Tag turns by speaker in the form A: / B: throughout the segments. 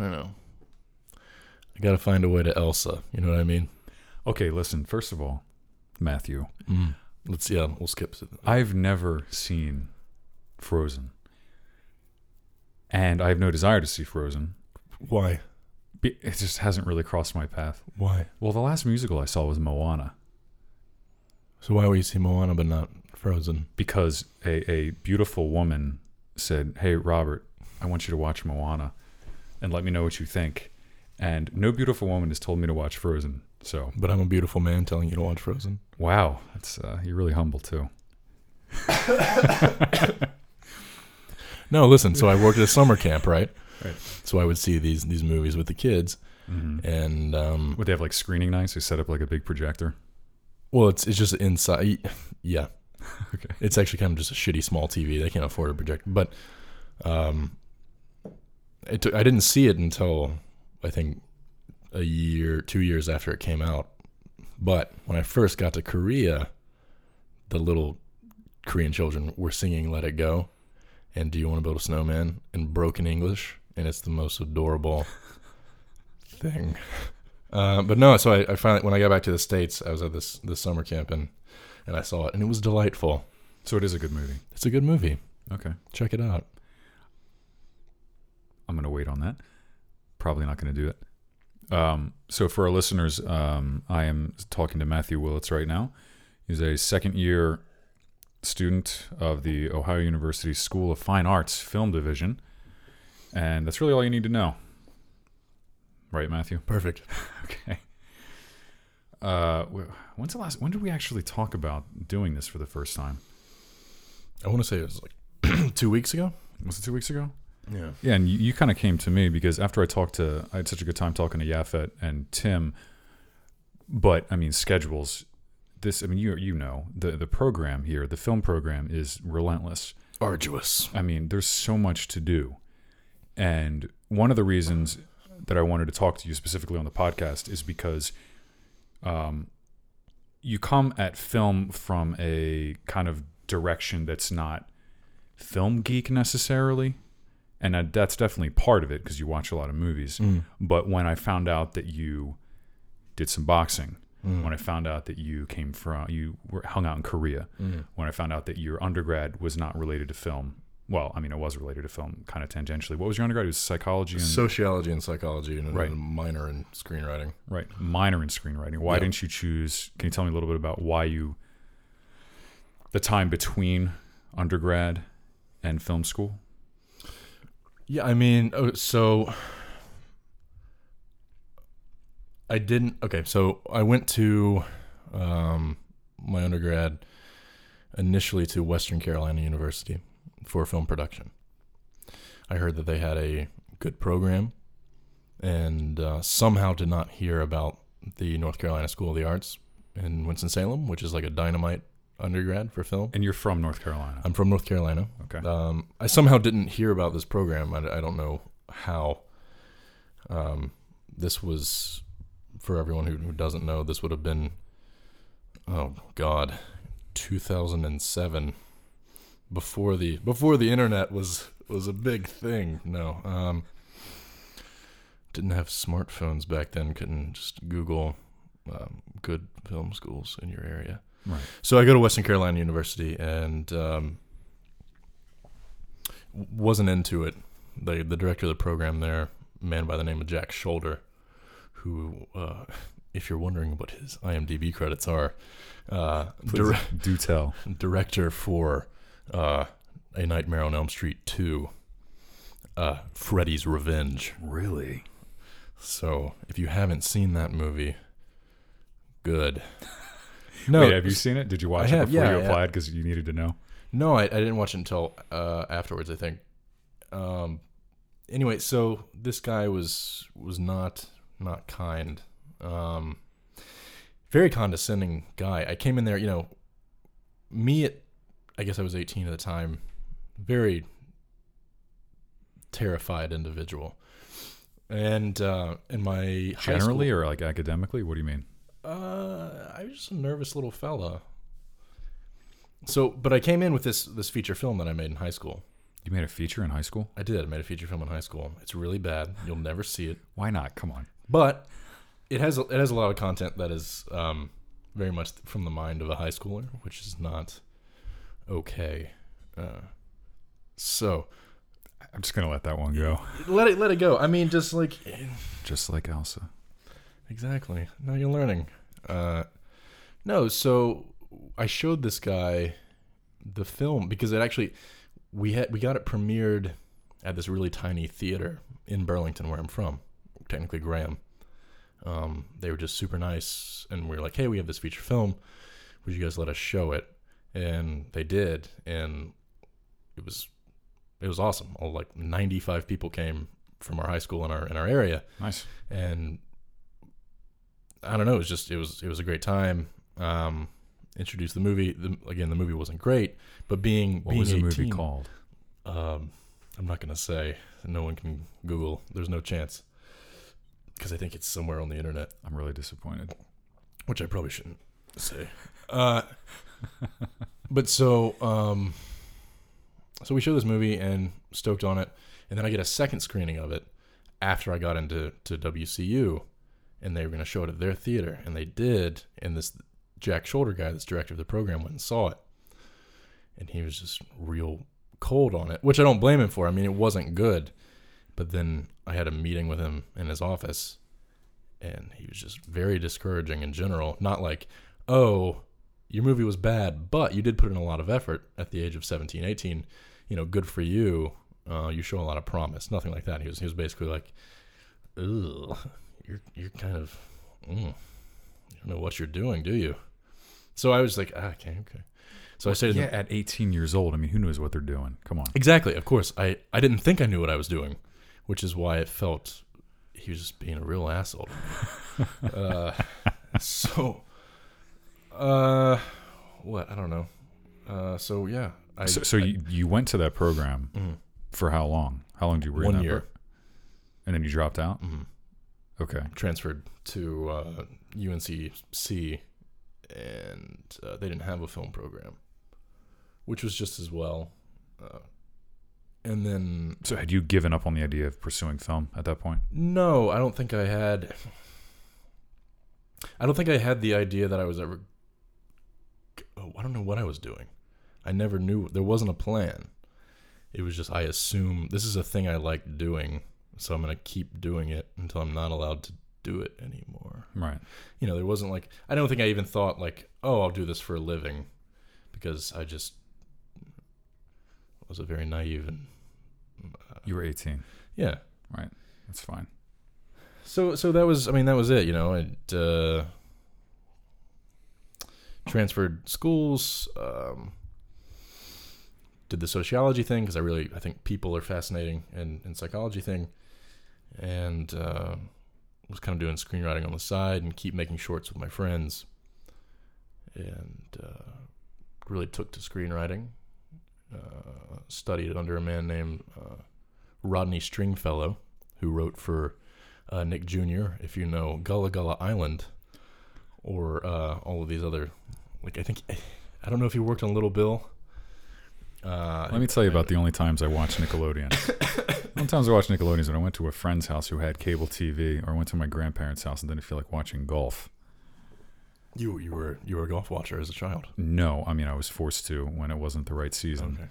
A: I know. I got to find a way to Elsa. You know what I mean?
B: Okay, listen. First of all, Matthew, mm.
A: Let's yeah, we'll skip. it.
B: I've never seen Frozen, and I have no desire to see Frozen.
A: Why?
B: It just hasn't really crossed my path.
A: Why?
B: Well, the last musical I saw was Moana
A: So why would you see Moana but not Frozen?
B: because a, a beautiful woman said, Hey, Robert, I want you to watch Moana and let me know what you think. And no beautiful woman has told me to watch Frozen. So,
A: But I'm a beautiful man telling you to watch Frozen.
B: wow, that's, uh, you're really humble too.
A: No, listen. So I worked at a summer camp, right?
B: Right.
A: So I would see these these movies with the kids, and um,
B: Would they have like screening nights? They set up like a big projector.
A: well, it's it's just inside. Yeah,
B: Okay.
A: it's actually kind of just a shitty small TV. They can't afford a projector, but um, it took, I didn't see it until I think a year, two years after it came out. But when I first got to Korea, the little Korean children were singing "Let It Go" and "Do You Want to Build a Snowman" in broken English, and it's the most adorable thing. Uh, but no, so I, I finally when I got back to the states, I was at this this summer camp and and I saw it, and it was delightful.
B: So it is a good movie.
A: It's a good movie.
B: Okay.
A: Check it out.
B: I'm going to wait on that. Probably not going to do it. Um, so, for our listeners, um, I am talking to Matthew Willits right now. He's a second year student of the Ohio University School of Fine Arts Film Division. And that's really all you need to know. Right, Matthew?
A: Perfect.
B: Okay. Uh, when's the last? When did we actually talk about doing this for the first time?
A: I want to say it was like two weeks ago.
B: Was it two weeks ago?
A: Yeah.
B: Yeah, and you, you kind of came to me because after I talked to, I had such a good time talking to Yafet and Tim. But I mean, schedules. This, I mean, you you know the the program here, the film program is relentless.
A: Arduous.
B: I mean, there's so much to do, and one of the reasons that I wanted to talk to you specifically on the podcast is because, um, you come at film from a kind of direction that's not film geek necessarily, and that- that's definitely part of it because you watch a lot of movies. Mm. But when I found out that you did some boxing, mm. when I found out that you came from, you were hung out in Korea, mm. when I found out that your undergrad was not related to film. Well, I mean, it was related to film, kind of tangentially. What was your undergrad? It was psychology and
A: Sociology and psychology, and
B: Right.
A: a minor in screenwriting.
B: right minor in screenwriting. Why
A: Yeah.
B: didn't you choose? Can you tell me a little bit about why you the time between undergrad and film school?
A: Yeah, I mean, oh, so I didn't. Okay, so I went to um, my undergrad initially to Western Carolina University for film production. I heard that they had a good program, and uh, somehow did not hear about the North Carolina School of the Arts in Winston Salem, which is like a dynamite undergrad for film.
B: And you're from North Carolina.
A: I'm from North Carolina.
B: Okay.
A: Um, I somehow didn't hear about this program. I, I don't know how. Um, this was for everyone who, who doesn't know. This would have been, oh God, 2007, before the before the internet was was a big thing. No, um, didn't have smartphones back then. Couldn't just Google um, good film schools in your area.
B: Right.
A: So I go to Western Carolina University and um, wasn't into it. The the director of the program there, a man by the name of Jack Sholder, who, uh, if you're wondering what his IMDb credits are, uh, dir-
B: Do tell.
A: director for uh, A Nightmare on Elm Street two, uh, Freddy's Revenge.
B: Really?
A: So if you haven't seen that movie, good. No,
B: Wait, have you seen it? Did you watch
A: I
B: it
A: have,
B: before
A: yeah,
B: you applied because you needed to know?
A: No, I, I didn't watch it until uh, afterwards. I think. Um, anyway, so this guy was was not not kind. Um, very condescending guy. I came in there, you know, me at, I guess I was 18 at the time. Very terrified individual, and uh, in my high
B: Generally or like academically? What do you mean?
A: Uh, I was just a nervous little fella. So, but I came in with this this feature film that I made in high school,
B: You made a feature in high school?
A: I did. I made a feature film in high school. It's really bad. You'll never see it,
B: Why not? Come on.
A: but it has it has a lot of content that is um, very much from the mind of a high schooler, which is not okay. Uh, so
B: I'm just gonna let that one go.
A: let it let it go. I mean, just like
B: Just like Elsa.
A: Exactly. Now you're learning. Uh, no, so I showed this guy the film because it actually we had we got it premiered at this really tiny theater in Burlington, where I'm from. Technically, Graham. Um, they were just super nice, and we were like, "Hey, we have this feature film. Would you guys let us show it?" And they did, and it was it was awesome. All like 95 people came from our high school in our in our area
B: Nice.
A: and I don't know. It was just it was it was a great time. Um, introduced the movie. The, again, the movie wasn't great, but being
B: What
A: being
B: was the
A: 18,
B: movie called?
A: Um, I'm not gonna say. No one can Google. There's no chance because I think it's somewhere on the internet,
B: I'm really disappointed.
A: which I probably shouldn't say. Uh, but so um, so we show this movie and stoked on it, and then I get a second screening of it after I got into to WCU, and they were going to show it at their theater, and they did. And this Jack Sholder guy, this director of the program, went and saw it, and he was just real cold on it, which I don't blame him for. I mean, it wasn't good, but then I had a meeting with him in his office, and he was just very discouraging in general. Not like, oh, your movie was bad, but you did put in a lot of effort at the age of 17, 18. You know, good for you. Uh, you show a lot of promise. Nothing like that. He was he was basically like, ugh, you're you're kind of, mm, you don't know what you're doing, do you? So I was like, ah, okay, okay. So I said,
B: Yeah, at 18 years old. I mean, who knows what they're doing? Come on.
A: Exactly. Of course, I I didn't think I knew what I was doing, which is why it felt he was just being a real asshole. uh, so, uh, what I don't know. Uh, so yeah, I,
B: so so
A: I-
B: you, you went to that program
A: Mhm.
B: for how long? How long did you in
A: One
B: that
A: year.
B: pro- And then you dropped out?
A: mhm,
B: Okay.
A: transferred to uh, UNCC, and uh, they didn't have a film program, which was just as well. Uh, and then
B: So had you given up on the idea of pursuing film at that point?
A: No, I don't think I had. I don't think I had the idea that I was ever. Oh, I don't know what I was doing. I never knew. There wasn't a plan. It was just I assume this is a thing I like doing, so I'm gonna keep doing it until I'm not allowed to do it anymore.
B: Right.
A: You know, there wasn't like I don't think I even thought like, oh, I'll do this for a living, because I just was a very naive and
B: You were 18.
A: yeah. Right.
B: That's fine.
A: So so that was I mean that was it you know I uh, transferred schools um, did the sociology thing because I really I think people are fascinating and, and psychology thing and uh, was kind of doing screenwriting on the side and keep making shorts with my friends and uh, really took to screenwriting uh, studied under a man named uh, Rodney Stringfellow who wrote for uh, Nick Jr. If you know Gullah Gullah Island, or uh, all of these other, like I think, I don't know if he worked on Little Bill. Uh,
B: Let me tell you about the only times I watched Nickelodeon. One times I watched Nickelodeon is when I went to a friend's house who had cable TV, or I went to my grandparents' house and didn't feel like watching golf.
A: you you were you were a golf watcher as a child.
B: No, I mean I was forced to when it wasn't the right season.
A: Okay,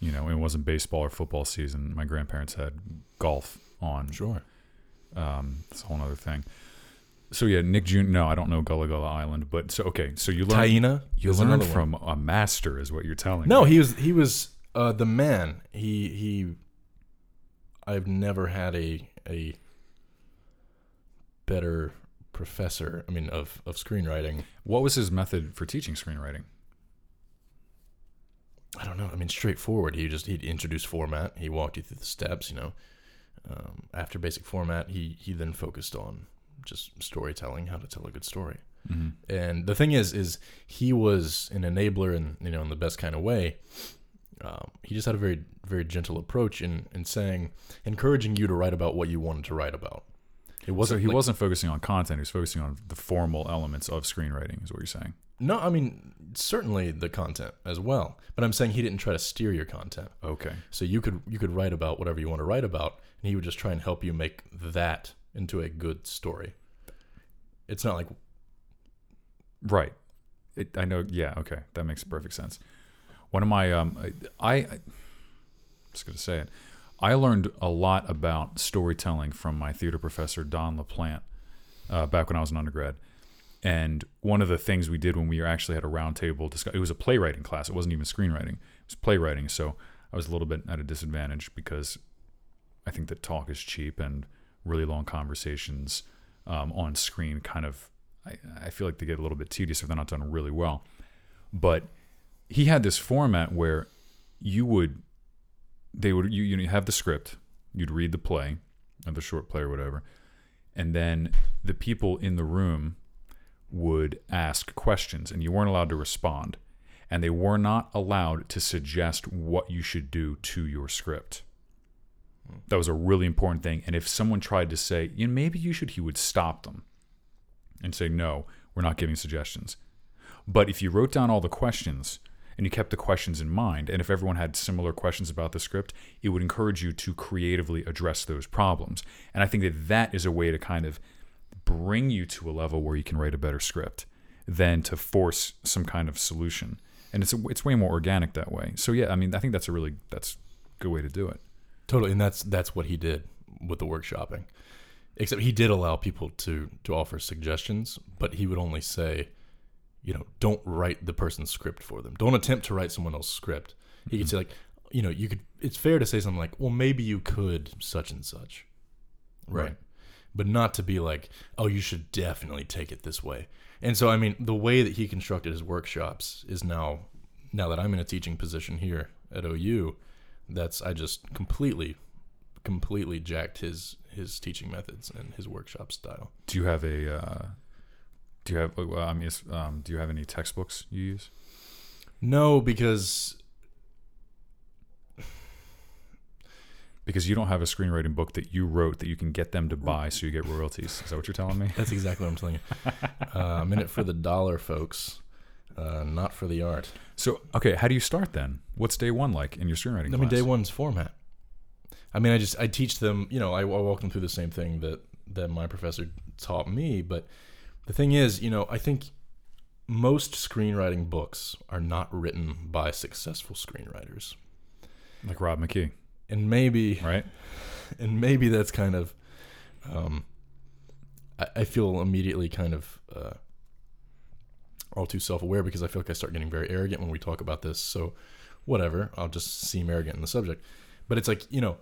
B: You know, it wasn't baseball or football season. My grandparents had golf on.
A: sure.
B: Um, it's a whole other thing. So yeah, Nick Jr. No, I don't know Gullah Gullah Island, but so okay. So you learned
A: Taina.
B: you
A: is
B: learned
A: another
B: from a master, is what you're telling
A: No,
B: me.
A: he was he was uh, the man. He he. I've never had a a better professor. I mean, of of screenwriting.
B: What was his method for teaching screenwriting?
A: I don't know. I mean, straightforward. He just he'd introduce format. He walked you through the steps. You know, um, after basic format, he he then focused on just storytelling, how to tell a good story.
B: Mm-hmm.
A: And the thing is, is he was an enabler, and you know, in the best kind of way. Um, he just had a very very gentle approach in in saying, encouraging you to write about what you wanted to write about. It wasn't.
B: he
A: like-
B: wasn't focusing on content; he was focusing on the formal elements of screenwriting. Is what you're saying?
A: No, I mean certainly the content as well. But I'm saying he didn't try to steer your content.
B: Okay.
A: So you could you could write about whatever you want to write about, and he would just try and help you make that into a good story. It's not like
B: Right. It, I know. Yeah. Okay. That makes perfect sense. One of my, um, I, I'm just gonna say it. I learned a lot about storytelling from my theater professor Don LaPlante uh, back when I was an undergrad. And one of the things we did when we actually had a roundtable discussion, it was a playwriting class. It wasn't even screenwriting. It was playwriting. So I was a little bit at a disadvantage because I think that talk is cheap and really long conversations um, on screen kind of I, I feel like they get a little bit tedious if they're not done really well. But he had this format where you would they would you you have the script, you'd read the play, or the short play or whatever, and then the people in the room would ask questions and you weren't allowed to respond. And they were not allowed to suggest what you should do to your script. That was a really important thing. And if someone tried to say, you know, maybe you should, he would stop them and say, no, we're not giving suggestions. But if you wrote down all the questions and you kept the questions in mind, and if everyone had similar questions about the script, it would encourage you to creatively address those problems. And I think that that is a way to kind of bring you to a level where you can write a better script than to force some kind of solution. And it's a, it's way more organic that way. So yeah, I mean, I think that's a really that's a good way to do it.
A: totally, and that's that's what he did with the workshopping. Except he did allow people to to offer suggestions, but he would only say, you know, don't write the person's script for them. Don't attempt to write someone else's script. He could say like, you know, you could. It's fair to say something like, well, maybe you could such and such, right?
B: Right.
A: But not to be like, oh, you should definitely take it this way. And so, I mean, the way that he constructed his workshops is now, now that I'm in a teaching position here at OU, that's I just completely, completely jacked his his teaching methods and his workshop style.
B: Do you have a uh, do you have well, I mean, um, do you have any textbooks you use?
A: No, because
B: Because you don't have a screenwriting book that you wrote that you can get them to buy so you get royalties. Is that what you're telling me?
A: that's exactly what I'm telling you. Uh, I'm in it for the dollar, folks, uh, not for the art.
B: So okay, how do you start then? What's day one like in your screenwriting
A: I
B: class?
A: mean, day one's format. I mean, I just I teach them. You know, I, I walk them through the same thing that that my professor taught me. But the thing is, you know, I think most screenwriting books are not written by successful screenwriters,
B: like Rob McKee,
A: and maybe
B: right?
A: and maybe that's kind of um, I, I feel immediately kind of uh, all too self-aware because I feel like I start getting very arrogant when we talk about this. So whatever, I'll just seem arrogant in the subject. But it's like you know,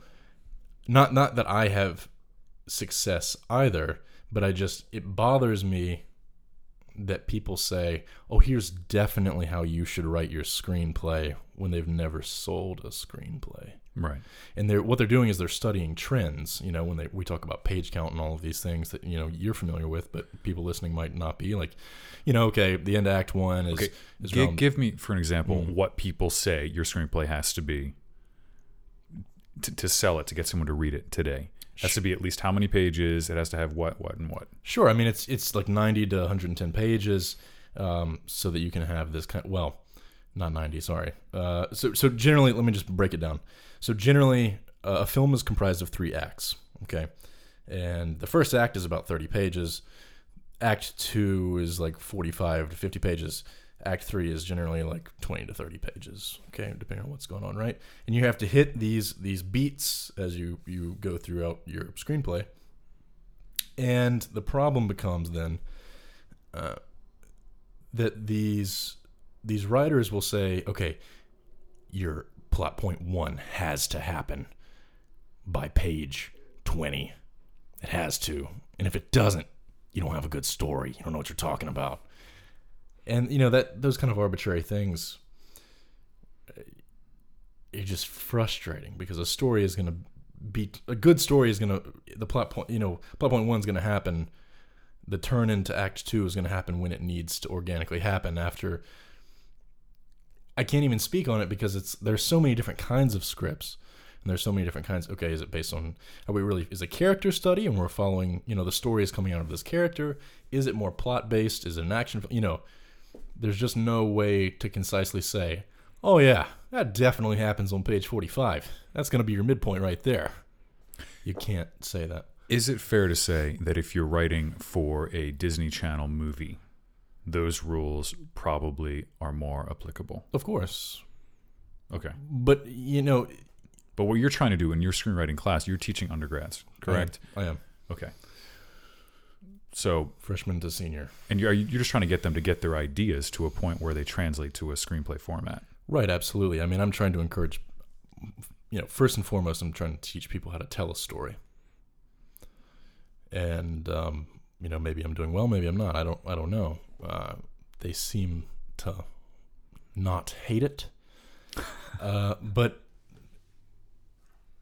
A: not not that I have success either, but I just it bothers me that people say, "Oh, here's definitely how you should write your screenplay," when they've never sold a screenplay
B: Right.
A: and they're what they're doing is they're studying trends you know when they we talk about page count and all of these things that you know you're familiar with but people listening might not be like you know okay the end of act one is,
B: Okay,
A: is around-
B: give me, for an example,
A: Mhm.
B: what people say your screenplay has to be to, to sell it to get someone to read it today. Has to be at least how many pages. It has to have what, what, and what.
A: sure. I mean it's it's like 90 to 110 pages um, so that you can have this kind well not 90 sorry. Uh, so so generally let me just break it down. So generally uh, a film is comprised of three acts okay? And the first act is about 30 pages. Act 2 is like 45 to 50 pages act 3 is generally like 20 to 30 pages okay depending on what's going on right and you have to hit these these beats as you you go throughout your screenplay and the problem becomes then uh, that these these writers will say, okay, your plot point one has to happen by page twenty. It has to, and if it doesn't, you don't have a good story. You don't know what you're talking about. And you know that those kind of arbitrary things uh, are just frustrating because a story is going to be a good story is going to the plot point you know plot point one is going to happen the turn into act two is going to happen when it needs to organically happen after i can't even speak on it because it's there's so many different kinds of scripts And there's so many different kinds. Okay, is it based on are we really is a character study and we're following, you know, the story is coming out of this character? Is it more plot based? Is it an action you know, there's just no way to concisely say, "Oh yeah, that definitely happens on page 45. That's going to be your midpoint right there." You can't say that.
B: Is it fair to say that if you're writing for a Disney Channel movie, those rules probably are more applicable?
A: Of course.
B: Okay.
A: But, you know,
B: But what you're trying to do in your screenwriting class, you're teaching undergrads, correct?
A: I am. I am.
B: Okay. So,
A: Freshman to senior.
B: and you're you're just trying to get them to get their ideas to a point where they translate to a screenplay format.
A: Right, absolutely. I mean, I'm trying to encourage, you know, first and foremost, I'm trying to teach people how to tell a story. And um, you know, maybe I'm doing well, maybe I'm not. I don't, I don't know. Uh, they seem to not hate it, uh, but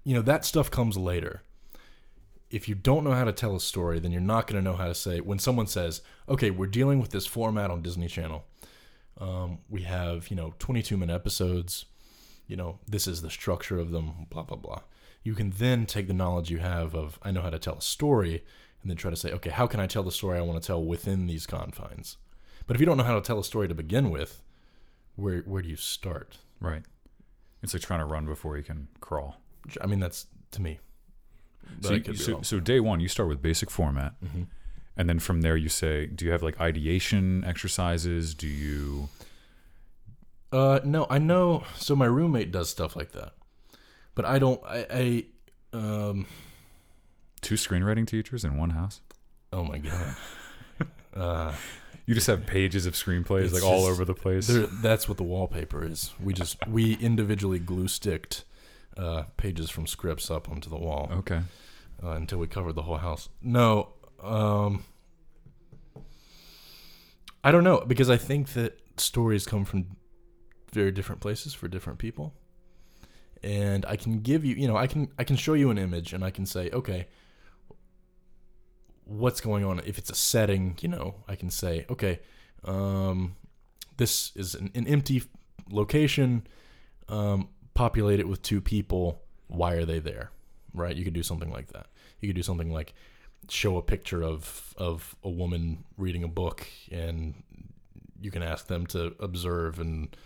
A: you know, that stuff comes later. If you don't know how to tell a story, then you're not going to know how to say when someone says, "Okay, we're dealing with this format on Disney Channel." Um, we have, you know, 22 minute episodes. You know, this is the structure of them, blah, blah, blah. You can then take the knowledge you have of, I know how to tell a story, and then try to say, okay, how can I tell the story I want to tell within these confines? But if you don't know how to tell a story to begin with, where, where do you start?
B: Right. It's like trying to run before you can crawl.
A: I mean, that's to me. But
B: So, you- so, so day one, you start with basic format,
A: Mhm.
B: and then from there you say, do you have like ideation exercises? Do you?
A: Uh, no, I know. So my roommate does stuff like that, but I don't. I, I um.
B: Two screenwriting teachers in one house.
A: Oh my god. uh,
B: You just have pages of screenplays like all
A: just-
B: over the place.
A: That's what the wallpaper is. We just we individually glue sticked uh, pages from scripts up onto the wall
B: Okay.
A: uh, until we covered the whole house. No, um, I don't know because I think that stories come from very different places for different people, and I can give you, you know, I can I can show you an image and I can say, okay, what's going on? If it's a setting, you know, I can say, okay, um, this is an, an empty location, um, populated with two people. Why are they there? Right? You could do something like that. You could do something like show a picture of of a woman reading a book, and you can ask them to observe and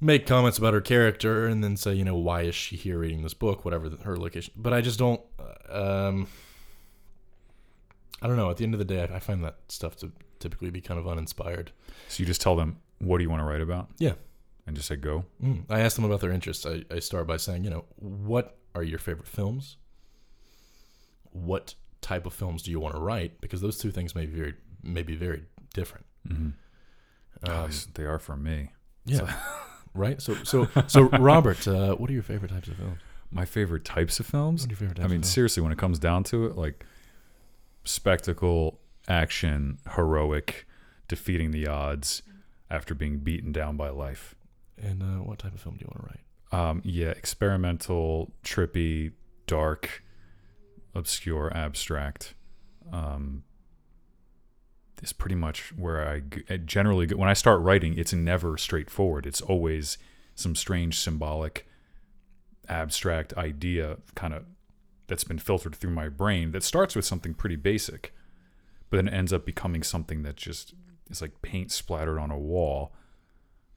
A: make comments about her character, and then say, you know, why is she here reading this book? Whatever the, her location. But I just don't. Um, I don't know. At the end of the day, I find that stuff to typically be kind of uninspired.
B: So you just tell them, what do you want to write about?
A: Yeah.
B: And just say go.
A: Mm. I ask them about their interests. I, I start by saying, you know, what are your favorite films? What type of films do you want to write? Because those two things may be very, may be very different.
B: Mm-hmm.
A: Um,
B: they are for me.
A: yeah. right. So, so, so, Robert, uh, what are your favorite types of films?
B: My favorite types of films.
A: What are your favorite types
B: I mean, seriously, when it comes down to it, like spectacle, action, heroic, defeating the odds after being beaten down by life.
A: And uh, what type of film do you want to write?
B: Um, yeah, experimental, trippy, dark, obscure, abstract. Um, is pretty much where I generally go. When I start writing, it's never straightforward. It's always some strange symbolic, abstract idea, kind of that's been filtered through my brain that starts with something pretty basic, but then ends up becoming something that just is like paint splattered on a wall,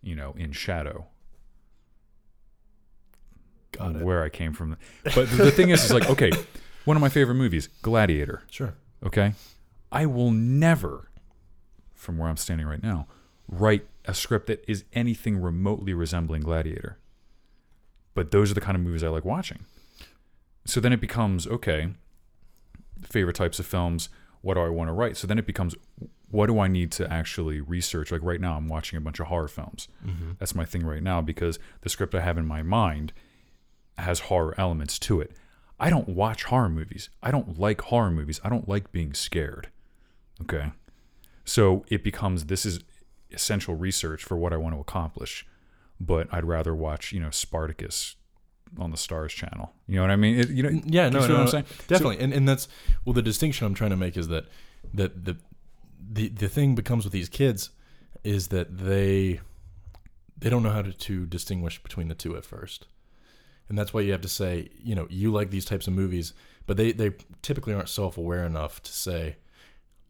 B: you know, in shadow
A: Got it.
B: where I came from. But the, the thing is, is like, okay, one of my favorite movies, Gladiator.
A: Sure.
B: Okay, I will never, from where I'm standing right now, write a script that is anything remotely resembling Gladiator. But those are the kind of movies I like watching. So then it becomes okay. Favorite types of films. What do I want to write? So then it becomes, what do I need to actually research? Like right now, I'm watching a bunch of horror films.
A: Mm-hmm.
B: That's my thing right now because the script I have in my mind has horror elements to it. I don't watch horror movies. I don't like horror movies. I don't like being scared. Okay. So it becomes this is essential research for what I want to accomplish, but I'd rather watch, you know, Spartacus on the Starz channel. You know what I mean? It, you know,
A: Yeah,
B: you
A: no, no,
B: what I'm
A: no,
B: saying?
A: definitely. and and that's well, the distinction I'm trying to make is that that the the the thing becomes with these kids is that they they don't know how to, to distinguish between the two at first, and that's why you have to say, you know, you like these types of movies, but they they typically aren't self aware enough to say,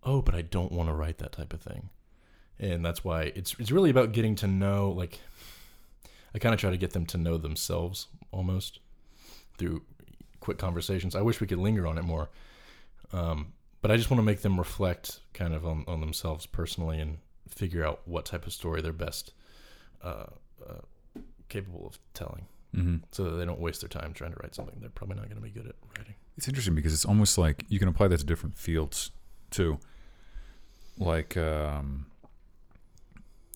A: oh, but I don't want to write that type of thing, and that's why it's it's really about getting to know like. I kind of try to get them to know themselves almost through quick conversations. I wish we could linger on it more, um, but I just want to make them reflect kind of on, on themselves personally and figure out what type of story they're best uh, uh, capable of telling,
B: Mm-hmm.
A: so that they don't waste their time trying to write something they're probably not going to be good at writing.
B: It's interesting because it's almost like you can apply that to different fields too. Like, um,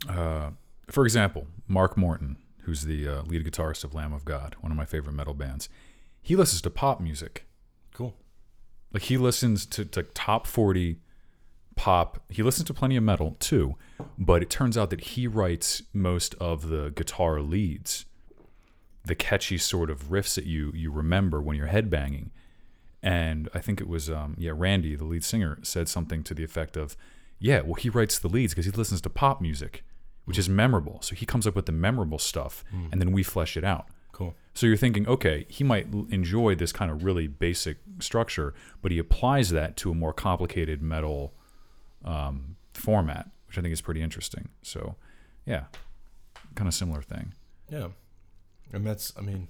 B: uh, for example, Mark Morton, who's the uh, lead guitarist of Lamb of God, one of my favorite metal bands, he listens to pop music. Like he listens to, to top 40 pop. He listens to plenty of metal too, but it turns out that he writes most of the guitar leads, the catchy sort of riffs that you you remember when you're headbanging. And I think it was um, yeah Randy, the lead singer, said something to the effect of, "Yeah, well he writes the leads because he listens to pop music, which is memorable. So he comes up with the memorable stuff, and then we flesh it out."
A: Cool.
B: So you're thinking, okay, he might l- enjoy this kind of really basic structure, but he applies that to a more complicated metal um, format, which I think is pretty interesting. So, yeah, kind of similar thing.
A: Yeah. And that's, I mean,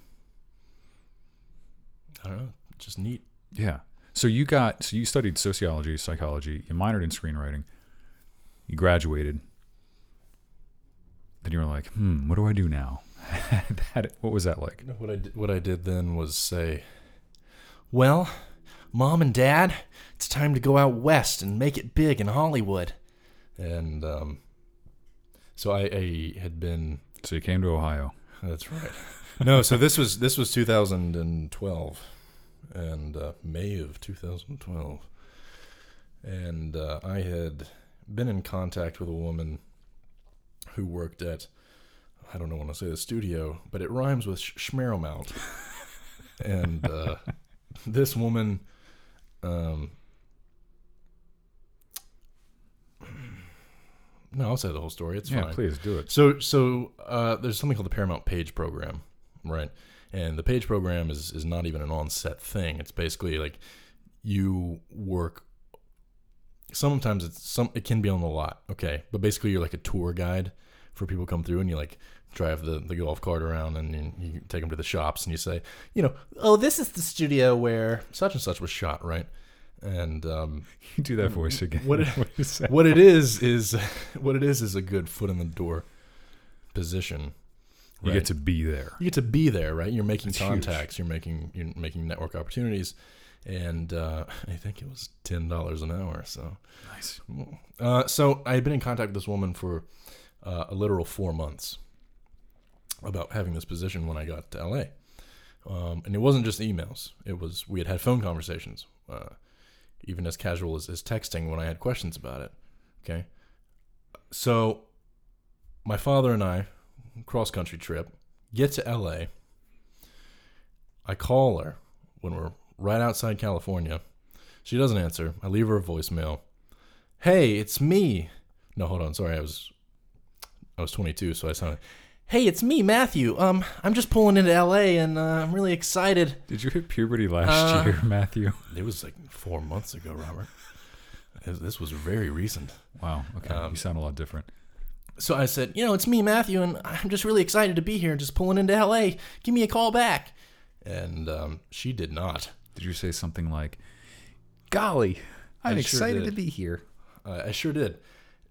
A: I don't know, just neat.
B: Yeah. So you got, so you studied sociology, psychology, you minored in screenwriting, you graduated. Then you were like, hmm, what do I do now? that, what was that like?
A: What I did, what I did then was say, "Well, mom and dad, it's time to go out west and make it big in Hollywood." And um, so I, I had been.
B: So you came to Ohio.
A: That's right. No, so this was this was 2012, and uh, May of 2012, and uh, I had been in contact with a woman who worked at I don't know want to say the studio, but it rhymes with sh- Schmeromount, and uh, this woman. Um, no, I'll say the whole story. It's
B: yeah,
A: fine.
B: please do it.
A: So so uh, there's something called the Paramount Page Program, right? And the Page Program is is not even an on-set thing. It's basically like you work. Sometimes it's some. It can be on the lot, okay, but basically you're like a tour guide for people come through, and you like drive the, the golf cart around and you, you take them to the shops, and you say, you know, oh, this is the studio where such and such was shot, right? And um,
B: You do that voice again.
A: What-
B: you say?
A: what it is is what it is is a good foot in the door position.
B: You get to be there.
A: you get to be there, right? You're making
B: huge.
A: contacts, you're making you're making network opportunities, and uh, I think it was ten dollars an hour. So,
B: Nice.
A: uh, so I had been in contact with this woman for uh, a literal four months about having this position when I got to LA, um, and it wasn't just emails. It was we had had phone conversations, uh, even as casual as, as texting when I had questions about it. Okay, so my father and I cross country trip get to LA. I call her when we're right outside California. She doesn't answer. I leave her a voicemail. Hey, it's me. No, hold on. Sorry, I was I was 22, so I sounded. Hey, it's me, Matthew. Um, I'm just pulling into LA, and uh, I'm really excited.
B: Did you hit puberty last
A: Uh,
B: year, Matthew?
A: It was like four months ago, Robert. This- This was very recent.
B: Wow. Okay.
A: Um,
B: you sound a lot different.
A: So I said, you know, it's me, Matthew, and I'm just really excited to be here and just pulling into LA. Give me a call back. And um, she did not.
B: Did you say something like, "Golly, I'm
A: I sure
B: excited
A: did.
B: to be here"?
A: Uh, I sure did.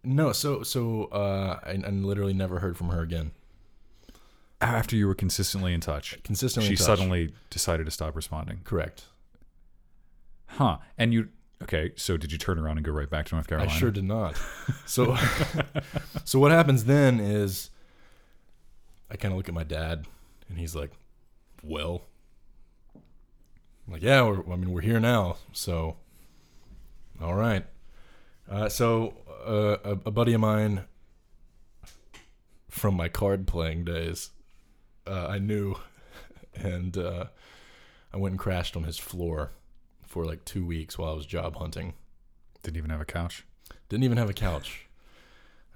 A: No, so so uh, I, I literally never heard from her again.
B: After you were consistently in touch,
A: Consistently,
B: she
A: in touch.
B: suddenly decided to stop responding.
A: correct.
B: Huh? And you okay? So did you turn around and go right back to North Carolina?
A: I sure did not. So, so what happens then is, I kind of look at my dad, and he's like, "Well, I'm like yeah, we're, I mean we're here now, so all right." Uh, so uh, a, a buddy of mine from my card playing days, uh, I knew, and uh, I went and crashed on his floor for like two weeks while I was job hunting.
B: Didn't even have a couch.
A: Didn't even have a couch.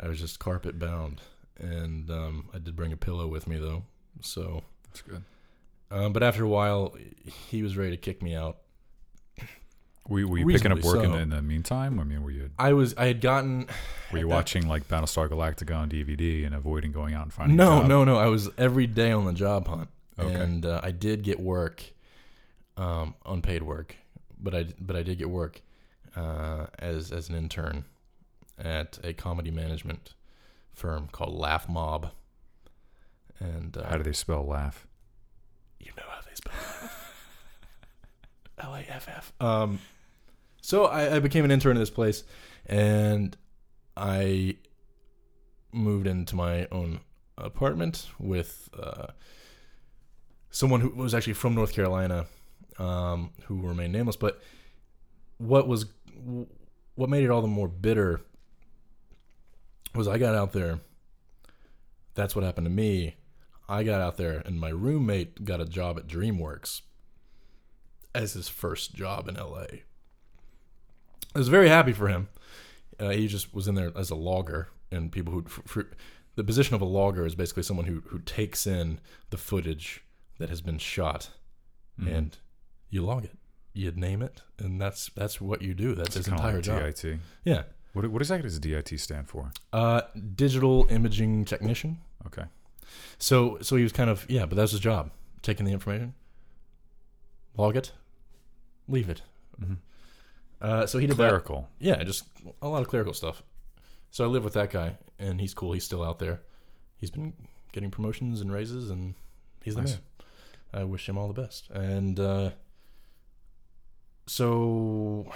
A: I was just carpet bound, and um, I did bring a pillow with me though. So,
B: That's good.
A: Um, but after a while, he was ready to kick me out.
B: Were you, were you picking up work in, the, in the meantime? I mean, were you
A: I was I had gotten
B: were you watching like Battlestar Galactica on DVD and avoiding going out and finding?
A: No, no, no. I was every day on the job hunt,
B: Okay.
A: and uh, I did get work, um, unpaid work, but I but I did get work uh, as as an intern at a comedy management firm called Laff Mobb. And uh,
B: How do they spell laugh?
A: you know how they spell L A F F. Um, so I, I became an intern at this place, and I moved into my own apartment with uh, someone who was actually from North Carolina, um, who remained nameless. But what was what made it all the more bitter was I got out there. That's what happened to me. I got out there, and my roommate got a job at DreamWorks as his first job in LA. I was very happy for him. Uh, he just was in there as a logger, and people who for, for, the position of a logger is basically someone who who takes in the footage that has been shot,
B: Mhm.
A: and you log it, you name it, and that's that's what you do. That's
B: It's
A: his entire
B: like
A: job.
B: DIT.
A: Yeah,
B: What what exactly does DIT stand for?
A: uh, digital imaging technician.
B: Okay.
A: So so he was kind of yeah, but that's his job, taking the information, log it, leave it.
B: Mhm.
A: Uh, so he did that.
B: Clerical.
A: Yeah, just a lot of clerical stuff. So I live with that guy, and he's cool. He's still out there. He's been getting promotions and raises, and he's the
B: Nice.
A: man. I wish him all the best. And uh, so,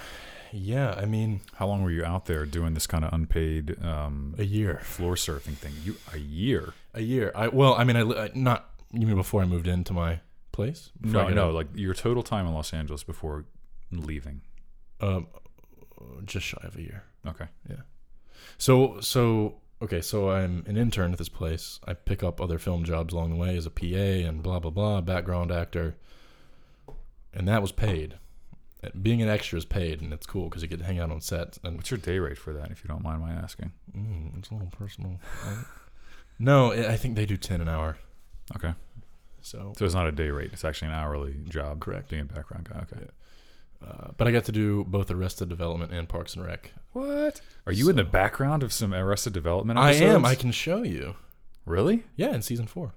A: yeah, I mean,
B: How long were you out there doing this kind of unpaid um,
A: a year,
B: floor surfing thing? You a year?
A: a year. I well, I mean, I, I not you mean before I moved into my place?
B: No, no. Like your total time in Los Angeles before leaving.
A: um, just shy of a year.
B: Okay. Yeah.
A: So so okay, so I'm an intern at this place. I pick up other film jobs along the way as a PA and blah blah blah, background actor, and that was paid. Uh, Being an extra is paid, and it's cool because you get to hang out on set. And
B: What's your day rate for that, if you don't mind my asking?
A: mm, it's a little personal. no, I I think they do ten an hour.
B: Okay.
A: So,
B: So it's not a day rate. It's actually an hourly job.
A: Correct.
B: Being a background guy. Okay.
A: uh, but I got to do both Arrested Development and Parks and Rec.
B: What? Are you in the background of some Arrested Development
A: I am. I can show you.
B: Really?
A: Yeah, in season four.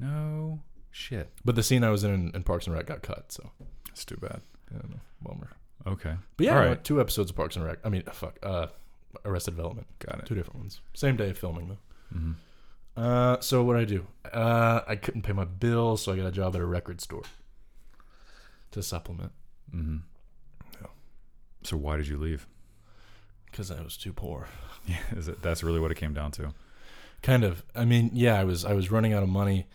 B: No shit.
A: But the scene I was in in Parks and Rec got cut. So,
B: it's too bad.
A: yeah, no, bummer.
B: Okay.
A: But yeah, no, two episodes of Parks and Rec. I mean, fuck, uh, Arrested Development.
B: Got it.
A: Two different ones. Same day of filming though.
B: hmm
A: Uh, so what I do? Uh, I couldn't pay my bills, so I got a job at a record store to supplement
B: hmm
A: Yeah.
B: So why did you leave?
A: because I was too poor.
B: Yeah, is it, that's really what it came down to.
A: Kind of. I mean, yeah, I was I was running out of money,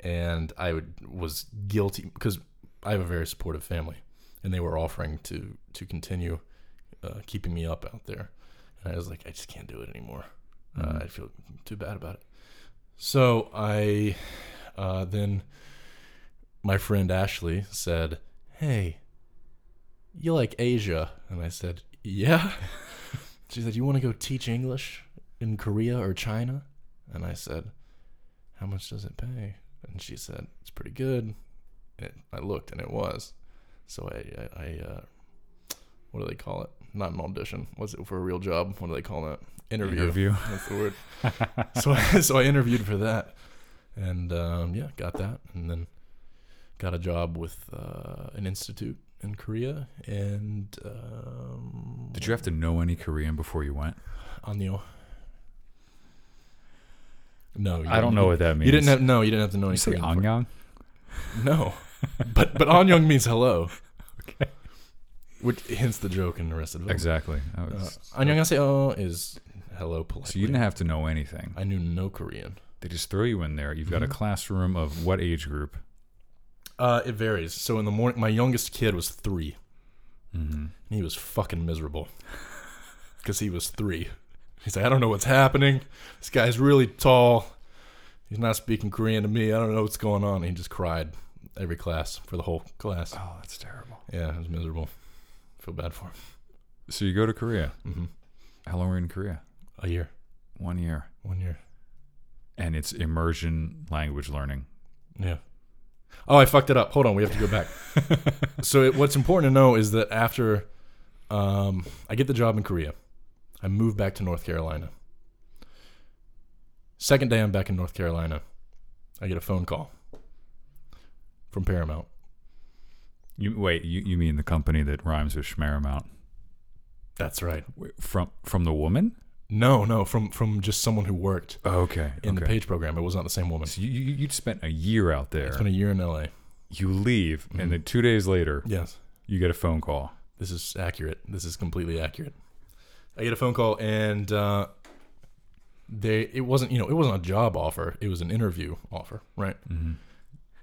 A: and I would was guilty because I have a very supportive family, and they were offering to to continue uh, keeping me up out there, and I was like, I just can't do it anymore. Uh,
B: Mhm.
A: I feel too bad about it. So I uh, then my friend Ashley said, "Hey, you like Asia?" And I said, "Yeah." she said, "You want to go teach English in Korea or China?" And I said, "How much does it pay?" And she said, "It's pretty good." And I looked, and it was. So I, I, I uh, what do they call it? Not an audition. What's it for a real job? What do they call that? Interview.
B: Interview.
A: That's the word. so I, so I interviewed for that, and um, yeah, got that, and then got a job with uh, an institute in Korea, and um,
B: Did you have to know any Korean before you went?
A: Anyo. No,
B: I don't know what that means.
A: You didn't have no. You didn't have to know any
B: You say
A: Korean.
B: Anyang?
A: No, but but Anyong means hello.
B: Okay.
A: Which hints the joke in the rest of the
B: Exactly.
A: Uh, Annyeonghaseyo is hello politely.
B: so you didn't have to know anything.
A: I knew no Korean.
B: They just throw you in there. You've got a
A: Mhm.
B: classroom of what age group?
A: Uh, it varies. So in the morning, my youngest kid was three.
B: Mm-hmm.
A: and He was fucking miserable because he was three. He's like, I don't know what's happening. This guy's really tall. He's not speaking Korean to me. I don't know what's going on. he just cried every class for the whole class.
B: Oh, that's terrible.
A: Yeah, it was miserable. Feel bad for him.
B: So you go to Korea.
A: Mm-hmm.
B: How long were you in Korea?
A: A year,
B: One year.
A: one year.
B: And it's immersion language learning.
A: Yeah, Oh, I fucked it up. Hold on, we have to go back. so it, what's important to know is that after um, I get the job in Korea, I move back to North Carolina. Second day I'm back in North Carolina, I get a phone call from Paramount.
B: You wait. You, you mean the company that rhymes with Schmeramount?
A: That's right.
B: From from the woman?
A: No, no, from from just someone who worked
B: Oh, okay.
A: in the page program. It was not the same woman.
B: So you, you you'd spent a year out there.
A: It's been a year in LA.
B: You leave,
A: Mm-hmm.
B: and then two days later,
A: Yes.
B: you get a phone call.
A: This is accurate. This is completely accurate. I get a phone call and uh, they it wasn't you know it wasn't a job offer. It was an interview offer, right?
B: Mm-hmm.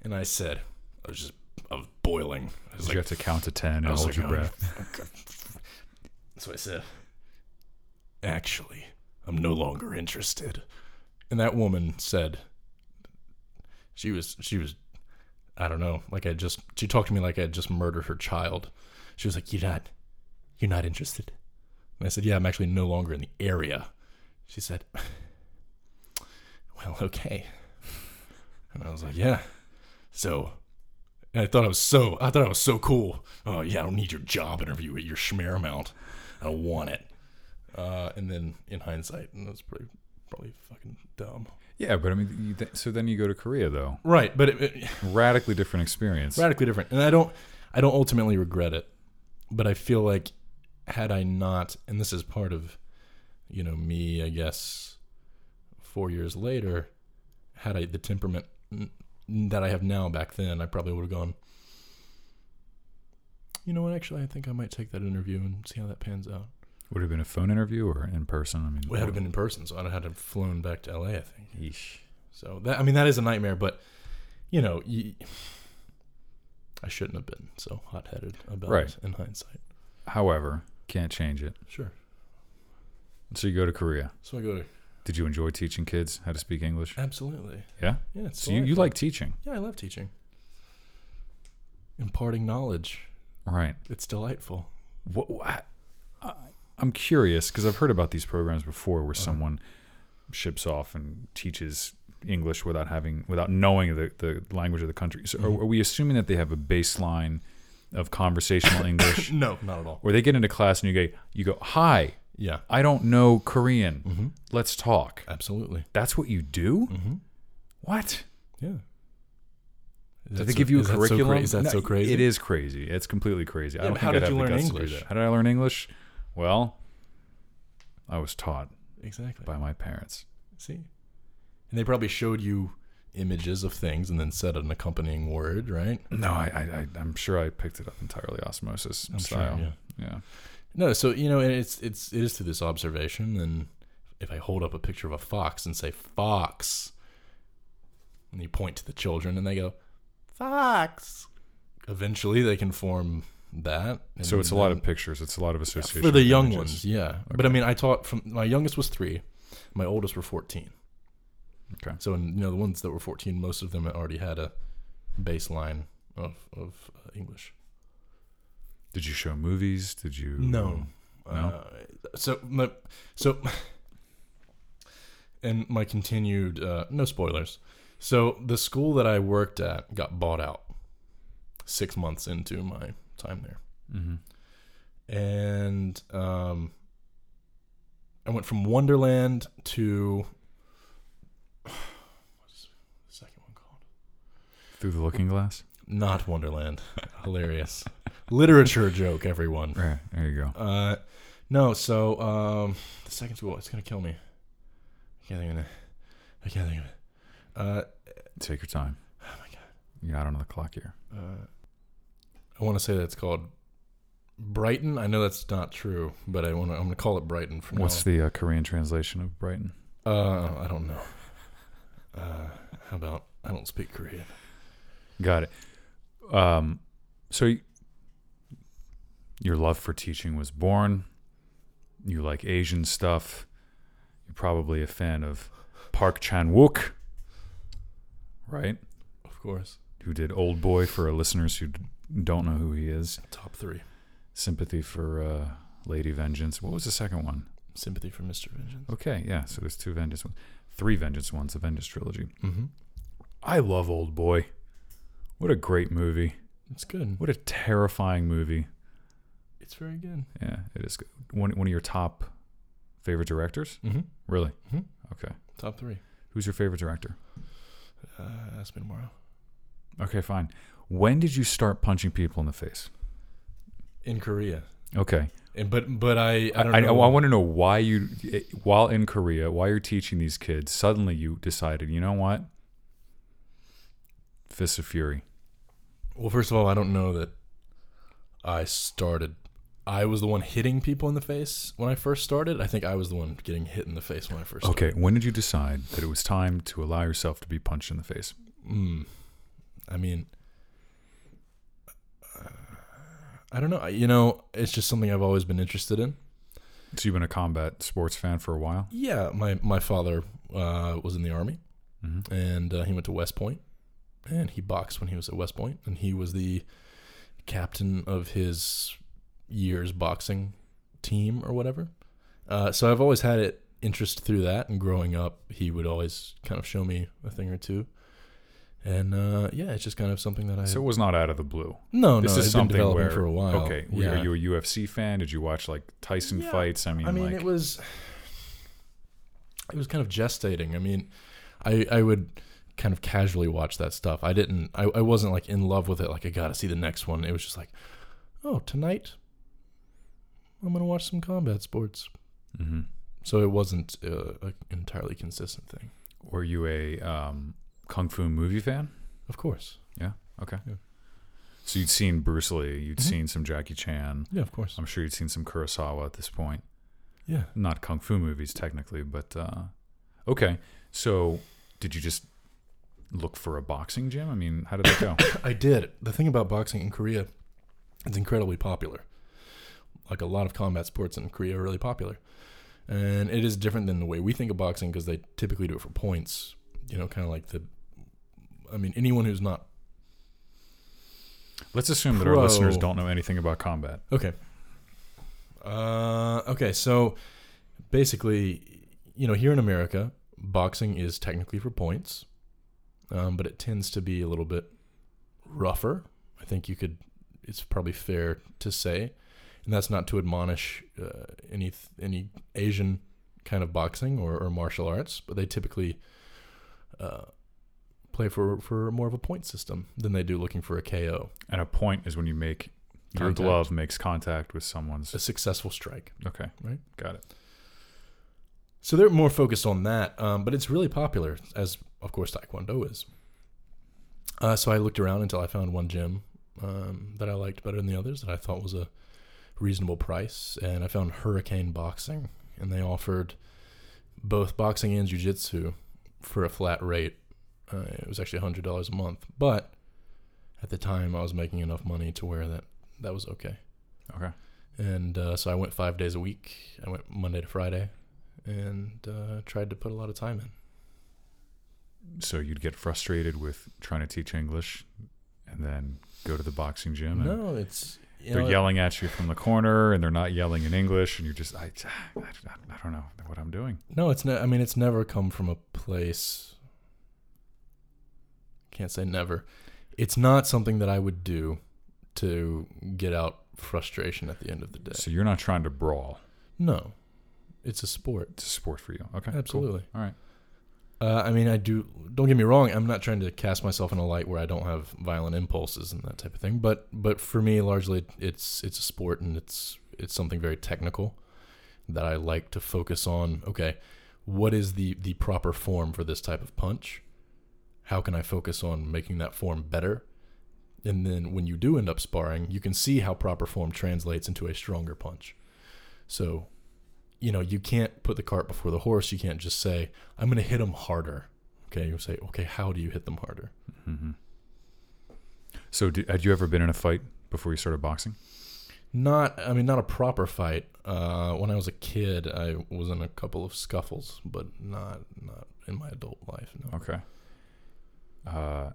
A: And I said I was just I was boiling. I was
B: you have to count to ten and
A: I was
B: hold
A: like,
B: your
A: "Oh,
B: breath.
A: That's what I said. Actually, I'm no longer interested. And that woman said she was she was I don't know, like I just she talked to me like I had just murdered her child. She was like, You're not you're not interested. And I said, Yeah, I'm actually no longer in the area. She said, Well, okay. And I was like, Yeah. So and I thought I was so I thought I was so cool. Oh yeah, I don't need your job interview at your schmear amount. I don't want it. Uh, and then in hindsight, and that's pretty probably fucking dumb.
B: Yeah, but I mean, you th- so then you go to Korea though.
A: Right, but it, it,
B: Radically different experience.
A: radically different. And I don't I don't ultimately regret it, but I feel like had I not, and this is part of, you know, me, I guess, four years later, had I the temperament n- that I have now back then, I probably would have gone. You know what? Actually, I think I might take that interview and see how that pans out.
B: Would it have been a phone interview or in person? I mean,
A: It would have been in person, so I'd have had to have flown back to LA. I think.
B: Yeesh.
A: So that I mean that is a nightmare, but you know, you, I shouldn't have been so hot headed about
B: Right.
A: it in hindsight.
B: However, can't change it.
A: Sure.
B: So you go to Korea.
A: So I go to
B: Did you enjoy teaching kids how to speak English?
A: absolutely.
B: Yeah.
A: Yeah.
B: So you, you like teaching,
A: Yeah, I love teaching. Imparting knowledge.
B: right?
A: It's delightful.
B: What, what I'm curious because I've heard about these programs before where someone ships off and teaches English without having without knowing the, the language of the country. So are, are we assuming that they have a baseline of conversational English,
A: No, not at all.
B: or they get into class and you go you go hi
A: Yeah.
B: I don't know Korean
A: Mm-hmm.
B: let's talk.
A: Absolutely.
B: That's what you do.
A: Mm-hmm.
B: What?
A: Yeah. Is
B: they give you a
A: that so cra-
B: curriculum?
A: is that
B: No,
A: so crazy?
B: It is crazy. It's completely crazy. I don't think
A: how
B: I'd
A: did
B: have
A: you learn English?
B: How did I learn English? Well, I was taught
A: Exactly.
B: by my parents.
A: See? And they probably showed you images of things and then said an accompanying word, right?
B: No, I, I, I'm sure I picked it up entirely osmosis
A: I'm sure,
B: style.
A: yeah.
B: yeah.
A: No, so you know, and it's it's it is through this observation, and if I hold up a picture of a fox and say fox, and you point to the children and they go fox, eventually they can form that.
B: So it's a lot
A: then-
B: of pictures. It's a lot of association
A: for the young
B: images.
A: ones, yeah. But I mean, I taught from my youngest was three, my oldest were fourteen.
B: Okay.
A: So and you know the ones that were fourteen, most of them already had a baseline of of uh, English.
B: Did you show movies? Did you?
A: No.
B: No?
A: Uh, so my so and my continued uh, no spoilers. So the school that I worked at got bought out six months into my time there,
B: Mm-hmm.
A: and um, I went from Wonderland to what's the second one called?
B: Through the Looking Glass.
A: Not Wonderland. Hilarious literature joke, everyone.
B: Right. There you go.
A: Uh, no, so um, the second school, it's gonna kill me. I can't think of it. I can't think of it. Uh,
B: Take your time.
A: oh my god.
B: You got on the clock here.
A: Uh, I want to say that's called Brighton. I know that's not true, but I want to. I'm gonna call it Brighton for now.
B: What's
A: now.
B: the uh, Korean translation of Brighton?
A: uh, I don't know. Uh, how about I don't speak Korean.
B: Got it. Um, so y- your love for teaching was born. You like Asian stuff. You're probably a fan of Park Chan Wook, right?
A: Of course,
B: Who did Old Boy for our listeners who don't know who he is.
A: top three.
B: Sympathy for uh, Lady Vengeance. What was the second one?
A: Sympathy for Mr. Vengeance.
B: Okay, yeah. So there's two Vengeance ones, three Vengeance ones. The Vengeance trilogy.
A: Mm-hmm.
B: I love Old Boy. What a great movie.
A: It's good.
B: What a terrifying movie.
A: It's very good.
B: Yeah, it is good. One one of your top favorite directors?
A: Mm-hmm.
B: Really?
A: Mhm.
B: Okay.
A: Top three.
B: Who's your favorite director?
A: Uh, ask me tomorrow.
B: Okay, fine. When did you start punching people in the face?
A: In Korea.
B: Okay.
A: And but but I I don't
B: I,
A: know.
B: want to know why you, while in Korea, while you're teaching these kids, suddenly you decided, you know what? Fists of Fury.
A: Well, first of all, I don't know that I started. I was the one hitting people in the face when I first started. I think I was the one getting hit in the face when I first started.
B: Okay, when did you decide that it was time to allow yourself to be punched in the face?
A: Mm. I mean, uh, I don't know. You know, it's just something I've always been interested in.
B: So you've been a combat sports fan for a while.
A: Yeah, my my father uh, was in the army,
B: hmm
A: and uh, he went to West Point, and he boxed when he was at West Point, and he was the captain of his year's boxing team or whatever. Uh, so I've always had it interest through that, and growing up, he would always kind of show me a thing or two, and uh, yeah, it's just kind of something that I
B: So it was not out of the blue.
A: no
B: this
A: no
B: is
A: it's been
B: something
A: developing
B: where
A: for a while.
B: okay,
A: yeah.
B: are you a UFC fan? Did you watch like Tyson
A: Yeah,
B: fights? I mean,
A: I mean,
B: like
A: it was it was kind of gestating. I mean, I I would kind of casually watch that stuff. I didn't. I, I wasn't like in love with it. Like I gotta see the next one. It was just like, oh, tonight I'm gonna watch some combat sports.
B: hmm
A: So it wasn't uh, an entirely consistent thing.
B: were you a um, kung fu movie fan?
A: Of course. Yeah.
B: Okay.
A: Yeah.
B: So you'd seen Bruce Lee, you'd
A: Mhm.
B: seen some Jackie Chan.
A: Yeah, of course.
B: I'm sure you'd seen some Kurosawa at this point.
A: Yeah.
B: Not kung fu movies technically, but uh, okay. So did you just look for a boxing gym? I mean, how did that go?
A: I did. The thing about boxing in Korea, it's incredibly popular. Like a lot of combat sports in Korea are really popular. And it is different than the way we think of boxing because they typically do it for points. You know, kind of like the. I mean, anyone who's not.
B: Let's assume that our listeners don't know anything about combat.
A: Okay. Uh, okay, so basically, you know, here in America, boxing is technically for points, um, but it tends to be a little bit rougher. I think you could. It's probably fair to say, and that's not to admonish uh, any any Asian kind of boxing or, or martial arts, but they typically uh, play for for more of a point system than they do looking for a KO,
B: And a point is when you make your
A: Contact.
B: glove makes contact with someone's.
A: a successful strike.
B: Okay.
A: Right.
B: Got it.
A: So they're more focused on that, um, but it's really popular, as of course Taekwondo is. Uh, so I looked around until I found one gym um, that I liked better than the others that I thought was a reasonable price, and I found Hurricane Boxing, and they offered both boxing and jujitsu for a flat rate. Uh, it was actually hundred dollars a month, but at the time I was making enough money to where that that was okay.
B: Okay.
A: And uh, so I went five days a week. I went Monday to Friday, and uh, tried to put a lot of time in.
B: So you'd get frustrated with trying to teach English, and then go to the boxing gym. And
A: No, it's
B: they're
A: know,
B: yelling at you from the corner, and they're not yelling in English, and you're just, I, I, I don't know what I'm doing.
A: No, it's ne- I mean, it's never come from a place. Can't say never. It's not something that I would do to get out frustration at the end of the day.
B: So you're not trying to brawl.
A: No, it's a sport.
B: It's a sport for you. Okay. cool.
A: Absolutely.
B: All right.
A: Uh, I mean, I do. Don't get me wrong. I'm not trying to cast myself in a light where I don't have violent impulses and that type of thing. But but for me, largely, it's it's a sport and it's it's something very technical that I like to focus on. Okay, what is the the proper form for this type of punch? How can I focus on making that form better? And then when you do end up sparring, you can see how proper form translates into a stronger punch. So you know, you can't put the cart before the horse. You can't just say, I'm going to hit them harder. Okay. You say, okay, how do you hit them harder?
B: hmm So did, had you ever been in a fight before you started boxing?
A: Not, I mean, not a proper fight. Uh, when I was a kid, I was in a couple of scuffles, but not, not in my adult life. No.
B: Okay. Uh,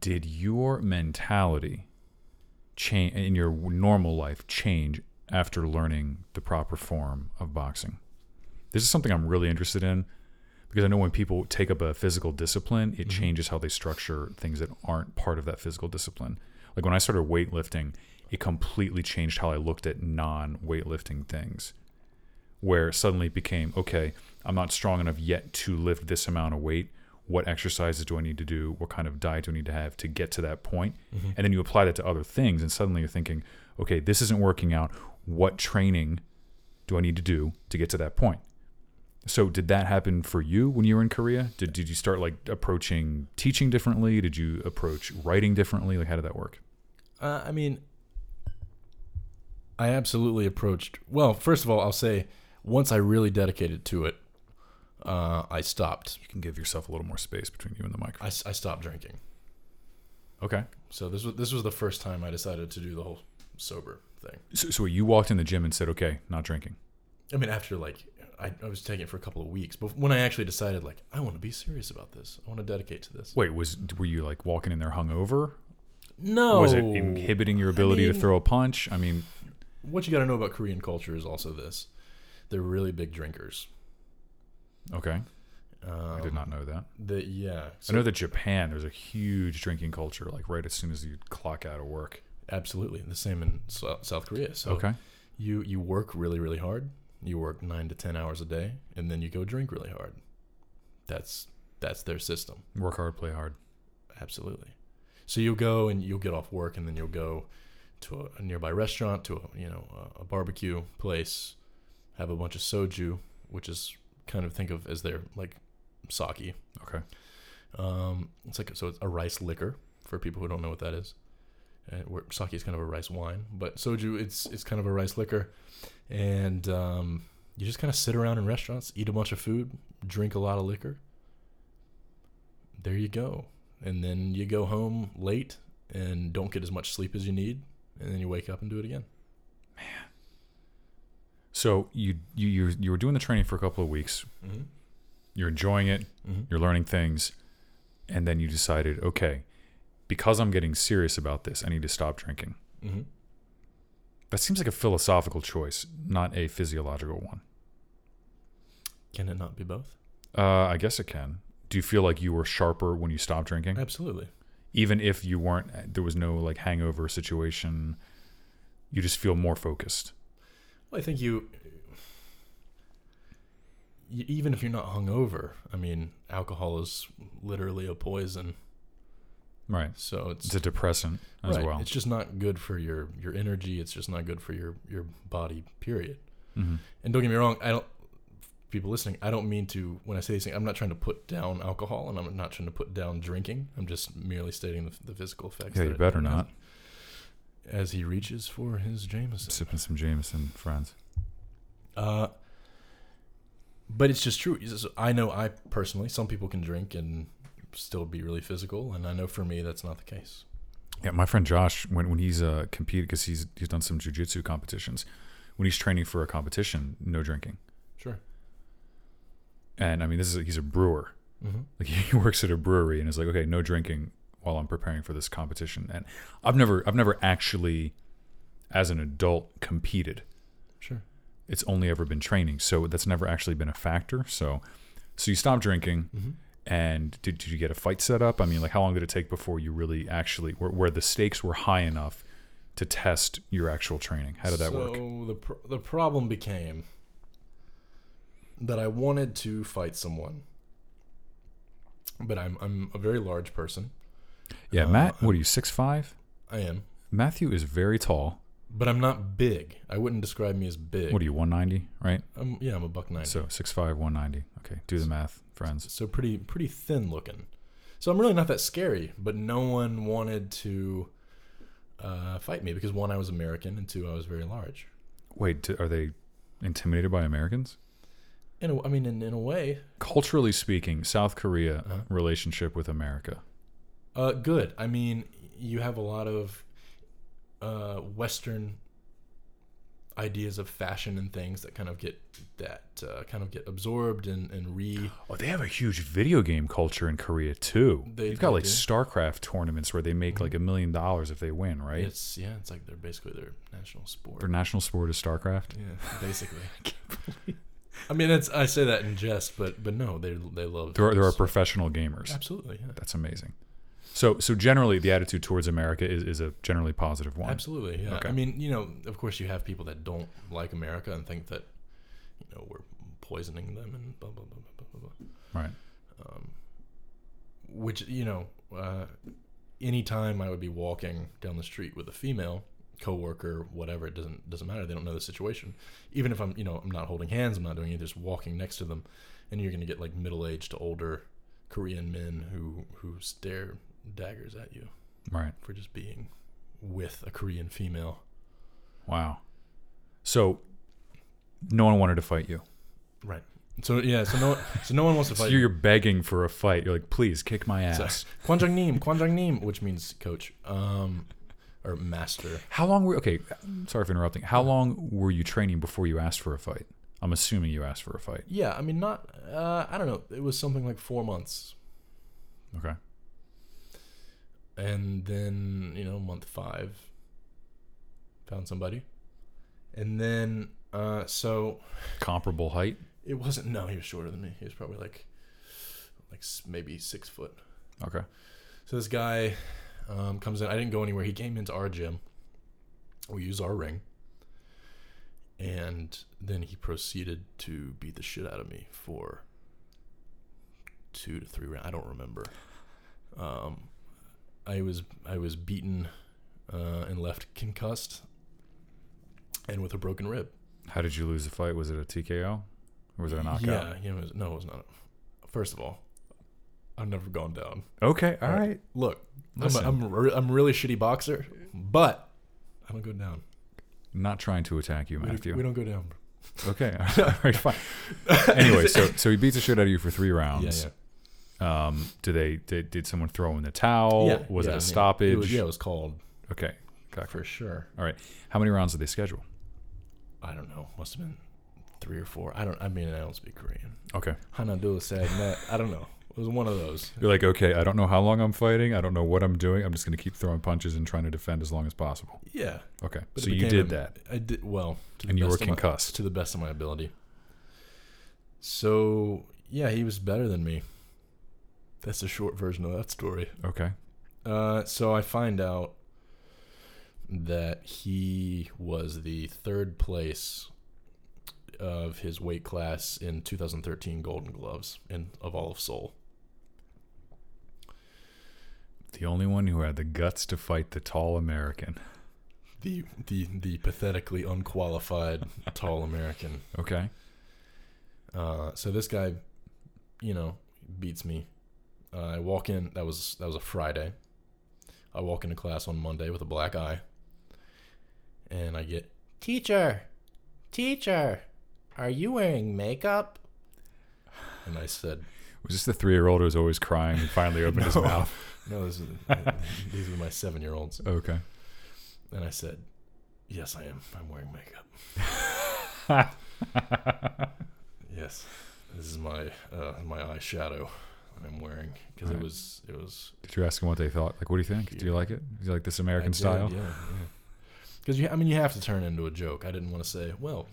B: did your mentality change in your normal life change after learning the proper form of boxing? This is something I'm really interested in because I know when people take up a physical discipline, it mm-hmm. changes how they structure things that aren't part of that physical discipline. Like when I started weightlifting, it completely changed how I looked at non weightlifting things. Where suddenly it became, okay, I'm not strong enough yet to lift this amount of weight. What exercises do I need to do? What kind of diet do I need to have to get to that point? Mm-hmm. And then you apply that to other things, and suddenly you're thinking, okay, this isn't working out. What training do I need to do to get to that point? So did that happen for you when you were in Korea? Did did you start like approaching teaching differently? Did you approach writing differently? Like how did that work?
A: Uh, I mean, I absolutely approached. Well, first of all, I'll say once I really dedicated to it, uh, I stopped.
B: You can give yourself a little more space between you and the
A: I,
B: microphone.
A: s- I stopped drinking.
B: Okay.
A: So this was this was the first time I decided to do the whole sober thing.
B: So, so you walked in the gym and said, "Okay, not drinking."
A: I mean, after like I, I was taking it for a couple of weeks, but when I actually decided like I want to be serious about this, I want to dedicate to this.
B: Wait, was were you like walking in there hungover?
A: No,
B: Was it inhibiting your ability to
A: mean-
B: throw a punch? I mean,
A: What you got to know about Korean culture is also this: they're really big drinkers.
B: okay,
A: Um,
B: I did not know that.
A: The, yeah,
B: I know that Japan, there's a huge drinking culture. Like right as soon as you clock out of work.
A: Absolutely the same in Sou- South Korea. So
B: Okay.
A: you you work really really hard. You work nine to ten hours a day, and then you go drink really hard. That's that's their system.
B: Work hard, play hard.
A: Absolutely. So you'll go and you'll get off work, and then you'll go to a, nearby restaurant, to a you know a, a barbecue place, have a bunch of soju, which is kind of think of as their like sake.
B: Okay.
A: Um, it's like so it's a rice liquor for people who don't know what that is. Uh, where sake is kind of a rice wine, but soju it's it's kind of a rice liquor, and um, you just kind of sit around in restaurants, eat a bunch of food, drink a lot of liquor. There you go, and then you go home late and don't get as much sleep as you need, and then you wake up and do it again. Man.
B: So you you you you were doing the training for a couple of weeks.
A: Mm-hmm.
B: You're enjoying it.
A: Mm-hmm.
B: You're learning things, and then you decided, okay, because I'm getting serious about this, I need to stop drinking.
A: Mm-hmm.
B: That seems like a philosophical choice, not a physiological one.
A: Can it not be both?
B: Uh, I guess it can. Do you feel like you were sharper when you stopped drinking,
A: Absolutely.
B: even if you weren't? There was no like hangover situation. You just feel more focused.
A: Well, I think you, even if you're not hungover, I mean, alcohol is literally a poison.
B: Right.
A: So it's,
B: It's a depressant as
A: right,
B: well.
A: It's just not good for your your energy. It's just not good for your your body. Period.
B: hmm
A: And don't get me wrong. I don't. People listening, I don't mean to. When I say these things, I'm not trying to put down alcohol, and I'm not trying to put down drinking. I'm just merely stating the, the physical effects.
B: Yeah, you better not.
A: As he reaches for his Jameson.
B: Sipping some Jameson, friends.
A: Uh, but it's just true. I know I personally, some people can drink and still be really physical, and I know for me that's not the case.
B: Yeah, my friend Josh, when when he's uh competed because he's he's done some jujitsu competitions, when he's training for a competition, no drinking.
A: Sure.
B: And I mean, this is he's a brewer.
A: Mm-hmm.
B: Like he works at a brewery and is like, okay, no drinking while I'm preparing for this competition. And I've never I've never actually, as an adult, competed.
A: Sure.
B: It's only ever been training, so that's never actually been a factor. So, so you stop drinking,
A: Mm-hmm.
B: And did, did you get a fight set up? I mean, like how long did it take before you really actually where, where the stakes were high enough to test your actual training? How did that work?
A: So the pr- the problem became that I wanted to fight someone, but I'm I'm a very large person.
B: Yeah,
A: uh,
B: Matt, what are you six five?
A: I am,
B: Matthew is very tall.
A: But I'm not big. I wouldn't describe me as big.
B: What are you, 190, right?
A: I'm, yeah, I'm a buck ninety.
B: So 6'5", 190. Okay, do the math, friends.
A: so pretty pretty thin looking. So I'm really not that scary, but no one wanted to uh, fight me because one, I was American, and two, I was very large.
B: Wait, d- are they intimidated by Americans?
A: In a, I mean, in, in a way,
B: Culturally speaking, South Korea
A: Uh-huh.
B: relationship with America.
A: uh, good. I mean, you have a lot of uh, Western ideas of fashion and things that kind of get that uh, kind of get absorbed and, and re.
B: Oh, they have a huge video game culture in Korea too.
A: They-
B: They've got
A: they
B: like
A: do.
B: StarCraft tournaments where they make like a million dollars if they win, right?
A: It's yeah, it's like they're basically their national sport.
B: Their national sport is StarCraft.
A: Yeah, basically. I mean, it's I say that in jest, but but no, they they love.
B: There are, there are professional gamers.
A: absolutely, yeah.
B: That's amazing. So so generally, the attitude towards America is, is a generally positive one.
A: Absolutely, yeah.
B: Okay.
A: I mean, you know, of course, you have people that don't like America and think that, you know, we're poisoning them and blah blah blah blah blah blah. blah.
B: Right.
A: Um, which you know, uh, anytime I would be walking down the street with a female coworker, whatever, it doesn't doesn't matter. They don't know the situation. Even if I'm, you know, I'm not holding hands, I'm not doing anything, just walking next to them, and you're gonna get like middle aged to older Korean men who who stare daggers at you
B: Right.
A: for just being with a Korean female.
B: Wow. So no one wanted to fight you.
A: Right. So yeah, so no, so no one wants to fight.
B: So you're begging for a fight. You're like, please kick my ass.
A: Kwanjang Nim, Kwanjang Nim, which means coach, um, or master.
B: How long were okay? Sorry for interrupting. How long were you training before you asked for a fight? I'm assuming you asked for a fight.
A: Yeah, I mean, not. Uh, I don't know. It was something like four months,
B: Okay.
A: And then you know, month five, found somebody, and then uh, so
B: Comparable height.
A: it wasn't. No, he was shorter than me. He was probably like, like maybe six foot.
B: Okay.
A: So this guy um, comes in. I didn't go anywhere. He came into our gym. We use our ring. And then he proceeded to beat the shit out of me for two to three rounds. I don't remember. Um, I was I was beaten uh, and left concussed and with a broken rib.
B: How did you lose the fight? Was it a TKO or was it a knockout?
A: Yeah, yeah, it was, no, it was not. First of all, I've never gone down.
B: Okay. All
A: All right.
B: right.
A: Look, I'm, a,
B: Listen.
A: I'm, re- I'm a really shitty boxer, but I don't go down.
B: Not trying to attack you,
A: We don't-
B: Matthew.
A: We don't go down.
B: Okay. All right. Fine. Anyway, so so he beats the shit out of you for three
A: Yeah,
B: rounds.
A: yeah.
B: Um, did they did, did someone throw in the towel?
A: yeah
B: was
A: yeah,
B: it a stoppage?
A: It was, yeah, it was called
B: Okay. Got
A: for sure.
B: All right. How many rounds did they schedule?
A: I don't know. Must have been three or four. I don't. I mean, I don't speak Korean.
B: Okay.
A: Hanadu said that. I don't know. It was one of those.
B: You're like, okay, I don't know how long I'm fighting. I don't know what I'm doing. I'm just going to keep throwing punches and trying to defend as long as possible.
A: Yeah.
B: Okay.
A: But
B: so you did
A: a-
B: that.
A: I did well. To
B: And you were
A: of my-
B: concussed.
A: to the best of my ability. So yeah, he was better than me. That's the short version of that story.
B: Okay.
A: Uh, so I find out that he was the third place of his weight class in 2013 Golden Gloves and of all of Seoul.
B: The only one who had the guts to fight the tall American.
A: The the the pathetically unqualified tall American.
B: Okay.
A: Uh, so this guy, you know, beats me. Uh, I walk in. That was that was a Friday. I walk into class on Monday with a black eye, and I get teacher, teacher, are you wearing makeup? And I said,
B: Was this the three year old who was always crying and finally opened his mouth?
A: no, this is, these were my seven year olds.
B: Okay.
A: And I said, yes, I am. I'm wearing makeup. Yes, this is my uh, my eyeshadow I'm wearing because
B: Right.
A: it was it was
B: Did you ask them what they thought? Like, what do you think? Do you like it? Do you like this American
A: did,
B: style?
A: Yeah, Because you, I mean, you have to turn into a joke. I didn't want to say, well,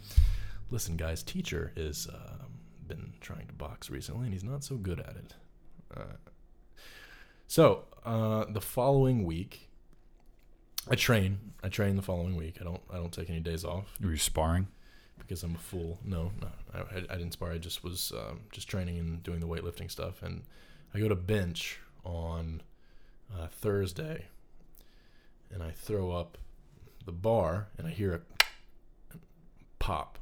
A: listen, guys, teacher is um, been trying to box recently, and he's not so good at it. Uh, so uh, the following week, I train. I train the following week. I don't. I don't take any days off
B: Were you sparring?
A: Because I'm a fool. No, no, I, I, didn't spar. I just was um, just training and doing the weightlifting stuff. And I go to bench on uh, Thursday, and I throw up the bar, and I hear a pop,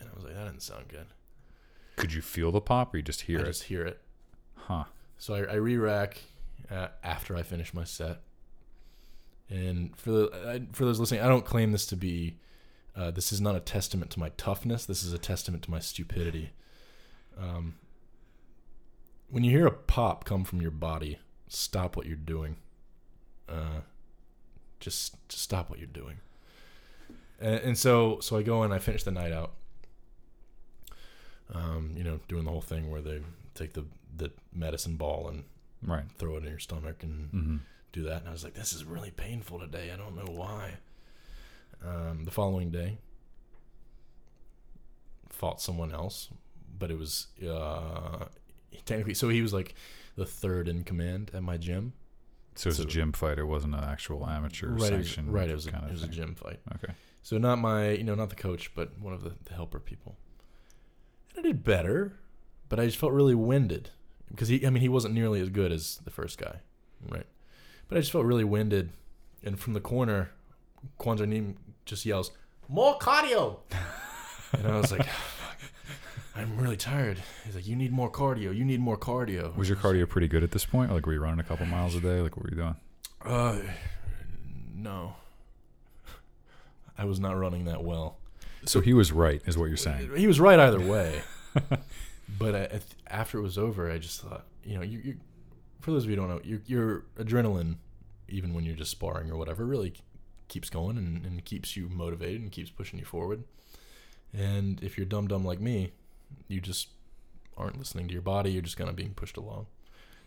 A: and I was like, that didn't sound good.
B: Could you feel the pop or you just hear it?
A: I
B: it?
A: just hear it.
B: Huh.
A: So I, I re-rack uh, after I finish my set. And for the I, for those listening, I don't claim this to be. Uh, this is not a testament to my toughness. This is a testament to my stupidity. Um, when you hear a pop come from your body, stop what you're doing. Uh, just, just stop what you're doing. And, and so, so I go and I finish the night out. Um, you know, doing the whole thing where they take the the medicine ball and
B: Right.
A: throw it in your stomach and
B: Mm-hmm.
A: do that. And I was like, this is really painful today. I don't know why. Um, the following day, fought someone else, but it was uh, technically so he was like the third in command at my gym.
B: So it was a gym fight. It wasn't an actual amateur
A: right, it was, right. It was a,
B: kind
A: it
B: of
A: was a gym fight.
B: Okay.
A: So not my, you know, not the coach, but one of the, the helper people. And I did better, but I just felt really winded because he, I mean, he wasn't nearly as good as the first guy, right? But I just felt really winded, and from the corner, Kwanjang just yells, "More cardio," and I was like, "Fuck, "I'm really tired." He's like, "You need more cardio. You need more cardio."
B: Was your cardio pretty good at this point? Like, were you running a couple miles a day? Like, what were you doing?
A: Uh, no. I was not running that well.
B: So he was right, is what you're saying.
A: He was right either way. but I after it was over, I just thought, you know, you, you for those of you who don't know, your, your adrenaline, even when you're just sparring or whatever, really keeps going and, and keeps you motivated and keeps pushing you forward. And if you're dumb dumb like me, you just aren't listening to your body. You're just kind of being pushed along.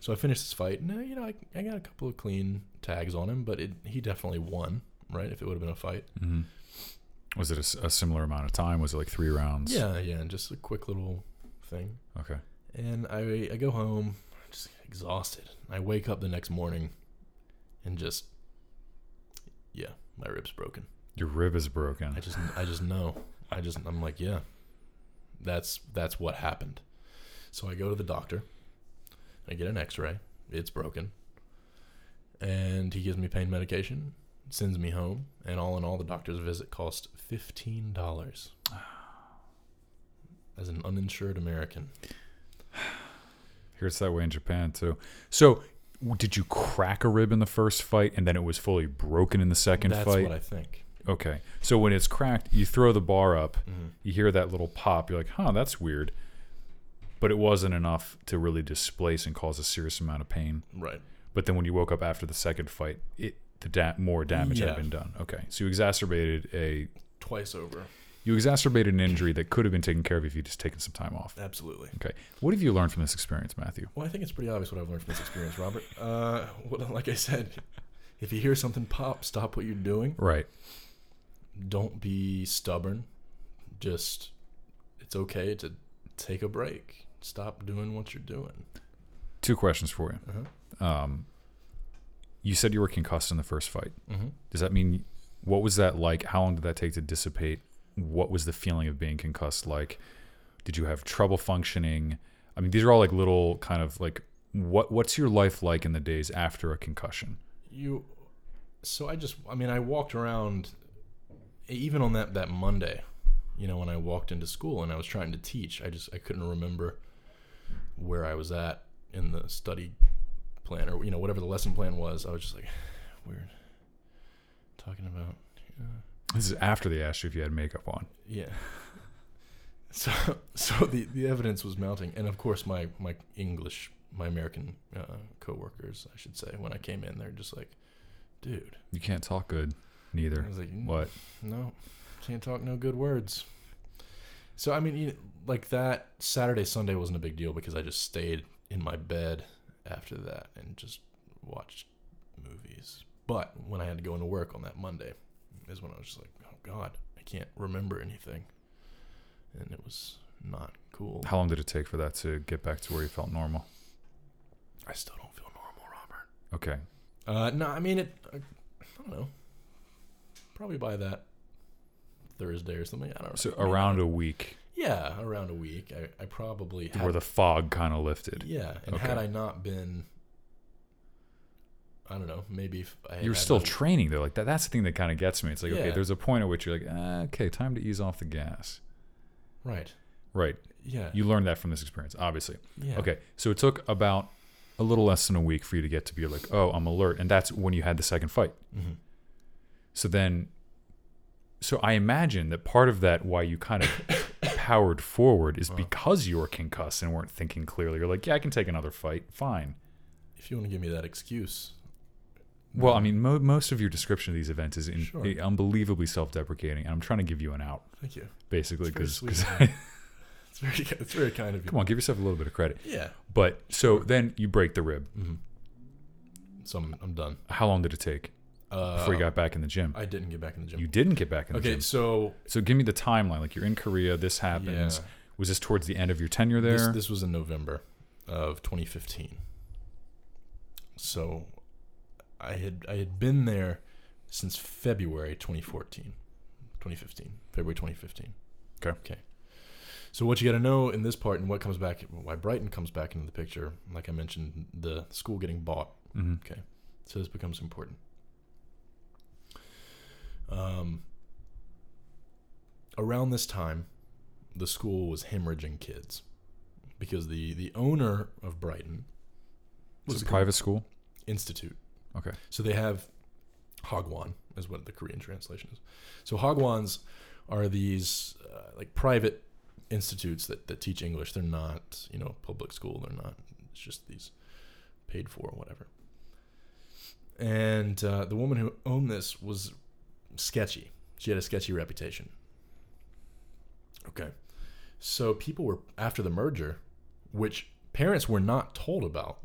A: So I finished this fight, and uh, you know, I, I got a couple of clean tags on him, but it, he definitely won, right? If it would have been a fight.
B: hmm Was it a similar amount of time? Was it like three rounds?
A: Yeah, yeah, and just a quick little thing.
B: Okay.
A: And I I go home, just exhausted. I wake up the next morning, and just yeah, my rib's broken.
B: Your rib is broken.
A: I just I just know. I just I'm like yeah, that's that's what happened. So I go to the doctor. I get an X-ray. It's broken. And he gives me pain medication, sends me home, and all in all, the doctor's visit cost fifteen dollars. As an uninsured American,
B: Here's that way in Japan too. So, did you crack a rib in the first fight, and then it was fully broken in the second
A: that's
B: fight?
A: That's what I think.
B: okay. So when it's cracked, you throw the bar up.
A: Mhm.
B: You hear that little pop. You're like, "Huh, that's weird," but it wasn't enough to really displace and cause a serious amount of pain.
A: Right.
B: But then when you woke up after the second fight, it the da- more damage
A: Yeah.
B: had been done. Okay, so you exacerbated a
A: Twice over.
B: You exacerbated an injury that could have been taken care of if you'd just taken some time off.
A: Absolutely.
B: Okay, what have you learned from this experience, Matthew?
A: Well, I think it's pretty obvious what I've learned from this experience, Robert. Uh, well, like I said, if you hear something pop, stop what you're doing.
B: Right.
A: Don't be stubborn. Just, it's okay to take a break. Stop doing what you're doing.
B: Two questions for you.
A: Uh-huh.
B: Um, you said you were concussed in the first fight.
A: Mm-hmm.
B: Does that mean what was that like? How long did that take to dissipate? What was the feeling of being concussed like? Did you have trouble functioning? I mean, these are all like little kind of like what what's your life like in the days after a concussion?
A: You, so I just, I mean, I walked around, even on that that Monday, you know, when I walked into school and I was trying to teach, I just I couldn't remember where I was at in the study plan or you know whatever the lesson plan was. I was just like, weird. Talking about,
B: This is after they asked you if you had makeup on.
A: yeah. So so the the evidence was mounting, and of course my my English my American uh, coworkers, I should say, when I came in, they're just like, dude.
B: You can't talk good, neither.
A: I was like, "Mm,
B: What?
A: No, can't talk no good words. So I mean, you, like that Saturday Sunday wasn't a big deal because I just stayed in my bed after that and just watched movies. But when I had to go into work on that Monday, is when I was just like, oh God, I can't remember anything, and it was not cool.
B: How long did it take for that to get back to where you felt normal?
A: I still don't feel normal, Robert.
B: Okay.
A: Uh, no, I mean it. I, I don't know. Probably by that Thursday or something. I don't know.
B: So
A: I mean,
B: around a week
A: Yeah, around a week. I, I probably had,
B: where the fog kind of lifted.
A: yeah, and
B: Okay.
A: had I not been, I don't know, maybe if I
B: You're still
A: my-
B: training though. Like that. That's the thing that kind of gets me. It's like okay, there's a point at which you're like, ah, okay, time to ease off the gas.
A: right.
B: Right.
A: Yeah,
B: You learned that from this experience, obviously.
A: yeah.
B: Okay. So it took about a little less than a week for you to get to be like, oh, I'm alert, and that's when you had the second fight.
A: hmm
B: So then, so I imagine that part of that why you kind of powered forward is because you were concussed and weren't thinking clearly. You're like, yeah, I can take another fight, fine.
A: If you want to give me that excuse,
B: Well, I mean, mo- most of your description of these events is in-
A: Sure.
B: unbelievably self-deprecating, and I'm trying to give you an out,
A: thank you.
B: basically,
A: It's
B: because.
A: It's very, it's very kind of you.
B: come on, give yourself a little bit of credit.
A: Yeah.
B: But so then you break the rib.
A: hmm So I'm, I'm done.
B: How long did it take?
A: Uh,
B: before you got back in the gym.
A: I didn't get back in the gym.
B: you didn't get back in the
A: okay,
B: gym.
A: so
B: So give me the timeline. Like you're in Korea. This happens.
A: Yeah.
B: Was this towards the end of your tenure there?
A: this, this was in November of 2015. So I had I had been there since February 2014, 2015, February 2015.
B: Okay.
A: Okay. So what you got to know in this part and what comes back, why Brighton comes back into the picture, like I mentioned, the school getting bought.
B: hmm
A: Okay. So this becomes important. Um, around this time, the school was hemorrhaging kids because the, the owner of Brighton
B: Was
A: was
B: it
A: a
B: a private school?
A: institute.
B: Okay.
A: So they have Hagwon, is what the Korean translation is. So Hagwons are these uh, like private institutes that, that teach English. They're not, you know, public school. They're not. It's just these paid for or whatever. And uh, the woman who owned this was sketchy. She had a sketchy reputation. Okay. So people were after the merger, which parents were not told about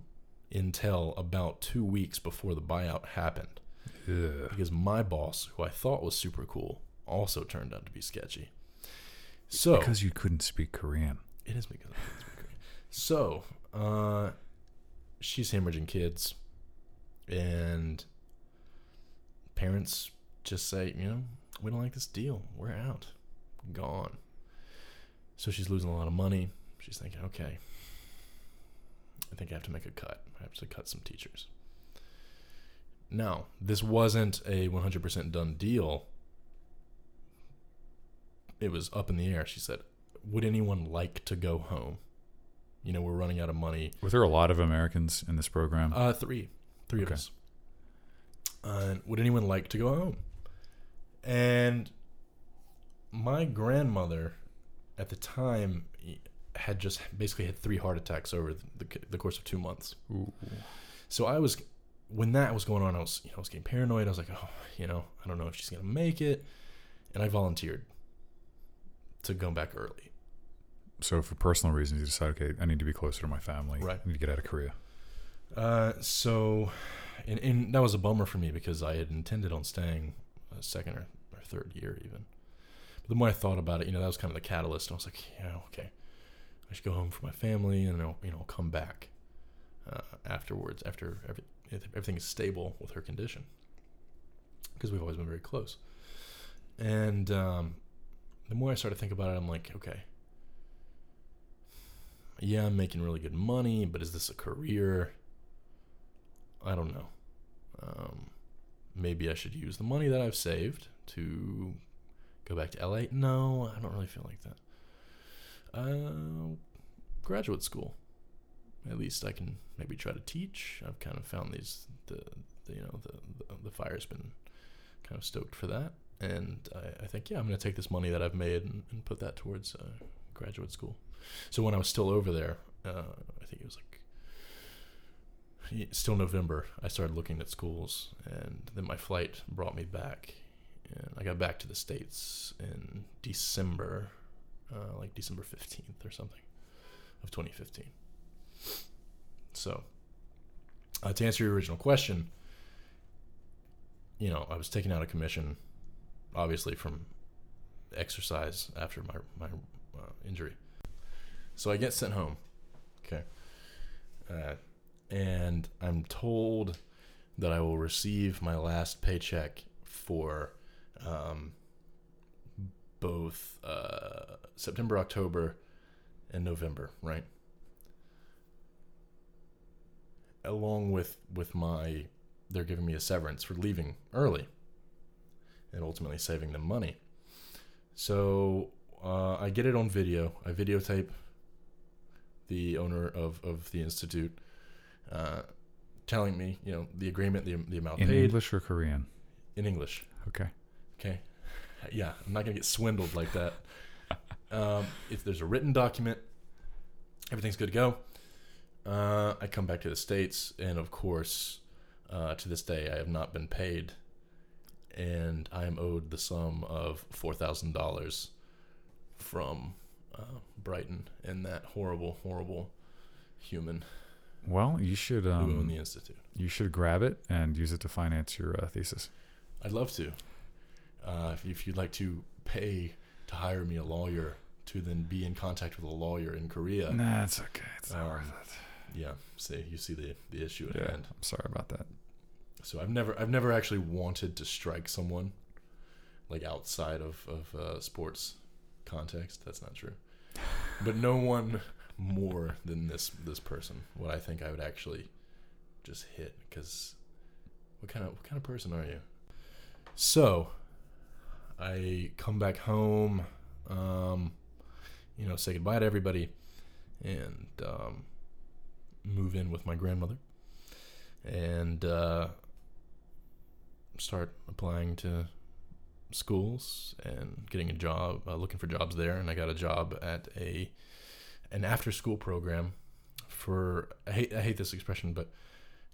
A: until about two weeks before the buyout happened. Because my boss, who I thought was super cool, also turned out to be sketchy. So
B: Because you couldn't speak Korean.
A: it is because I couldn't speak Korean. So, uh, she's hemorrhaging kids, and parents just say, you know, we don't like this deal. We're out, gone. So she's losing a lot of money. She's thinking, okay, I think I have to make a cut. I have to cut some teachers. Now, this wasn't a 100% done deal. It was up in the air. She said, would anyone like to go home? You know, we're running out of money.
B: Were there a lot of Americans in this program?
A: Uh, three, three of us. Uh, would anyone like to go home? And my grandmother, at the time, had just basically had three heart attacks over the, the course of two months.
B: Ooh.
A: So I was, when that was going on, I was, you know, I was getting paranoid. I was like, oh, you know, I don't know if she's gonna make it, and I volunteered to go back early.
B: So for personal reasons, you decided, okay, I need to be closer to my family.
A: Right.
B: I need to get out of Korea.
A: Uh, so, and, and that was a bummer for me because I had intended on staying a second or, or third year even. But the more I thought about it, you know, that was kind of the catalyst. And I was like, yeah, okay, I should go home for my family and I'll, you know, come back uh, afterwards after every, everything is stable with her condition because we've always been very close. And um, the more I start to think about it, I'm like, okay, yeah, I'm making really good money, but is this a career? I don't know. Um, maybe I should use the money that I've saved to go back to LA. No, I don't really feel like that. Uh, graduate school. At least I can maybe try to teach. I've kind of found these the, the you know the, the the fire's been kind of stoked for that, and I, I think yeah I'm gonna take this money that I've made and, and put that towards uh, graduate school. So when I was still over there, uh, I think it was like still November. I started looking at schools, and then my flight brought me back, and I got back to the states in December, uh, like December fifteenth or something, of 2015. So, uh, to answer your original question, you know, I was taken out of commission, obviously from exercise after my my uh, injury. So I get sent home. Okay. Uh, and I'm told that I will receive my last paycheck for um, both uh, September, October, and November, right? Along with with my, they're giving me a severance for leaving early, and ultimately saving them money. So uh, I get it on video. I videotape the owner of, of the institute uh, telling me, you know, the agreement, the, the amount
B: In
A: paid
B: English or Korean?
A: in English.
B: Okay.
A: Okay. Yeah, I'm not gonna get swindled like that. um, if there's a written document, everything's good to go. Uh, I come back to the states, and of course, uh, to this day, I have not been paid, and I am owed the sum of four thousand dollars from uh, Brighton and that horrible, horrible human.
B: Well, you should
A: who own
B: um,
A: the institute.
B: you should grab it and use it to finance your uh, thesis.
A: I'd love to. Uh, if, if you'd like to pay to hire me a lawyer to then be in contact with a lawyer in Korea,
B: Nah, it's okay. It's not
A: Um,
B: worth it.
A: yeah, see, you see the the issue at
B: Yeah,
A: hand.
B: I'm sorry about that.
A: So I've never I've never actually wanted to strike someone like outside of of uh, sports context. That's not true. But no one more than this this person. What I think I would actually just hit because what kind of what kind of person are you? So I come back home, um, you know, say goodbye to everybody, and um, move in with my grandmother, and uh, start applying to schools and getting a job, uh, looking for jobs there, and I got a job at a an after school program for I hate I hate this expression, but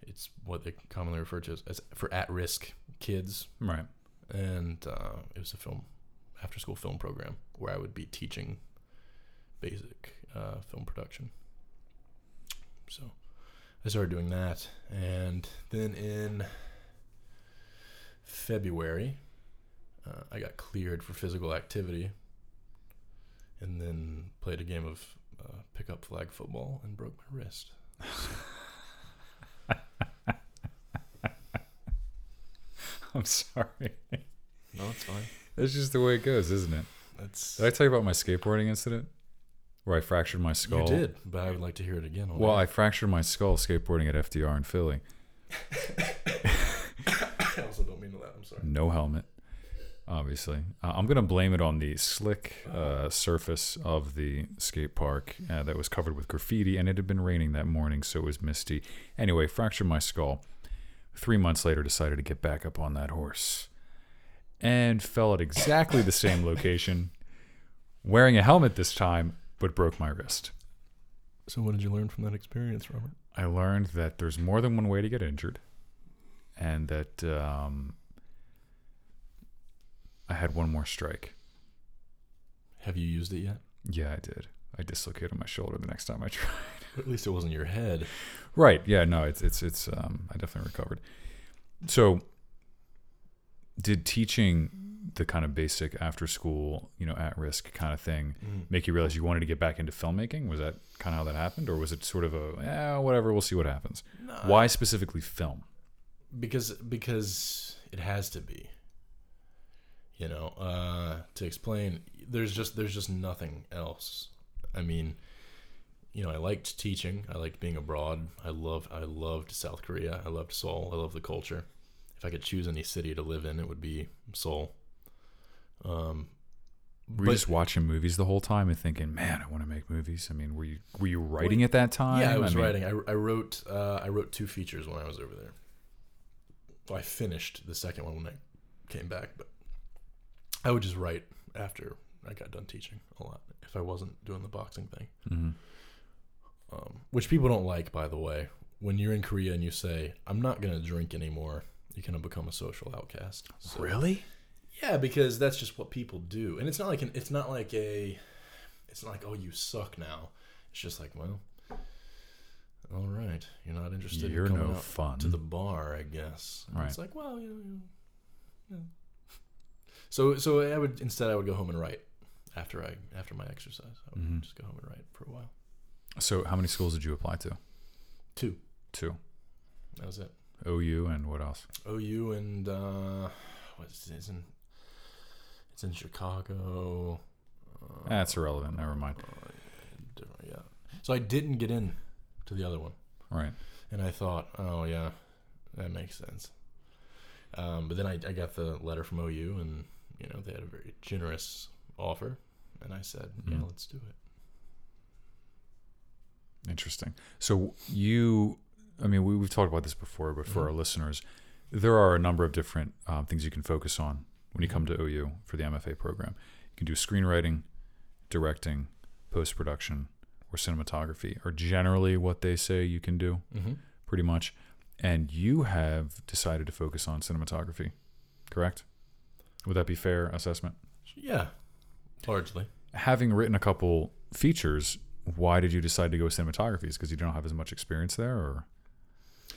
A: it's what they commonly refer to as, as for at risk kids,
B: Right.
A: And uh, it was a film after school film program where I would be teaching basic uh, film production. So I started doing that, and then in February, uh, I got cleared for physical activity, and then played a game of uh, pickup flag football and broke my wrist.
B: I'm sorry.
A: No, it's fine.
B: That's just the way it goes, isn't it?
A: That's
B: Did I tell you about my skateboarding incident where I fractured my skull?
A: you did, but I would like to hear it again.
B: Well, I fractured my skull skateboarding at FDR in Philly.
A: I also don't mean to laugh. I'm sorry.
B: No helmet, obviously. Uh, I'm going to blame it on the slick uh, surface of the skate park uh, that was covered with graffiti, and it had been raining that morning, so it was misty. Anyway, fractured my skull. Three months later, decided to get back up on that horse and fell at exactly the same location, wearing a helmet this time, but broke my wrist.
A: So, what did you learn from that experience, Robert?
B: I learned that there's more than one way to get injured, and that um, I had one more strike.
A: Have you used it yet?
B: Yeah, I did. I dislocated my shoulder the next time I tried.
A: At least it wasn't your head.
B: right? Yeah. No. It's it's it's. Um, I definitely recovered. So, did teaching the kind of basic after school, you know, at risk kind of thing make you realize you wanted to get back into filmmaking? Was that kind of how that happened, or was it sort of a yeah, whatever, we'll see what happens?
A: No,
B: Why specifically film?
A: Because because it has to be. You know, uh, to explain, there's just there's just nothing else. I mean, you know, I liked teaching. I liked being abroad. I loved I loved South Korea. I loved Seoul. I love the culture. If I could choose any city to live in, it would be Seoul. Um,
B: Were you just watching movies the whole time and thinking, "Man, I want to make movies"? I mean, were you were you writing at that time?
A: Yeah, I was
B: mean,
A: writing. I, I wrote uh, I wrote two features when I was over there. Well, I finished the second one when I came back, but I would just write after I got done teaching a lot if I wasn't doing the boxing thing.
B: Mhm.
A: Um, which people don't like, by the way. When you're in Korea and you say, "I'm not gonna drink anymore," you kind of become a social outcast. So-
B: Really?
A: Yeah, because that's just what people do, and it's not like an, it's not like a, it's not like oh you suck now. It's just like well, all right, you're not interested.
B: You're
A: in coming
B: no
A: out
B: fun.
A: to the bar, I guess. And
B: Right.
A: It's like well, you know, you know. So so I would instead I would go home and write after I after my exercise. I would
B: Mhm.
A: just go home and write for a while.
B: So, how many schools did you apply to?
A: Two.
B: Two.
A: That was it.
B: OU and what else?
A: OU and uh, what's it? It's in it's in Chicago. Uh,
B: That's irrelevant. Never mind.
A: Uh, yeah. So I didn't get in to the other one,
B: Right.
A: and I thought, oh yeah, that makes sense. Um, but then I, I got the letter from OU, and you know they had a very generous offer, and I said, yeah,
B: Mhm.
A: let's do it.
B: Interesting. So you, I mean, we, we've talked about this before, but for
A: Mhm.
B: our listeners, there are a number of different um, things you can focus on when you come to OU for the MFA program. You can do screenwriting, directing, post production, or cinematography, are generally what they say you can do,
A: Mm-hmm.
B: pretty much. And you have decided to focus on cinematography, correct? Would that be fair assessment?
A: Yeah, largely.
B: having written a couple features, why did you decide to go with cinematography? Is because you don't have as much experience there, or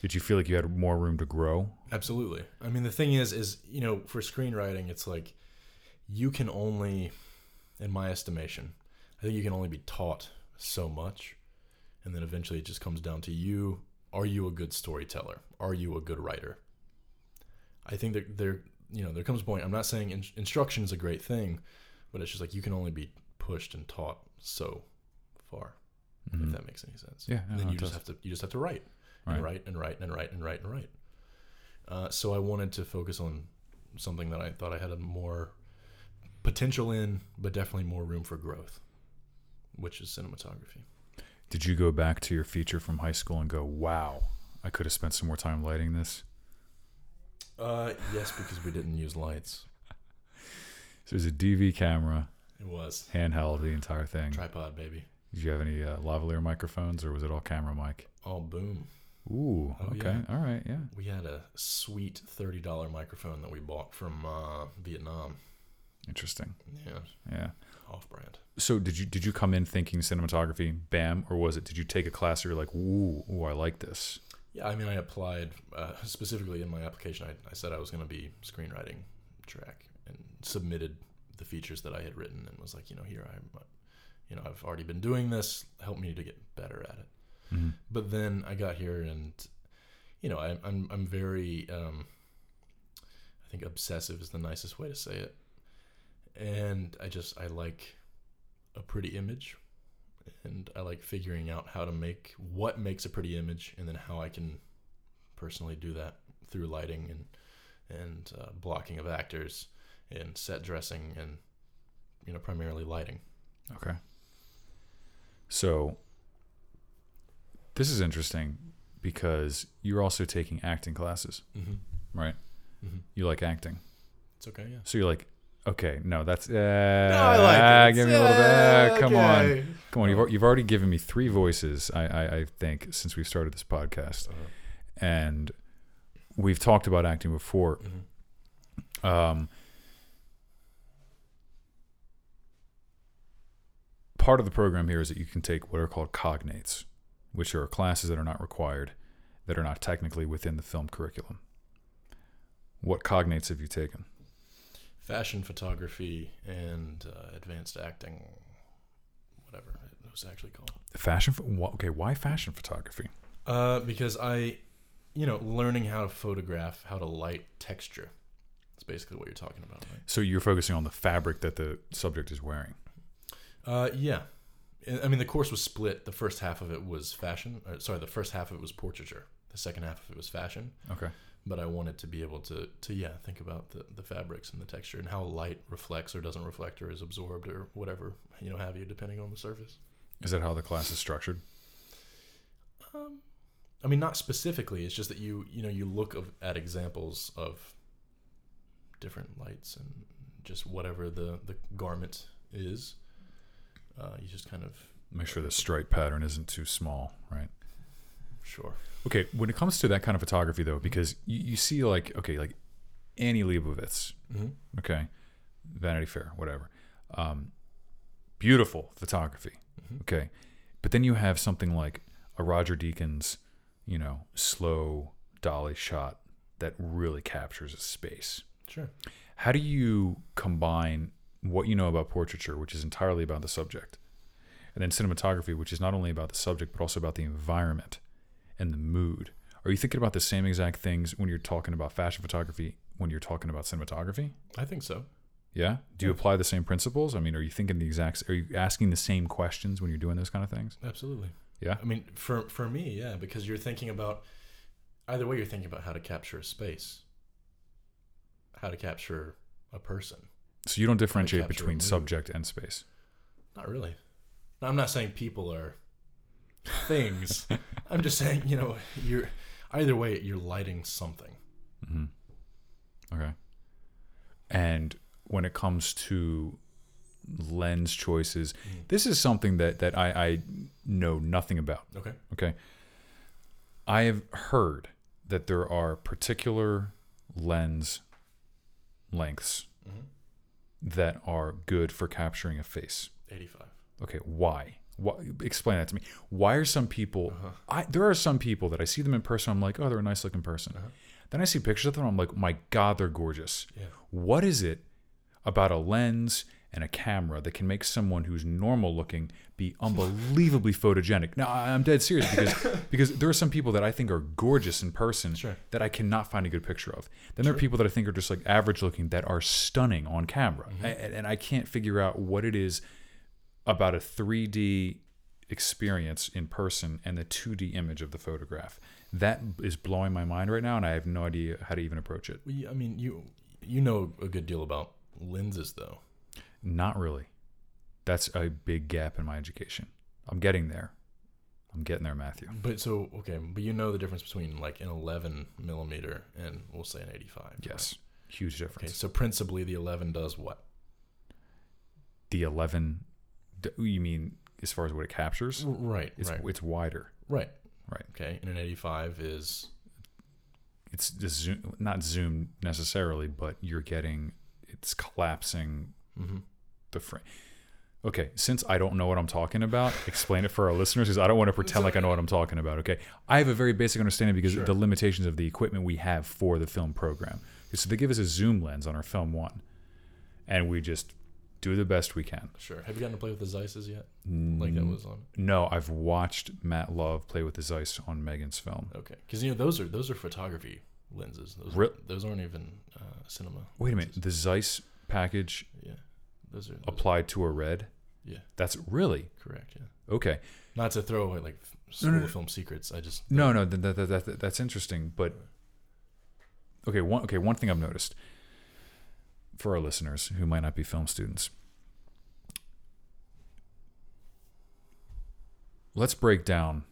B: did you feel like you had more room to grow?
A: Absolutely. I mean, the thing is, is you know, for screenwriting, it's like you can only, in my estimation, I think you can only be taught so much, and then eventually it just comes down to you. Are you a good storyteller? Are you a good writer? I think that there, you know, there comes a point. I'm not saying in- instruction is a great thing, but it's just like you can only be pushed and taught so
B: Mhm.
A: if that makes any sense.
B: Yeah, no,
A: then
B: it
A: you just
B: does.
A: have to you just have to write
B: Right.
A: and write and write and write and write and write. Uh, so I wanted to focus on something that I thought I had a more potential in, but definitely more room for growth, which is cinematography.
B: Did you go back to your feature from high school and go, "Wow, I could have spent some more time lighting this"?
A: Uh, yes, because we didn't use lights.
B: So there's a DV camera,
A: It was
B: handheld, the entire thing.
A: tripod, baby.
B: Did you have any uh, lavalier microphones, or was it all camera mic?
A: All boom.
B: Ooh,
A: Oh,
B: okay, all right, yeah.
A: We had a sweet thirty dollar microphone that we bought from uh, Vietnam.
B: Interesting.
A: Yeah,
B: Yeah.
A: off brand.
B: So did you did you come in thinking cinematography, bam, or was it? Did you take a class where you're like, ooh, ooh, I like this?
A: Yeah, I mean, I applied uh, specifically in my application. I, I said I was going to be screenwriting track and submitted the features that I had written and was like, you know, here I'm, you know, I've already been doing this. Help me to get better at it.
B: Mm-hmm.
A: But then I got here and, you know, I, I'm I'm very, um, I think obsessive is the nicest way to say it, and I just I like a pretty image, and I like figuring out how to make what makes a pretty image, and then how I can personally do that through lighting and and uh, blocking of actors and set dressing and you know primarily lighting.
B: Okay. So this is interesting because you're also taking acting classes,
A: Mm-hmm.
B: right?
A: Mm-hmm.
B: You like acting,
A: It's okay, yeah.
B: so you're like, okay, no, that's uh,
A: I like it.
B: give me a little bit.
A: Yeah,
B: Come on, come on. You've you've already given me three voices. I I, I think since we've started this podcast,
A: Uh-huh.
B: and we've talked about acting before.
A: Mhm.
B: Um, part of the program here is that you can take what are called cognates, which are classes that are not required, that are not technically within the film curriculum. What cognates have you taken?
A: fashion photography and uh, advanced acting, whatever it was actually called.
B: Fashion. Okay, why fashion photography?
A: Uh, because I, you know, learning how to photograph, how to light texture. That's basically what you're talking about, right?
B: So you're focusing on the fabric that the subject is wearing.
A: Uh, yeah. I- mean, the course was split. The first half of it was fashion. Or, sorry, the first half of it was portraiture. The second half of it was fashion.
B: Okay.
A: But I wanted to be able to, to yeah, think about the, the fabrics and the texture and how light reflects or doesn't reflect or is absorbed or whatever, you know, have you, depending on the surface.
B: Is that how the class is structured?
A: Um, I mean, not specifically. It's just that you you know you look of, at examples of different lights and just whatever the the garment is. Uh, you just kind of
B: Make sure the stripe pattern isn't too small, right?
A: sure.
B: Okay, when it comes to that kind of photography, though, because you, you see, like, okay, like Annie Leibovitz,
A: Mm-hmm.
B: okay, Vanity Fair, whatever, um, beautiful photography,
A: Mhm.
B: okay, but then you have something like a Roger Deakins, you know, slow dolly shot that really captures a space.
A: Sure.
B: How do you combine what you know about portraiture, which is entirely about the subject, and then cinematography, which is not only about the subject but also about the environment and the mood? Are you thinking about the same exact things when you're talking about fashion photography when you're talking about cinematography?
A: I think so.
B: Yeah. Do you apply the same principles? I mean, are you thinking the exact? Are you asking the same questions when you're doing those kind of things?
A: Absolutely.
B: Yeah.
A: I mean, for for me, yeah, because you're thinking about either way. You're thinking about how to capture a space, how to capture a person.
B: So you don't differentiate between subject and space.
A: Not really. Now, I'm not saying people are things. I'm just saying, you know, you're either way, you're lighting something.
B: hmm Okay. And when it comes to lens choices,
A: Mm.
B: this is something that that I, I know nothing about.
A: Okay.
B: Okay. I have heard that there are particular lens lengths
A: hmm
B: that are good for capturing a face.
A: 85.
B: Okay, why? Why, explain that to me. Why are some people?
A: Uh-huh.
B: I there are some people that I see them in person. I'm like, oh, they're a nice looking person. Then I see pictures of them. I'm like, my God, they're gorgeous.
A: Yeah.
B: What is it about a lens and a camera that can make someone who's normal looking be unbelievably photogenic? Now I'm dead serious because because there are some people that I think are gorgeous in person
A: Sure.
B: that I cannot find a good picture of. Then there are people that I think are just like average looking that are stunning on camera,
A: Mm-hmm.
B: A- and, I can't figure out what it is about a 3D experience in person and the 2D image of the photograph. That is blowing my mind right now, and I have no idea how to even approach it.
A: Well, I mean, you you know a good deal about lenses, though.
B: Not really. That's a big gap in my education. I'm getting there. I'm getting there, Matthew.
A: But so okay, but you know the difference between like an 11 millimeter and we'll say an 85. right?
B: Yes, huge
A: Okay,
B: difference.
A: so principally the 11 does what?
B: The 11, you mean as far as what it captures?
A: Right.
B: It's
A: right.
B: it's wider.
A: Right.
B: Right.
A: Okay, and an 85 is
B: It's just zoom, not zoomed necessarily, but you're getting it's collapsing
A: mhm.
B: The frame. Okay, since I don't know what I'm talking about, explain it for our listeners because I don't want to pretend like I know what I'm talking about. Okay, I have a very basic understanding because
A: Sure.
B: the limitations of the equipment we have for the film program. So they give us a zoom lens on our film one, and we just do the best we can.
A: sure. Have you gotten to play with the Zeisses yet? Like that was on.
B: No, I've watched Matt Love play with the Zeiss on Megan's film.
A: Okay, because you know those are those are photography lenses. Those
B: Re-
A: those aren't even uh, cinema.
B: Wait a minute, the Zeiss package
A: Yeah, those are those,
B: applied to a red.
A: Yeah.
B: that's really
A: correct. Yeah,
B: okay.
A: not to throw away like school
B: no, no.
A: film secrets. I just
B: No, no, that, that, that, that, that's interesting. But okay, one okay, one thing I've noticed for our listeners who might not be film students. Let's break down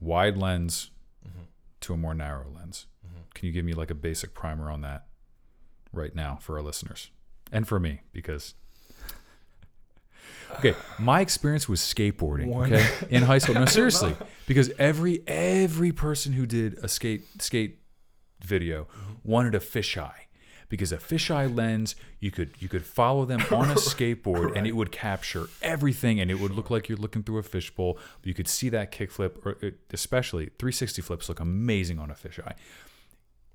B: wide lens
A: Mhm.
B: to a more narrow lens.
A: Mhm.
B: Can you give me like a basic primer on that right now for our listeners and for me because Okay, my experience was skateboarding.
A: One-
B: Okay, in high school. No, seriously, because every every person who did a skate skate video mm-hmm. wanted a fisheye, because a fisheye lens you could you could follow them on a skateboard and it would capture everything and it would look like you're looking through a fishbowl. You could see that kickflip, or it- especially 360 flips look amazing on a fisheye.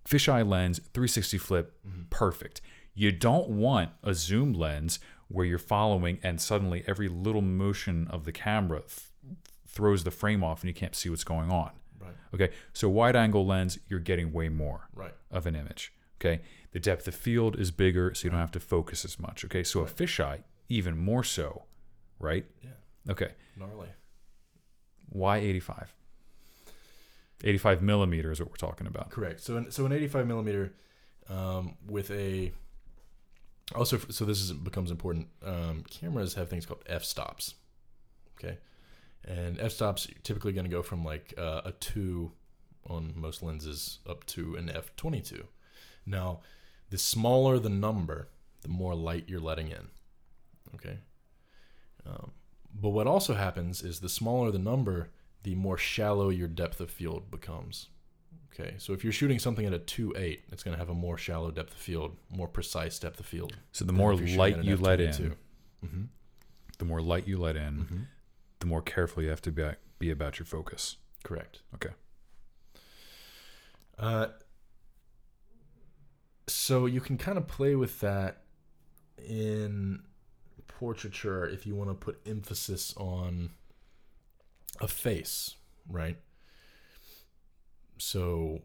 B: Fisheye lens, 360 flip, mm-hmm. perfect. You don't want a zoom lens where you're following and suddenly every little motion of the camera th- throws the frame off and you can't see what's going on.
A: right,
B: Okay, so wide angle lens, you're getting way more
A: right,
B: of an image. Okay, the depth of field is bigger, so you don't have to focus as much. Okay, so a fisheye, even more so, right?
A: yeah,
B: Okay,
A: gnarly.
B: why 85? 85 millimeter is what we're talking about.
A: Correct. So, an, so an 85 millimeter um, with a also so this is becomes important. Um, cameras have things called f stops. Okay, and f stops typically going to go from like uh, a two on most lenses up to an f 22. Now, the smaller the number, the more light you're letting in. Okay. Um, but what also happens is the smaller the number, the more shallow your depth of field becomes. Okay, so if you're shooting something at a 2.8, it's going to have a more shallow depth of field, more precise depth of field.
B: So the more light you let in,
A: Mm-hmm.
B: the more light you let in,
A: Mm-hmm.
B: the more careful you have to be, be about your focus.
A: Correct.
B: Okay.
A: Uh, so you can kind of play with that in portraiture if you want to put emphasis on a face, right? So,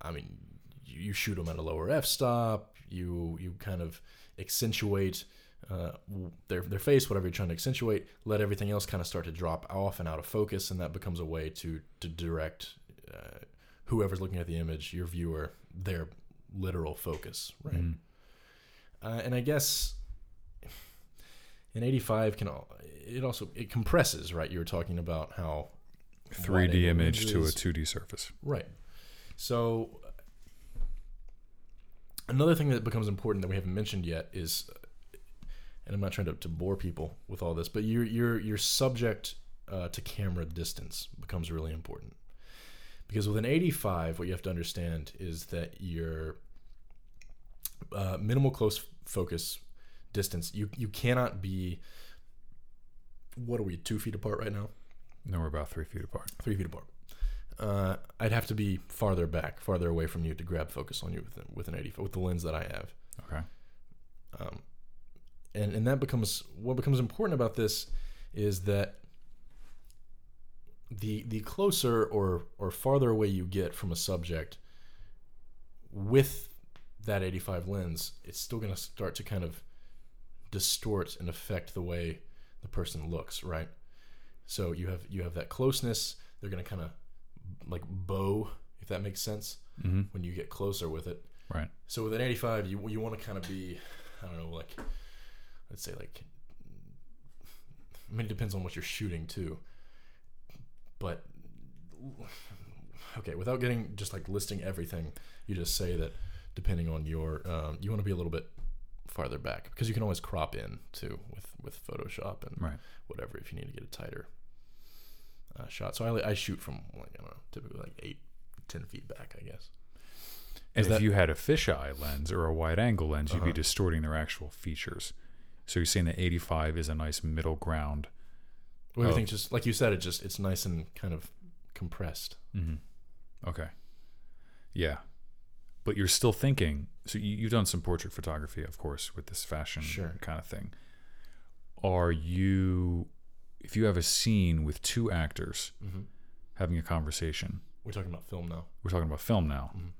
A: I mean, you, you shoot them at a lower f-stop. You you kind of accentuate uh, their their face, whatever you're trying to accentuate. Let everything else kind of start to drop off and out of focus, and that becomes a way to to direct uh, whoever's looking at the image, your viewer, their literal focus, right?
B: Mhm.
A: Uh, and I guess an 85 can al- it also it compresses, right? You were talking about how
B: 3D image to a 2D surface.
A: Right. So another thing that becomes important that we haven't mentioned yet is, and I'm not trying to, to bore people with all this, but your your your subject uh, to camera distance becomes really important because with an 85, what you have to understand is that your uh, minimal close focus distance you you cannot be what are we two feet apart right now?
B: No, we're about three feet apart.
A: Three feet apart. Uh, I'd have to be farther back, farther away from you to grab focus on you with, with an 85 with the lens that I have.
B: Okay.
A: Um, and and that becomes what becomes important about this is that the the closer or or farther away you get from a subject with that 85 lens, it's still going to start to kind of distort and affect the way the person looks, right? So you have you have that closeness. They're going to kind of like bow, if that makes sense,
B: Mm-hmm.
A: when you get closer with it.
B: Right.
A: So with an 85, you you want to kind of be, I don't know, like let's say like, I mean, it depends on what you're shooting too. But okay, without getting just like listing everything, you just say that depending on your, um, you want to be a little bit farther back because you can always crop in too with with Photoshop and
B: Right.
A: whatever if you need to get it tighter uh, shot. So I I shoot from like I don't know, typically like eight, ten feet back, I guess.
B: And
A: Is
B: if
A: that-
B: you had a fisheye lens or a wide angle lens, you'd be
A: Uh-huh.
B: distorting their actual features. So you're saying that 85 is a nice middle ground.
A: Well, everything's just like you said. It just it's nice and kind of compressed.
B: Mm-hmm. Okay. Yeah. But you're still thinking. So you, you've done some portrait photography, of course, with this fashion
A: Sure.
B: kind of thing. Are you, if you have a scene with two actors
A: Mm-hmm.
B: having a conversation,
A: We're talking about film now.
B: we're talking about film now.
A: Mhm.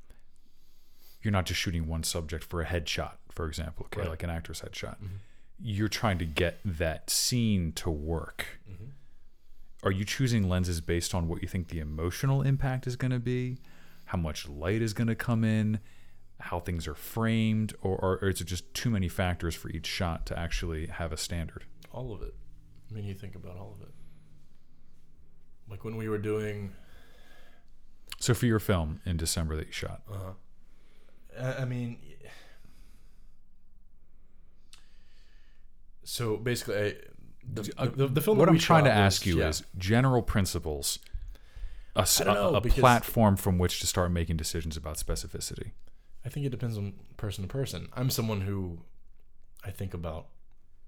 B: You're not just shooting one subject for a headshot, for example, okay,
A: Right.
B: like an actor's headshot.
A: Mhm.
B: You're trying to get that scene to work.
A: Mm-hmm.
B: Are you choosing lenses based on what you think the emotional impact is going to be, how much light is going to come in, how things are framed, or, or, or is it just too many factors for each shot to actually have a standard?
A: All of it. I mean, you think about all of it. Like when we were doing.
B: So for your film in December that you shot,
A: Uh, I I mean. So basically, I, the,
B: Uh,
A: the, the film.
B: what
A: that
B: I'm
A: we
B: trying to ask
A: was-
B: you
A: yeah.
B: is general principles, a, s-
A: I don't
B: a-
A: know,
B: a
A: because-
B: platform from which to start making decisions about specificity.
A: I think it depends on person to person. I'm someone who I think about,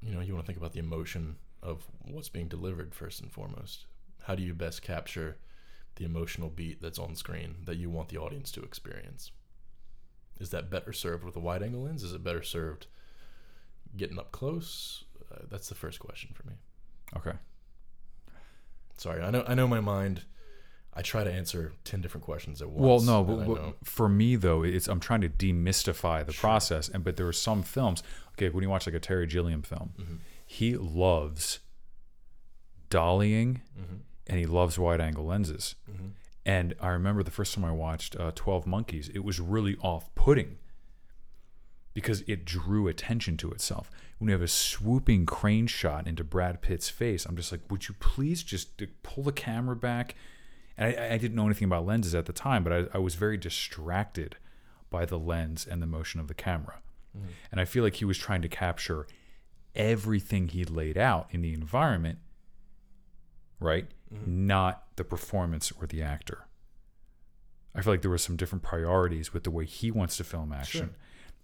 A: you know, you want to think about the emotion of what's being delivered first and foremost. How do you best capture the emotional beat that's on screen that you want the audience to experience? Is that better served with a wide angle lens? Is it better served getting up close? Uh, that's the first question for me.
B: Okay.
A: Sorry, I know I know my mind. I try to answer ten different questions at once.
B: Well,
A: no,
B: but, but for me though, it's I'm trying to demystify the
A: Sure.
B: process. And but there are some films. Okay, when you watch like a Terry Gilliam film,
A: Mhm.
B: He loves dollying
A: Mhm.
B: and he loves wide angle lenses.
A: Mhm.
B: And I remember the first time I watched uh, Twelve Monkeys, it was really off putting because it drew attention to itself. When you have a swooping crane shot into Brad Pitt's face, I'm just like, would you please just pull the camera back? And I, I didn't know anything about lenses at the time, but I, I was very distracted by the lens and the motion of the camera. And I feel like he was trying to capture everything he laid out in the environment, right? Mm-hmm. Not the performance or the actor. I feel like there were some different priorities with the way he wants to film action
A: Sure.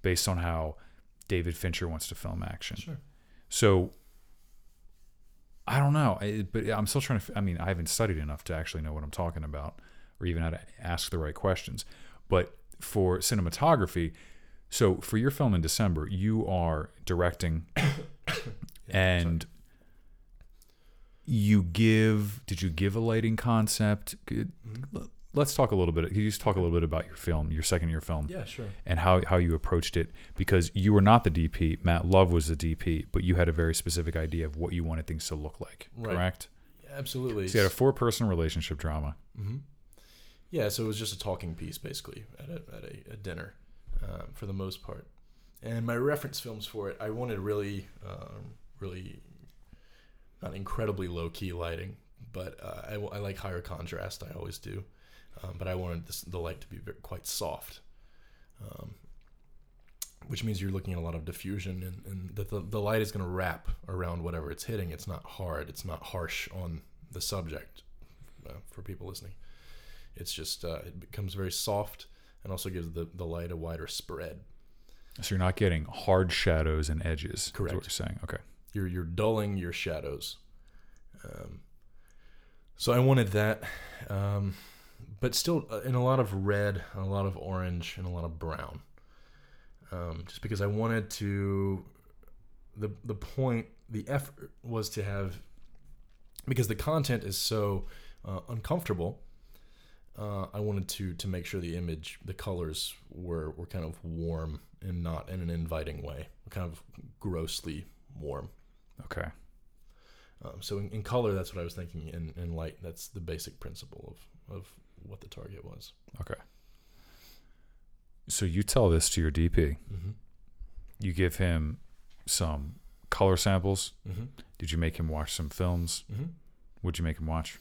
B: based on how David Fincher wants to film action.
A: Sure.
B: So I don't know, I, but I'm still trying to. I mean, I haven't studied enough to actually know what I'm talking about, or even how to ask the right questions. But for cinematography, so for your film in December, you are directing, and you give. Did you give a lighting concept? Could- Let's talk a little bit. Can you just talk a little bit about your film, your second year film?
A: Yeah, sure.
B: and how, how you approached it because you were not the DP. Matt Love was the DP, but you had a very specific idea of what you wanted things to look like.
A: Right.
B: Correct?
A: Absolutely.
B: So you had a four person relationship drama.
A: hmm Yeah, so it was just a talking piece basically at a, at a, a dinner um, for the most part. And my reference films for it, I wanted really, um, really not incredibly low key lighting, but uh, I, I like higher contrast. I always do. Um, but I wanted this, the light to be very, quite soft, um, which means you're looking at a lot of diffusion and, and that the, the light is going to wrap around whatever it's hitting. It's not hard, it's not harsh on the subject uh, for people listening. It's just uh, it becomes very soft and also gives the, the light a wider spread.
B: So you're not getting hard shadows and edges.
A: Correct.
B: what you're saying. Okay.
A: You're you're dulling your shadows, Um, so I wanted that, um, but still uh, in a lot of red, a lot of orange, and a lot of brown. Um, just because I wanted to, the the point, the effort was to have, because the content is so uh, uncomfortable. Uh, I wanted to to make sure the image, the colors were were kind of warm and not in an inviting way, kind of grossly warm.
B: Okay.
A: Um, so in, in color, that's what I was thinking. In, in light, that's the basic principle of, of what the target was.
B: Okay. So you tell this to your DP.
A: Mm-hmm.
B: You give him some color samples.
A: Mm-hmm.
B: Did you make him watch some films?
A: Mm-hmm.
B: What'd you make him watch?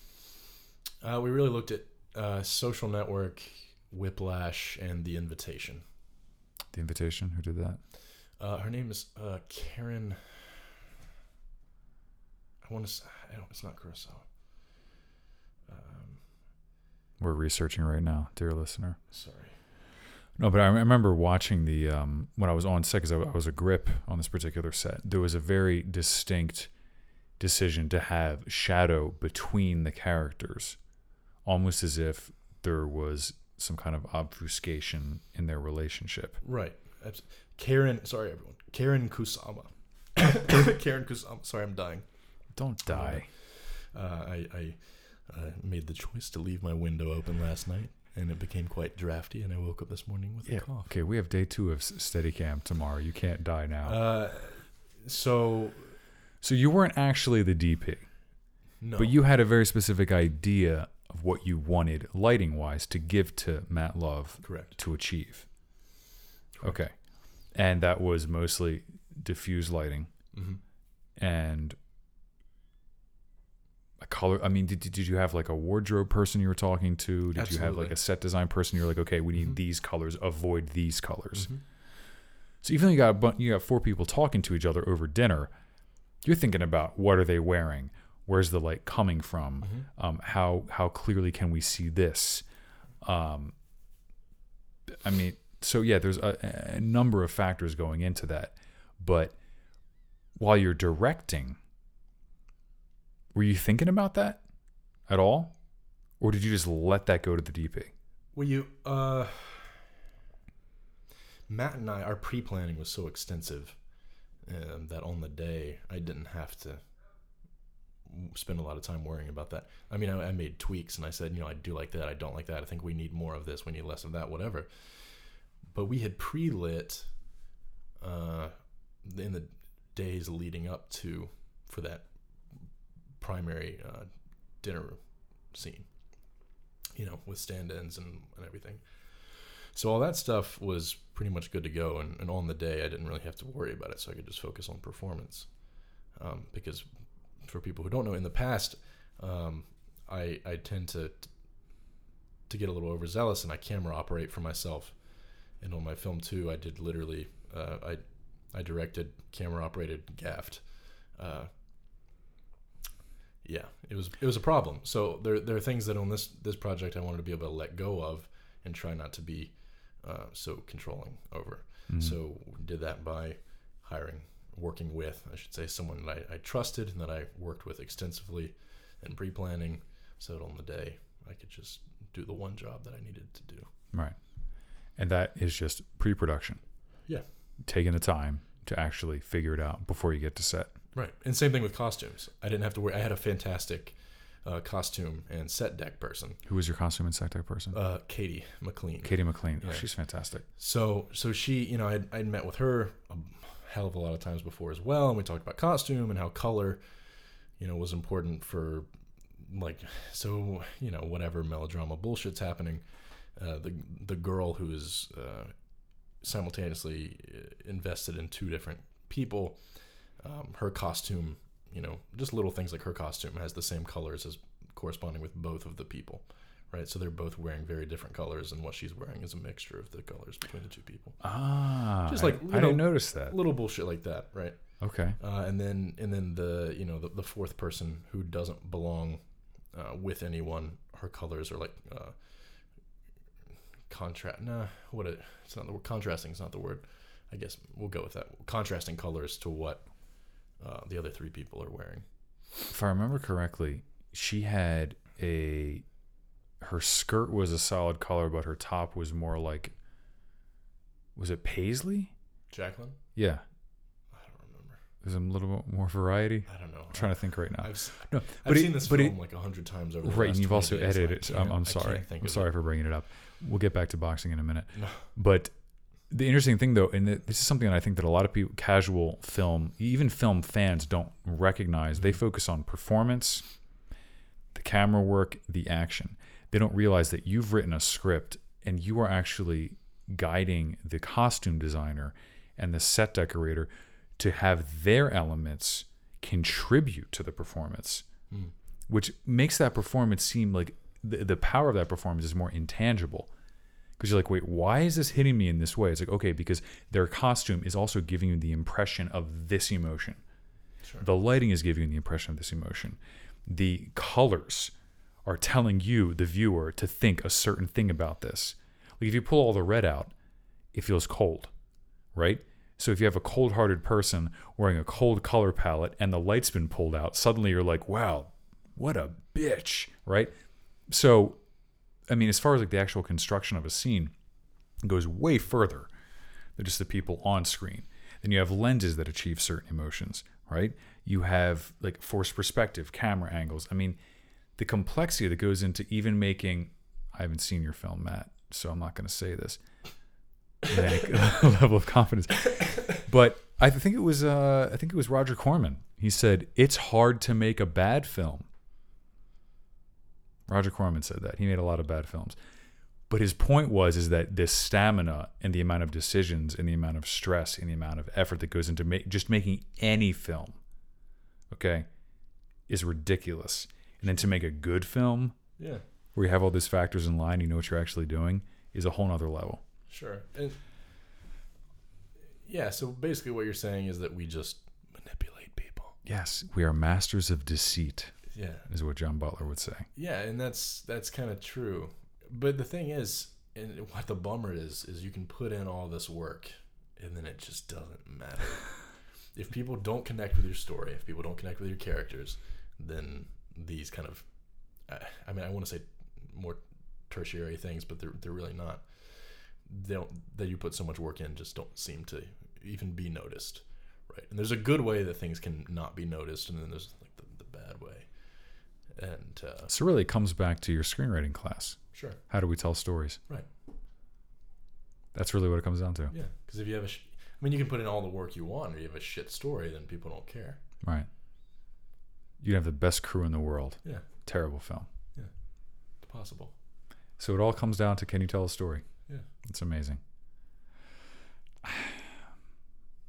A: Uh, we really looked at uh, Social Network, Whiplash, and The Invitation.
B: The Invitation. Who did that?
A: Uh, her name is uh, Karyn. I want to. say I don't. It's not Kurosawa. Um,
B: We're researching right now, dear listener.
A: sorry.
B: No, but I remember watching the um, when I was on set because I, I was a grip on this particular set. There was a very distinct decision to have shadow between the characters, almost as if there was some kind of obfuscation in their relationship.
A: Right. Karyn. Sorry, everyone. Karyn Kusama. Karyn Kusama. Sorry, I'm dying.
B: Don't die.
A: Uh, I, I uh, made the choice to leave my window open last night, and it became quite drafty. And I woke up this morning with
B: Yeah.
A: a cough.
B: Okay, we have day two of Steadicam tomorrow. You can't die now.
A: Uh, so
B: so you weren't actually the DP,
A: no,
B: but you had a very specific idea of what you wanted lighting wise to give to Matt Love
A: correct.
B: to achieve. Okay. And that was mostly diffuse lighting
A: hmm
B: and a color. I mean, did, did you have like a wardrobe person you were talking to? Did you have like a set design person? You're like, okay, we need
A: Mhm.
B: these colors, avoid these colors.
A: Mm-hmm.
B: So even though you got a bun- you got four people talking to each other over dinner, you're thinking about what are they wearing? Where's the light coming from?
A: Mm-hmm.
B: Um, how how clearly can we see this? Um, I mean, so yeah, there's a, a number of factors going into that, but while you're directing, were you thinking about that at all, or did you just let that go to the DP?
A: Well, you, uh, Matt and I, our pre-planning was so extensive um, that on the day I didn't have to spend a lot of time worrying about that. I mean, I, I made tweaks and I said, you know, I do like that, I don't like that. I think we need more of this, we need less of that, whatever. But we had pre-lit uh, in the days leading up to for that primary uh, dinner scene you know, with stand-ins and, and everything. So all that stuff was pretty much good to go, and, and on the day I didn't really have to worry about it, so I could just focus on performance. Um, because for people who don't know, in the past, um, I I tend to to get a little overzealous, and I camera operate for myself. And on my film too, I did literally uh, I I directed, camera operated, gaffed. Uh, yeah, it was it was a problem. So there there are things that on this this project I wanted to be able to let go of and try not to be uh, so controlling over.
B: Mm.
A: So did that by hiring, working with, I should say, someone that I, I trusted and that I worked with extensively and pre-planning, so that on the day I could just do the one job that I needed to do.
B: Right. And that is just pre production.
A: Yeah.
B: Taking the time to actually figure it out before you get to set.
A: Right, and same thing with costumes. I didn't have to worry. I had a fantastic uh, costume and set deck person,
B: Who was your costume and set deck person?
A: uh, Katie McLean.
B: Katie McLean. Oh,
A: yeah.
B: she's fantastic.
A: So so she, you know, I'd, I'd met with her a hell of a lot of times before as well, and we talked about costume and how color, you know, was important for like so you know whatever melodrama bullshit's happening. Uh, the the girl who is uh, simultaneously uh, invested in two different people, um, her costume, you know, just little things like her costume has the same colors as corresponding with both of the people right? So they're both wearing very different colors, and what she's wearing is a mixture of the colors between the two people.
B: Ah.
A: Just
B: I-
A: like,
B: I,
A: you
B: didn't notice that.
A: Little bullshit like that, right?
B: Okay.
A: Uh, and then and then the you know the, the fourth person who doesn't belong uh, with anyone, her colors are like uh, contrast. Nah, what it, it's not the word. Contrasting is not the word. I guess we'll go with that. Contrasting colors to what uh, the other three people are wearing.
B: if I remember correctly, she had a her skirt was a solid color, but her top was more like was it paisley?
A: Jacqueline?
B: Yeah,
A: I don't remember.
B: there's a little bit more variety.
A: I don't know.
B: I'm trying to think right now.
A: I've,
B: No,
A: I've
B: but
A: seen
B: it-
A: this
B: but it-
A: film like a hundred times over.
B: Right, and you've also
A: days,
B: edited it. So I'm, I'm sorry. I'm sorry
A: it.
B: for bringing it up. We'll get back to boxing in a minute.
A: No.
B: But the interesting thing, though, and this is something that I think that a lot of people, casual film, even film fans, don't recognize. They focus on performance, the camera work, the action. They don't realize that you've written a script and you are actually guiding the costume designer and the set decorator to have their elements contribute to the performance, hmm. which makes that performance seem like the, the power of that performance is more intangible because you're like, wait, why is this hitting me in this way? It's like, okay, because their costume is also giving you the impression of this emotion.
A: Sure.
B: The lighting is giving you the impression of this emotion. The colors are telling you, the viewer, to think a certain thing about this. Like if you pull all the red out, it feels cold, right? So if you have a cold hearted person wearing a cold color palette and the light's been pulled out, suddenly you're like, wow, what a bitch, right? So I mean, as far as like the actual construction of a scene, goes way further than just the people on screen. Then you have lenses that achieve certain emotions, right? You have like forced perspective, camera angles. I mean, the complexity that goes into even making. I haven't seen your film, Matt, so I'm not going to say this level of confidence. But I think it was uh, I think it was Roger Corman. He said it's hard to make a bad film. Roger Corman said that. He made a lot of bad films. But his point was is that this stamina and the amount of decisions and the amount of stress and the amount of effort that goes into ma- just making any film, okay, is ridiculous. And then to make a good film
A: Yeah.
B: where you have all these factors in line, you know what you're actually doing, is a whole nother level.
A: Sure. And yeah, so basically what you're saying is that we just manipulate people.
B: Yes, we are masters of deceit,
A: Yeah.
B: is what John Butler would say.
A: Yeah, and that's that's kind of true. But the thing is, and what the bummer is, is you can put in all this work, and then it just doesn't matter. if people don't connect with your story, if people don't connect with your characters, then these kind of, I- I mean, I want to say more tertiary things, but they're they're really not. They don't that you put so much work in just don't seem to even be noticed, right? And there's a good way that things can not be noticed, and then there's like the, the bad way. And uh,
B: So really, it comes back to your screenwriting class.
A: sure,
B: How do we tell stories?
A: Right.
B: That's really what it comes down to.
A: Yeah, because if you have a, sh- I mean, you can put in all the work you want, or you have a shit story, then people don't care.
B: Right. You have the best crew in the world.
A: Yeah,
B: Terrible film. Yeah.
A: It's possible.
B: So it all comes down to can you tell a story?
A: Yeah.
B: It's amazing.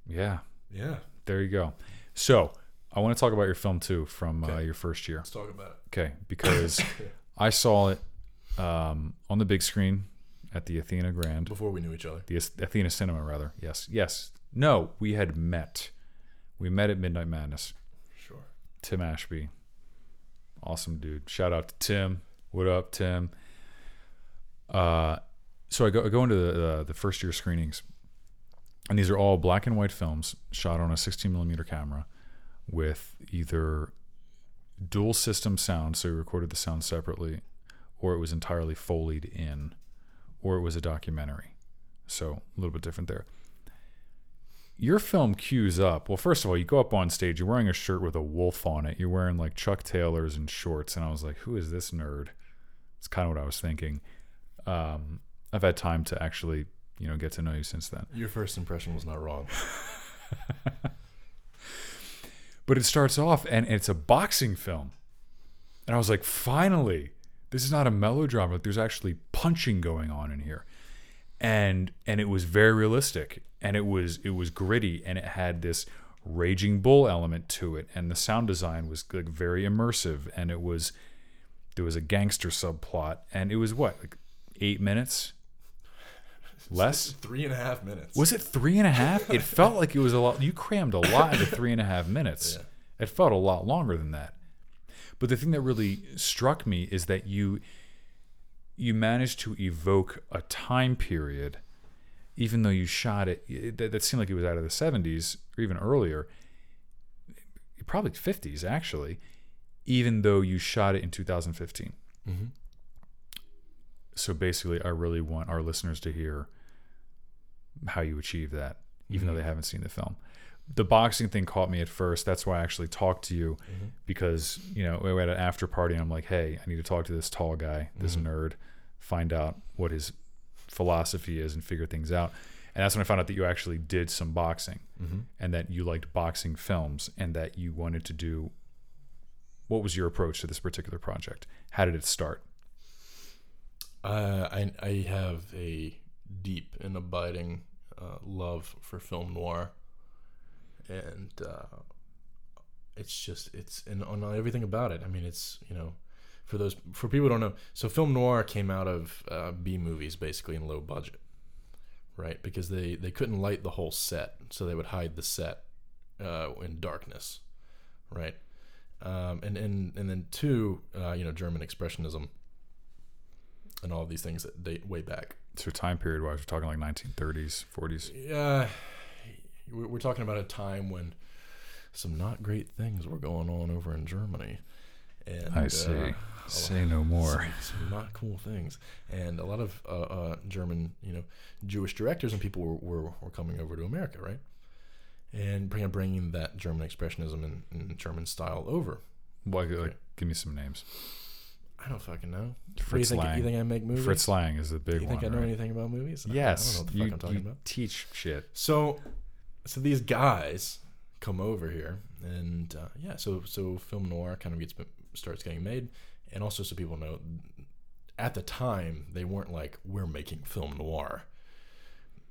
B: yeah,
A: Yeah,
B: there you go. So I want to talk about your film too from uh, your first year.
A: let's talk about it.
B: Okay, because I saw it um, on the big screen at the Athena Grand,
A: before we knew each other.
B: the Athena Cinema rather. Yes, yes. No, we had met. We met at Midnight Madness. Tim Ashby. Awesome dude. Shout out to Tim. What up, Tim? Uh, so I go I go into the the first year screenings, and these are all black and white films shot on a 16 millimeter camera, with either dual system sound, so we recorded the sound separately, or it was entirely foleyed in, or it was a documentary. So a little bit different there your film cues up. Well, first of all, you go up on stage, you're wearing a shirt with a wolf on it. You're wearing like Chuck Taylors and shorts. And I was like, who is this nerd? It's kind of what I was thinking. Um, I've had time to actually, you know, get to know you since then.
A: Your first impression was not wrong.
B: But it starts off and it's a boxing film. And I was like, finally, this is not a melodrama. There's actually punching going on in here. And and it was very realistic and it was it was gritty and it had this raging bull element to it and the sound design was like very immersive and it was there was a gangster subplot and it was what like eight minutes less
A: Three and a half minutes.
B: was it three and a half? It felt like it was a lot. You crammed a lot into three and a half minutes.
A: Yeah.
B: It felt a lot longer than that. But the thing that really struck me is that you you managed to evoke a time period, even though you shot it, it that, that seemed like it was out of the seventies or even earlier. probably 50s actually, even though you shot it in 2015.
A: Mm-hmm.
B: So basically, I really want our listeners to hear how you achieve that, even though
A: Mhm.
B: they haven't seen the film. The boxing thing caught me at first. That's why I actually talked to you
A: Mhm.
B: because you know we were at an after party and I'm like, hey, I need to talk to this tall guy, this
A: Mhm.
B: nerd, find out what his philosophy is and figure things out. And that's when I found out that you actually did some boxing
A: Mm-hmm.
B: and that you liked boxing films and that you wanted to do. What was your approach to this particular project? How did it start?
A: Uh, I I have a deep and abiding uh, love for film noir, and uh, it's just it's and on everything about it. I mean, it's you know, for those for people who don't know, so film noir came out of uh, B movies basically in low budget, right? Because they they couldn't light the whole set, so they would hide the set uh, in darkness, right? Um, and and and then two, uh, you know, German expressionism and all of these things that date way back.
B: So time period wise, we're talking like 1930s, 40s.
A: Yeah, we're talking about a time when some not great things were going on over in Germany. And,
B: I see.
A: uh,
B: Say no more.
A: Some, some not cool things, and a lot of uh, uh, German, you know, Jewish directors and people were, were, were coming over to America, right? And bringing bringing that German expressionism and, and German style over.
B: Like, like, give me some names.
A: I don't fucking know. Do you
B: Fritz
A: think?
B: Lang.
A: You think I make movies?
B: Fritz Lang is the big
A: you think
B: one.
A: I know
B: right?
A: anything about movies?
B: Yes,
A: I don't know what the
B: you,
A: fuck I'm talking
B: you
A: about.
B: teach shit.
A: So, so these guys come over here, and uh, yeah, so so film noir kind of gets starts getting made, and also so people know, at the time they weren't like we're making film noir.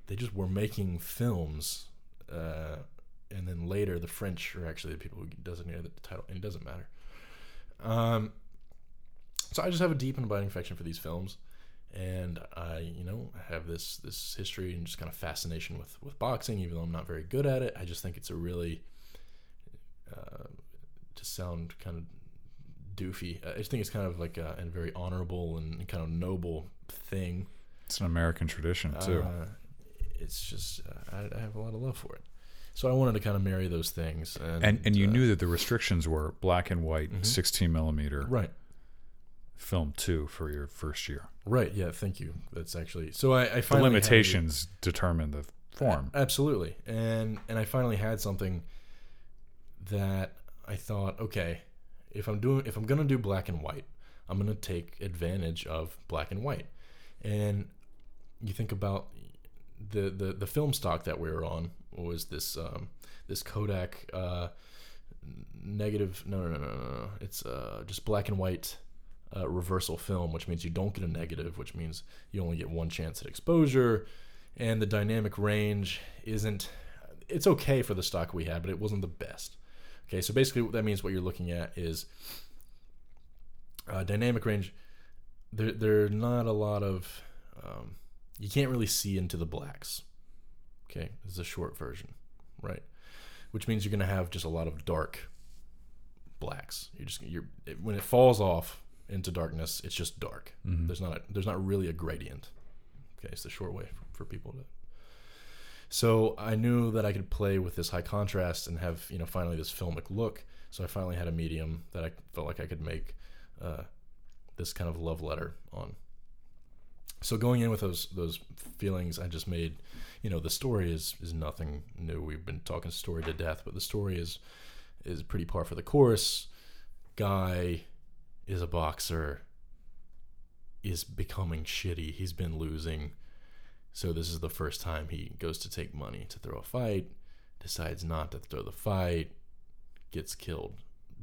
A: They just were making films, uh, and then later the French are actually the people who designated the title, and it doesn't matter. Um, so I just have a deep and abiding affection for these films and I, you know, have this this history and just kind of fascination with with boxing. Even though I'm not very good at it, I just think it's a really, uh, to sound kind of doofy. I just think it's kind of like a, a very honorable and kind of noble thing.
B: It's an American tradition too.
A: Uh, it's just uh, I, I have a lot of love for it. So I wanted to kind of marry those things, and
B: and and you
A: uh,
B: knew that the restrictions were black and white,
A: Mhm.
B: 16 millimeter
A: right.
B: film too for your first year.
A: Right. Yeah. Thank you. That's actually so. I, I
B: The
A: finally had
B: limitations determine the form.
A: Absolutely. And and I finally had something that I thought, okay, if I'm doing if I'm gonna do black and white, I'm gonna take advantage of black and white. And you think about the the, the film stock that we were on was this um, this Kodak uh, negative no no no no no it's uh, just black and white uh, reversal film, which means you don't get a negative, which means you only get one chance at exposure, and the dynamic range isn't. It's okay for the stock we had, but it wasn't the best. Okay, so basically, what that means what you're looking at is uh, dynamic range. There, there are not a lot of. Um, you can't really see into the blacks. Okay, this is a short version, right? Which means you're going to have just a lot of dark blacks. You're just you're it, when it falls off into darkness, it's just dark.
B: Mhm.
A: There's not a, there's not really a gradient. Okay, it's the short way for, for people to. So I knew that I could play with this high contrast and have you know finally this filmic look. So I finally had a medium that I felt like I could make uh, this kind of love letter on. So going in with those those feelings, I just made, you know, the story is is nothing new. We've been talking story to death, but the story is is pretty par for the course. Guy is a boxer, is becoming shitty. He's been losing. So this is the first time he goes to take money to throw a fight, decides not to throw the fight, gets killed,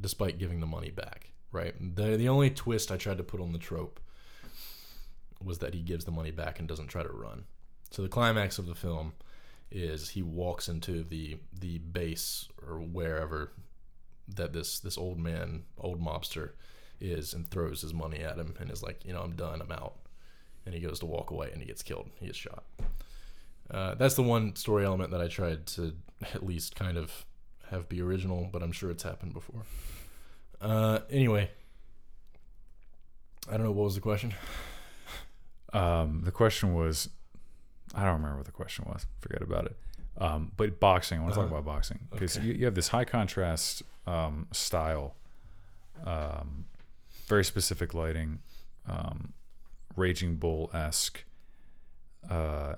A: despite giving the money back. Right. The the only twist I tried to put on the trope was that he gives the money back and doesn't try to run. So the climax of the film is he walks into the the base or wherever that this this old man, old mobster is and throws his money at him and is like, you know, I'm done, I'm out. And he goes to walk away and he gets killed. He gets shot. Uh, that's the one story element that I tried to at least kind of have be original, but I'm sure it's happened before. Uh, anyway, I don't know what was the question.
B: Um, the question was, I don't remember what the question was. Forget about it. Um, but boxing, I want to talk
A: Uh-huh.
B: about boxing because
A: Okay.
B: you, you have this high contrast um, style, um, very specific lighting, um, Raging Bull esque. Uh,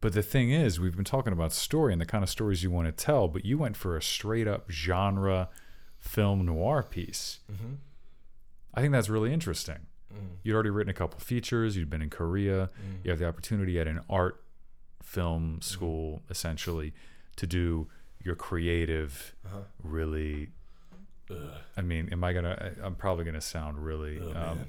B: but the thing is, we've been talking about story and the kind of stories you want to tell, but you went for a straight up genre film noir piece.
A: Mm-hmm.
B: I think that's really interesting.
A: Mm.
B: You'd already written a couple features, you'd been in Korea,
A: Mm.
B: you have the opportunity at an art film school essentially to do your creative
A: Uh-huh.
B: really
A: Ugh.
B: i mean am i gonna i'm probably gonna sound really
A: Oh,
B: um.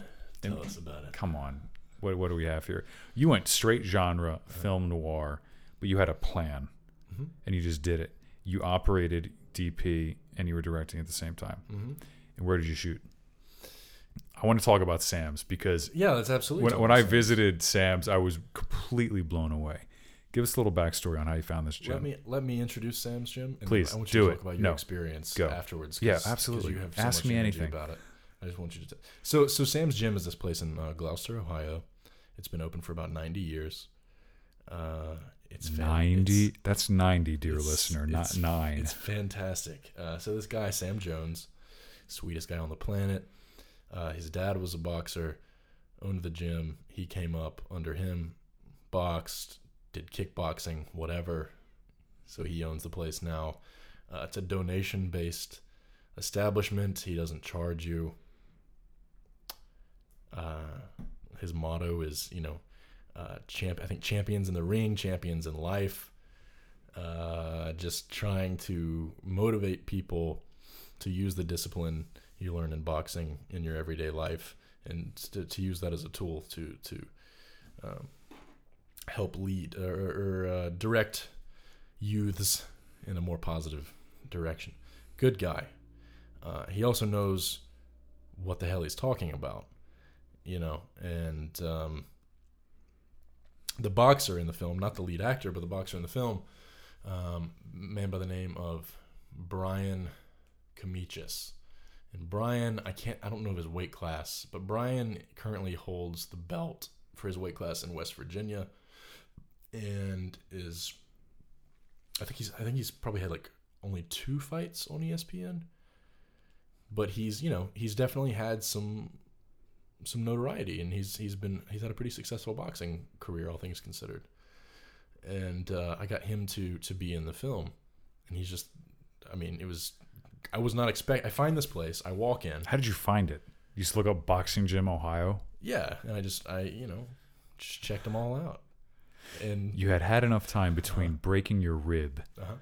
A: Tell
B: and-
A: us about it.
B: come on what, what do we have here you went straight genre film noir but you had a plan
A: Mhm.
B: and you just did it you operated dp and you were directing at the same time
A: Mm-hmm.
B: and where did you shoot i want to talk about sam's because
A: Yeah, that's absolutely.
B: when, when I visited Sam's, I was completely blown away. Give us a little backstory on how you found this gym.
A: Let me let me introduce Sam's gym. And
B: Please,
A: I want
B: do
A: you to
B: it.
A: talk about your
B: No.
A: experience
B: Go.
A: afterwards.
B: Yeah, absolutely.
A: You have so
B: Ask me anything.
A: about it. I just want you to. T- so so Sam's gym is this place in uh, Glouster, Ohio. It's been open for about ninety years. Uh, it's
B: ninety.
A: it's-
B: that's ninety, dear
A: it's-
B: listener, not
A: it's-
B: nine.
A: It's fantastic. Uh, so this guy, Sam Jones, sweetest guy on the planet. Uh, his dad was a boxer, owned the gym. He came up under him, boxed, did kickboxing, whatever. So he owns the place now. Uh, it's a donation based establishment. He doesn't charge you. Uh, his motto is, you know, uh, champ. I think champions in the ring, champions in life. Uh, just trying to motivate people to use the discipline you learn in boxing in your everyday life, and to, to use that as a tool to to um, help lead or, or uh, direct youths in a more positive direction. Good guy. Uh, he also knows what the hell he's talking about, you know, and um, the boxer in the film, not the lead actor, but the boxer in the film, um, man by the name of Brian Kamichis. And Brian, I can't, I don't know of his weight class, but Brian currently holds the belt for his weight class in West Virginia, and is, I think he's, I think he's probably had like only two fights on ESPN, but he's, you know, he's definitely had some, some notoriety, and he's he's been he's had a pretty successful boxing career, all things considered and uh, I got him to to be in the film, and he's just, I mean, it was, I was not expect. I find this place, I walk in,
B: How did you find it? You just look up boxing gym Ohio.
A: yeah, and I just, I you know, just checked them all out, and
B: You had had enough time between breaking your rib
A: uh-huh.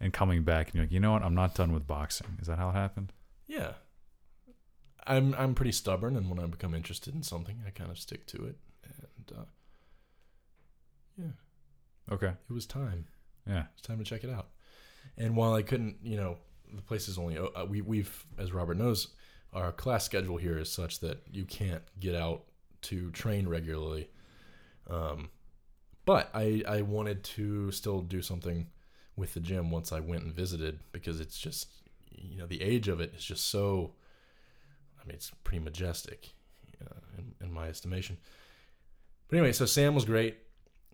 B: and coming back, and you're like, you know what? I'm not done with boxing. Is that how it happened?
A: yeah, I'm I'm pretty stubborn, and when I become interested in something, I kind of stick to it, and uh, yeah,
B: Okay.
A: it was time.
B: Yeah.
A: It's time to check it out. And while I couldn't, you know, the place is only uh, we we've as Robert knows, our class schedule here is such that you can't get out to train regularly. Um, but I I wanted to still do something with the gym once I went and visited because it's just you know the age of it is just so. I mean, it's pretty majestic, uh, in, in my estimation. But anyway, so Sam was great.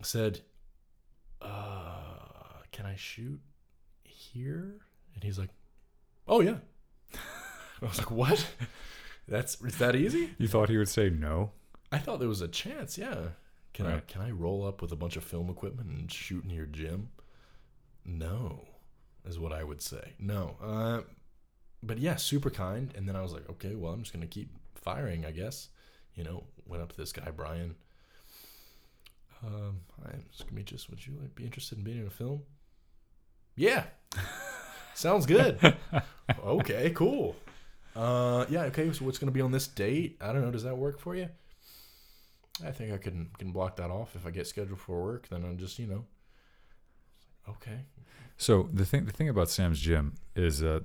A: Said, uh, can I shoot here? And he's like, oh yeah. I was like, what? That's is that easy?
B: You thought he would say no?
A: I thought there was a chance. Yeah. Can I can I roll up with a bunch of film equipment and shoot in your gym? No, is what I would say. No. Uh, but yeah, super kind. And then I was like, okay, well, I'm just gonna keep firing, I guess. You know, went up to this guy Brian. Um, hi, Scamichus. Would you like be interested in being in a film? Yeah. Sounds good. okay, cool. Uh, yeah, okay. So what's gonna be on this date? I don't know. Does that work for you? I think I can can block that off if I get scheduled for work. Then I'm just you know. Okay.
B: So the thing the thing about Sam's gym is uh,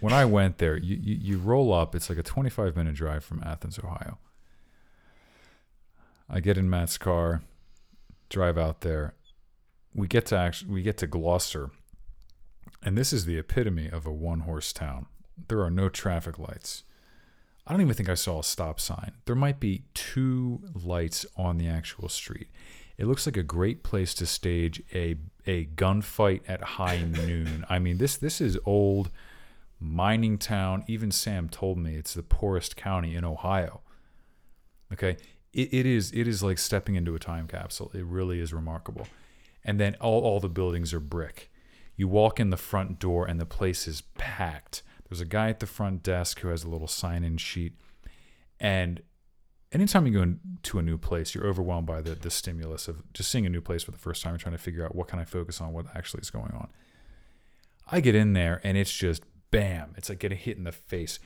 B: when I went there, you, you you roll up. It's like a 25 minute drive from Athens, Ohio. I get in Matt's car, drive out there. We get to actually we get to Glouster, and this is the epitome of a one horse town. There are no traffic lights. I don't even think I saw a stop sign. There might be two lights on the actual street. It looks like a great place to stage a a gunfight at high noon. I mean, this this is old mining town. Even Sam told me it's the poorest county in Ohio. Okay, it, it is it is like stepping into a time capsule. It really is remarkable. And then all all the buildings are brick. You walk in the front door and the place is packed. There's a guy at the front desk who has a little sign-in sheet, and anytime you go into a new place, you're overwhelmed by the, the stimulus of just seeing a new place for the first time and trying to figure out what can I focus on, what actually is going on. I get in there and it's just bam, it's like getting hit in the face.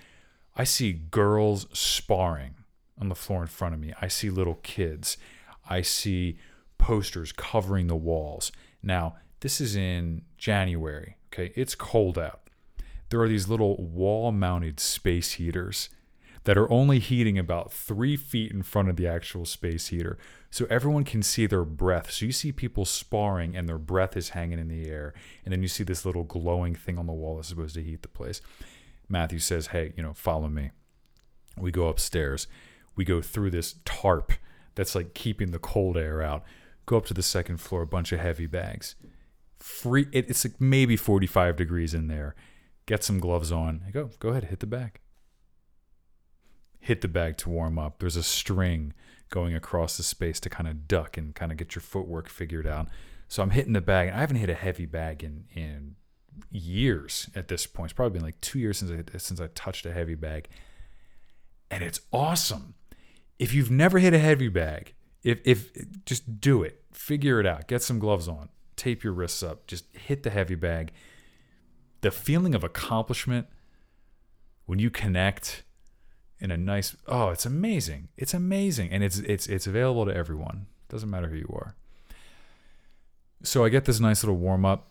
B: I see girls sparring on the floor in front of me. I see little kids. I see posters covering the walls. Now, this is in January, okay? It's cold out. There are these little wall mounted space heaters that are only heating about three feet in front of the actual space heater. So everyone can see their breath. So you see people sparring and their breath is hanging in the air. And then you see this little glowing thing on the wall that's supposed to heat the place. Matthew says, Hey, you know, follow me. We go upstairs. We go through this tarp that's like keeping the cold air out. Go up to the second floor, a bunch of heavy bags. Free it, it's like maybe 45 degrees in there. Get some gloves on. I go, go ahead, hit the bag hit the bag to warm up. There's a string going across the space to kind of duck and kind of get your footwork figured out. So I'm hitting the bag. and I haven't hit a heavy bag in in years at this point. It's probably been like two years since I since I touched a heavy bag, and it's awesome. If you've never hit a heavy bag, if if just do it, figure it out. Get some gloves on, tape your wrists up, just hit the heavy bag. The feeling of accomplishment when you connect in a nice oh it's amazing. It's amazing. And it's it's it's available to everyone. Doesn't matter who you are. So i get this nice little warm up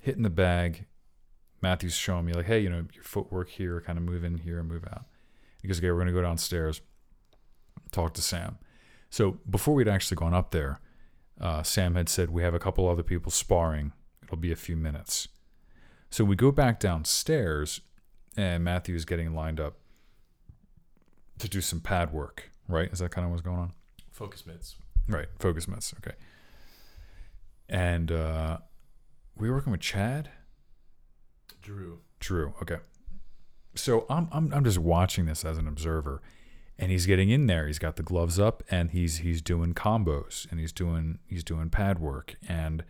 B: hitting the bag. Matthew's showing me like hey you know your footwork here kind of move in here and move out. He goes okay we're going to go downstairs talk to sam. So before we'd actually gone up there uh, sam had said we have a couple other people sparring. It'll be a few minutes. So we go back downstairs and matthew's getting lined up to do some pad work, right? Is that kind of what's going on?
A: Focus mitts.
B: Right, focus mitts. Okay. And uh, we were working with Chad.
A: Drew.
B: Drew. Okay. So I'm I'm I'm just watching this as an observer, and he's getting in there. He's got the gloves up, and he's he's doing combos, and he's doing he's doing pad work. And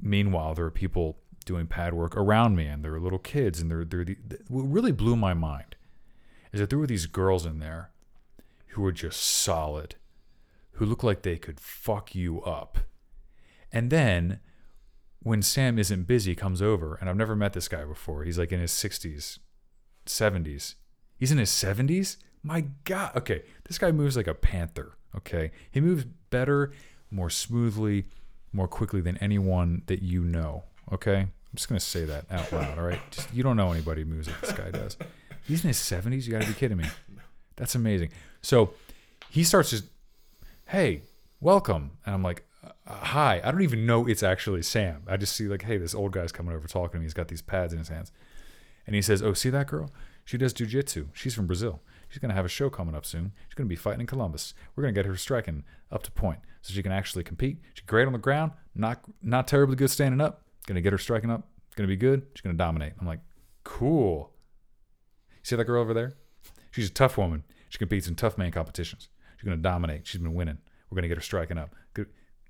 B: meanwhile, there are people doing pad work around me, and there are little kids, and they're they're the, what really blew my mind is that there were these girls in there who were just solid, who looked like they could fuck you up. And then when Sam isn't busy, comes over, and I've never met this guy before. He's like in his 60s, 70s. He's in his 70s? My God. Okay, this guy moves like a panther. Okay, he moves better, more smoothly, more quickly than anyone that you know. Okay, I'm just gonna say that out loud. All right, just you don't know anybody who moves like this guy does. He's in his 70s. You got to be kidding me. That's amazing. So he starts just, hey, welcome. And I'm like, uh, hi. I don't even know it's actually Sam. I just see, like, hey, this old guy's coming over talking to me. He's got these pads in his hands. And he says, oh, see that girl? She does jujitsu. She's from Brazil. She's going to have a show coming up soon. She's going to be fighting in Columbus. We're going to get her striking up to point so she can actually compete. She's great on the ground, not not terribly good standing up. Going to get her striking up. It's going to be good. She's going to dominate. I'm like, cool. See that girl over there? She's a tough woman. She competes in tough man competitions. She's going to dominate. She's been winning. We're going to get her striking up. Good.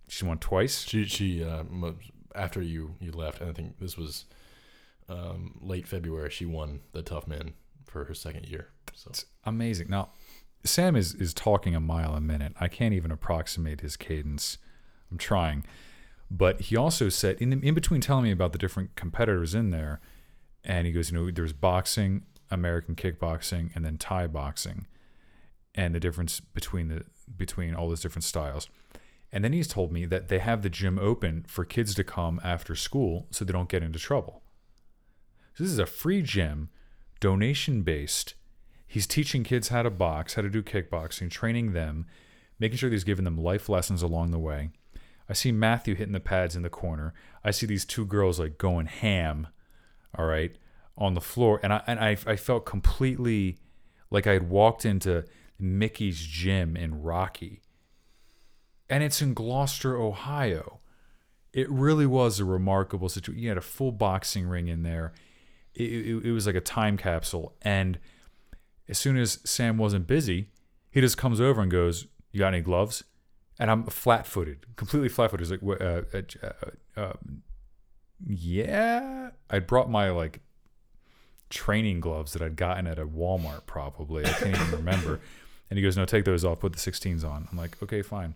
B: She's won twice.
A: She she uh, after you you left, I think this was um, late February. She won the tough man for her second year. So
B: it's amazing. Now, Sam is is talking a mile a minute. I can't even approximate his cadence. I'm trying, but he also said in in between telling me about the different competitors in there, and he goes, you know, there's boxing, American kickboxing and then Thai boxing, and the difference between the between all those different styles. And then he's told me that they have the gym open for kids to come after school so they don't get into trouble. So this is a free gym, donation based. He's teaching kids how to box, how to do kickboxing, training them, making sure he's giving them life lessons along the way. I see Matthew hitting the pads in the corner. I see these two girls like going ham, all right, on the floor, and I and I, I felt completely like I had walked into Mickey's gym in Rocky. and it's in Glouster, Ohio. It really was a remarkable situation. You had a full boxing ring in there. It, it, it was like a time capsule. And as soon as Sam wasn't busy, he just comes over and goes, "You got any gloves?" And I'm flat-footed, completely flat-footed. He's like, uh, uh, uh, uh, "Yeah." I brought my like training gloves that I'd gotten at a Walmart, probably. I can't even remember. And he goes, "No, take those off. Put the 16s on." I'm like, "Okay, fine."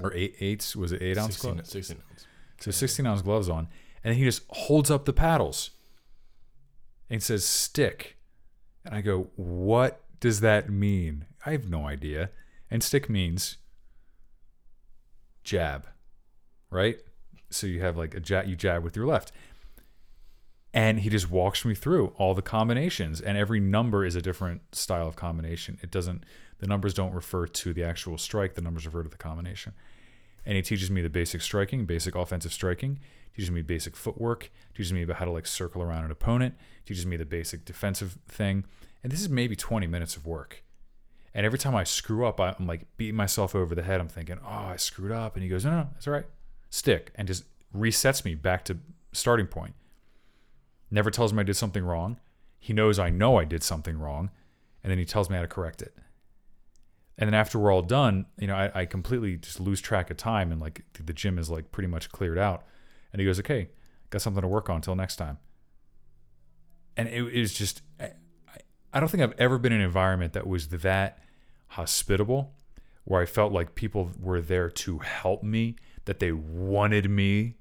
B: Or eight eights was it eight ounce
A: 16,
B: gloves?
A: 16 ounce.
B: So 16 ounce gloves on, and then he just holds up the paddles and says stick. And I go, What does that mean? I have no idea. And stick means jab, right? So you have like a jab, you jab with your left. And he just walks me through all the combinations, and every number is a different style of combination. It doesn't, the numbers don't refer to the actual strike, the numbers refer to the combination and he teaches me the basic striking, basic offensive striking. Teaches me basic footwork. Teaches me about how to like circle around an opponent. Teaches me the basic defensive thing. And this is maybe 20 minutes of work. And every time I screw up, I'm like beating myself over the head. I'm thinking, oh, I screwed up. And he goes, no, no, that's all right. Stick. And just resets me back to starting point. Never tells me I did something wrong. He knows I know I did something wrong. And then he tells me how to correct it and then after we're all done, you know, I, I, completely just lose track of time and like the gym is like pretty much cleared out. And he goes, okay, got something to work on until next time. And it, was just, I, I don't think I've ever been in an environment that was that hospitable where I felt like people were there to help me, that they wanted me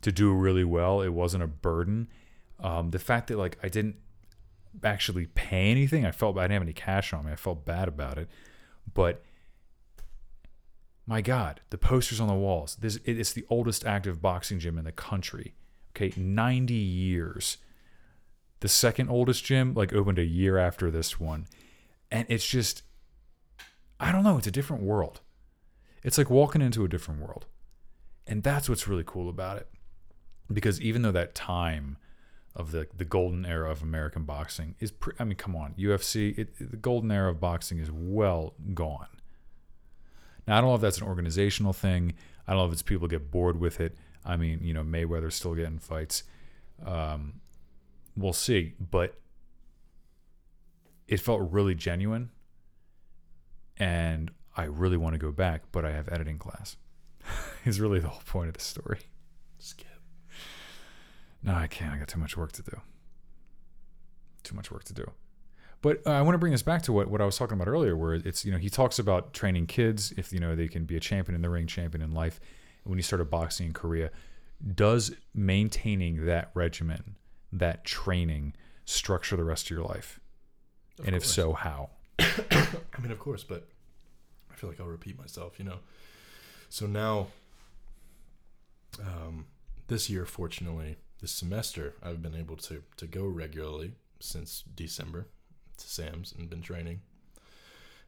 B: to do really well. It wasn't a burden. Um, the fact that like I didn't actually pay anything, I felt I didn't have any cash on me. I felt bad about it. But my God, the posters on the walls. This it's the oldest active boxing gym in the country. Okay, 90 years. The second oldest gym like opened a year after this one. And it's just I don't know, it's a different world. It's like walking into a different world. And that's what's really cool about it. Because even though that time of the the golden era of American boxing is pre- I mean come on UFC it, the golden era of boxing is well gone. Now I don't know if that's an organizational thing. I don't know if it's people get bored with it. I mean you know Mayweather's still getting fights. Um, we'll see, but it felt really genuine, and I really want to go back, but I have editing class. is really the whole point of the story.
A: Skip.
B: No, I can't. I got too much work to do. Too much work to do. But uh, I want to bring this back to what, what I was talking about earlier, where it's, you know, he talks about training kids if, you know, they can be a champion in the ring, champion in life. When he started boxing in Korea, does maintaining that regimen, that training, structure the rest of your life?
A: Of
B: and
A: course.
B: if so, how?
A: I mean, of course, but I feel like I'll repeat myself, you know. So now, um, this year, fortunately, this semester, I've been able to to go regularly since December to Sam's and been training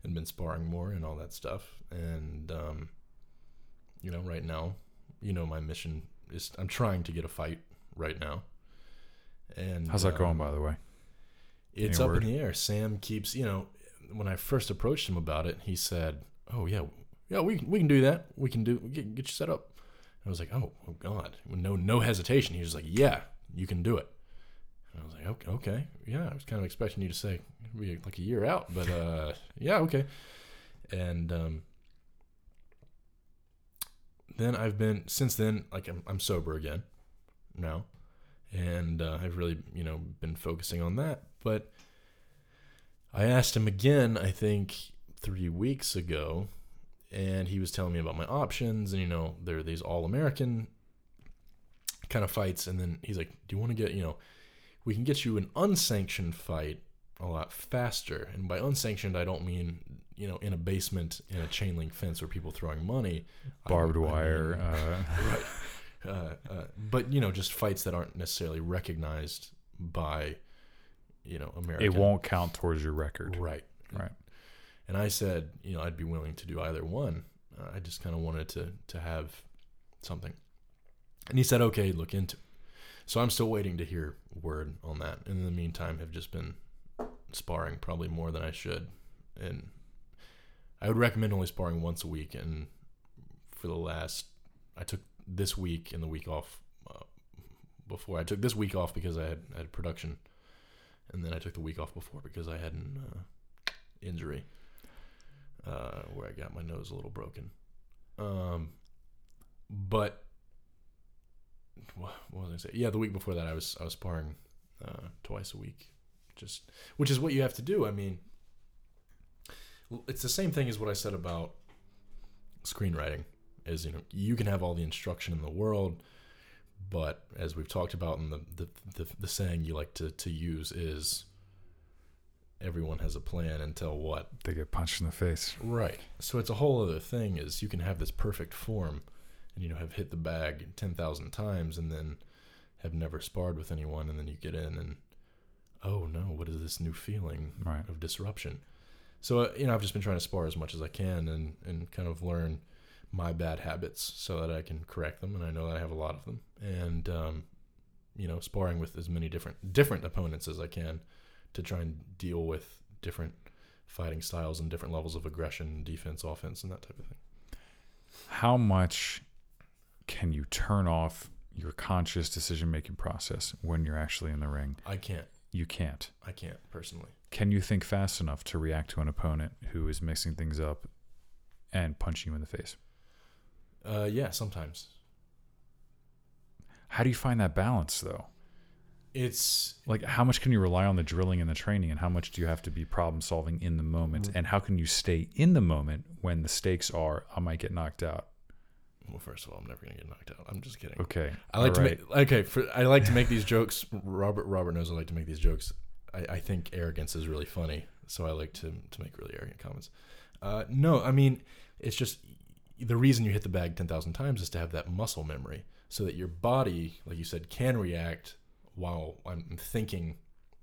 A: and been sparring more and all that stuff. And um, you know, right now, you know, my mission is I'm trying to get a fight right now. And
B: How's that going,
A: um,
B: by the way?
A: it's
B: Any
A: up
B: word?
A: in the air. Sam keeps, you know, when I first approached him about it, he said, "Oh yeah, yeah, we we can do that. We can do get, get you set up." I was like, "Oh, oh God!" No no hesitation, he was like, "Yeah, you can do it." And I was like, "Okay, okay, yeah." I was kind of expecting you to say be like a year out, but uh, yeah, okay. And um, then I've been since then, like I'm I'm sober again now, and uh, I've really you know been focusing on that, but. I asked him again, I think three weeks ago, and he was telling me about my options, and you know, there are these all American kind of fights, and then he's like, Do you want to get, you know, we can get you an unsanctioned fight a lot faster. And by unsanctioned, I don't mean, you know, in a basement in a chain link fence where people throwing money. I-
B: Barbed
A: I mean-
B: wire. Uh,
A: right. Uh, uh, but you know, just fights that aren't necessarily recognized by, you know, america
B: it won't count towards your record.
A: Right.
B: Right.
A: And I said, you know, I'd be willing to do either one. Uh, I just kind of wanted to to have something. And he said, okay, look into. it. So I'm still waiting to hear word on that. And in the meantime, have just been sparring probably more than I should. And I would recommend only sparring once a week and for the last. I took this week and the week off uh, before. I took this week off because I had had production, and then I took the week off before because I had an uh, injury uh, where I got my nose a little broken. Um, but what, was I say? Yeah, the week before that, I was I was sparring uh, twice a week, just which is what you have to do. I mean, it's the same thing as what I said about screenwriting. Is you know you can have all the instruction in the world, but as we've talked about, and the the, the, the saying you like to, to use is everyone has a plan until what
B: They get punched in the face.
A: Right. So it's a whole other thing is you can have this perfect form and you know have hit the bag 10,000 times and then have never sparred with anyone and then you get in and oh no, what is this new feeling
B: Right.
A: of disruption? So uh, you know I've just been trying to spar as much as I can and and kind of learn my bad habits so that I can correct them and I know that I have a lot of them and um you know sparring with as many different different opponents as I can to try and deal with different fighting styles and different levels of aggression, defense, offense, and that type of thing.
B: How much can you turn off your conscious decision making process when you're actually in the ring?
A: I can't.
B: You can't.
A: I can't personally.
B: Can you think fast enough to react to an opponent who is mixing things up and punching you in the face?
A: Uh, yeah, sometimes
B: How do you find that balance though?
A: It's
B: Like how much can you rely on the drilling and the training and how much do you have to be problem solving in the moment
A: Mm.
B: and how can you stay in the moment when the stakes are I might get knocked out.
A: well. First of all, I'm never gonna get knocked out. I'm just kidding.
B: Okay.
A: I like to make okay. For I like to make these jokes. Robert Robert knows I like to make these jokes. I, I think arrogance is really funny, so I like to to make really arrogant comments. Uh, no, I mean it's just the reason you hit the bag ten thousand times is to have that muscle memory, so that your body, like you said, can react while I'm thinking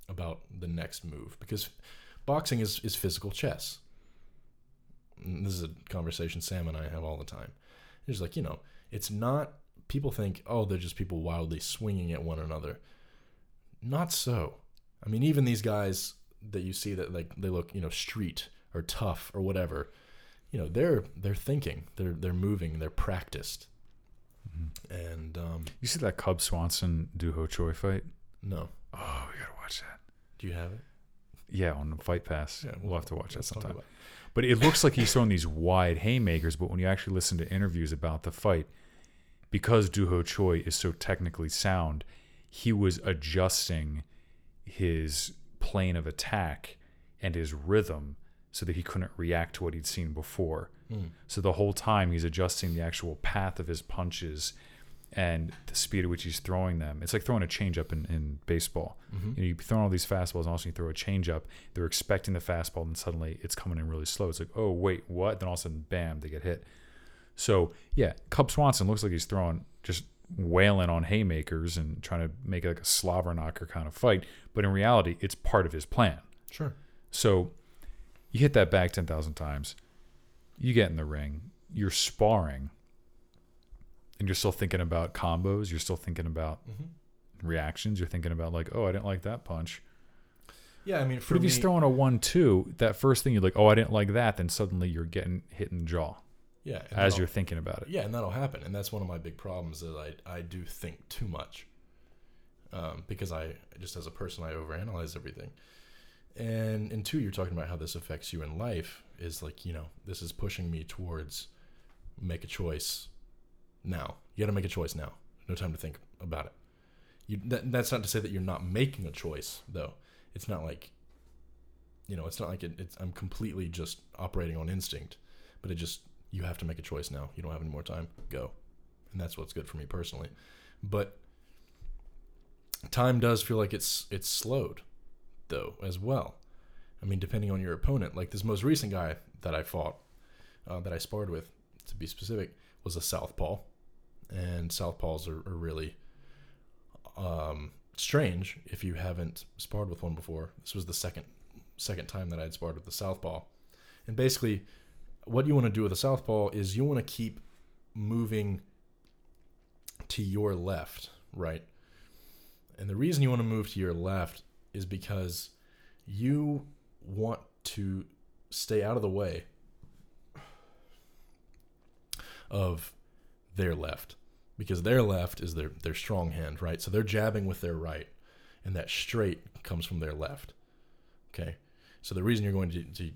A: about the next move. Because boxing is is physical chess. And this is a conversation Sam and I have all the time. It's like, you know, it's not, people think, oh, they're just people wildly swinging at one another. Not so. I mean, even these guys that you see that like they look, you know, street or tough or whatever, you know, they're they're thinking, they're they're moving, they're practiced. And um,
B: You see that Cub Swanson Doo Ho Choi fight?
A: no,
B: Oh, we gotta watch that.
A: do you have it?
B: Yeah, on the Fight Pass.
A: Yeah,
B: we'll have to watch that sometime. But it looks like he's throwing these wide haymakers. But when you actually listen to interviews about the fight, because Doo Ho Choi is so technically sound, he was adjusting his plane of attack and his rhythm so that he couldn't react to what he'd seen before.
A: Mm.
B: So the whole time he's adjusting the actual path of his punches and the speed at which he's throwing them. It's like throwing a changeup in, in baseball.
A: Mhm.
B: You know, you throw all these fastballs and also you throw a changeup. They're expecting the fastball and suddenly it's coming in really slow. It's like, oh wait, what? Then all of a sudden, bam, they get hit. So yeah, Cub Swanson looks like he's throwing just wailing on haymakers and trying to make it like a slobber knocker kind of fight. But in reality, it's part of his plan.
A: Sure.
B: So you hit that back 10,000 times, you get in the ring, you're sparring, and you're still thinking about combos, you're still thinking about
A: hmm
B: reactions, you're thinking about, like, oh, I didn't like that punch.
A: Yeah, I mean, for
B: But if
A: me,
B: he's throwing a 1 2, that first thing you're like, oh, I didn't like that, then suddenly you're getting hit in the jaw
A: yeah,
B: as you're thinking about it.
A: Yeah, and that'll happen, and that's one of my big problems is I I do think too much, um, because I just as a person I overanalyze everything, and and two, you're talking about how this affects you in life is like you know this is pushing me towards make a choice now. You got to make a choice now. No time to think about it. You that, that's not to say that you're not making a choice though. It's not like you know it's not like it, it's I'm completely just operating on instinct, but it just you have to make a choice now. You don't have any more time. Go. And that's what's good for me personally. But time does feel like it's it's slowed though as well. I mean, depending on your opponent, like this most recent guy that I fought, uh, that I sparred with, to be specific, was a southpaw, and southpaws are, are really um, strange if you haven't sparred with one before. This was the second second time that I had sparred with the southpaw, and basically, what you want to do with a southpaw is you want to keep moving to your left, right? And the reason you want to move to your left is because you want to stay out of the way of their left because their left is their their strong hand, right? So they're jabbing with their right, and that straight comes from their left. Okay, so the reason you're going to, to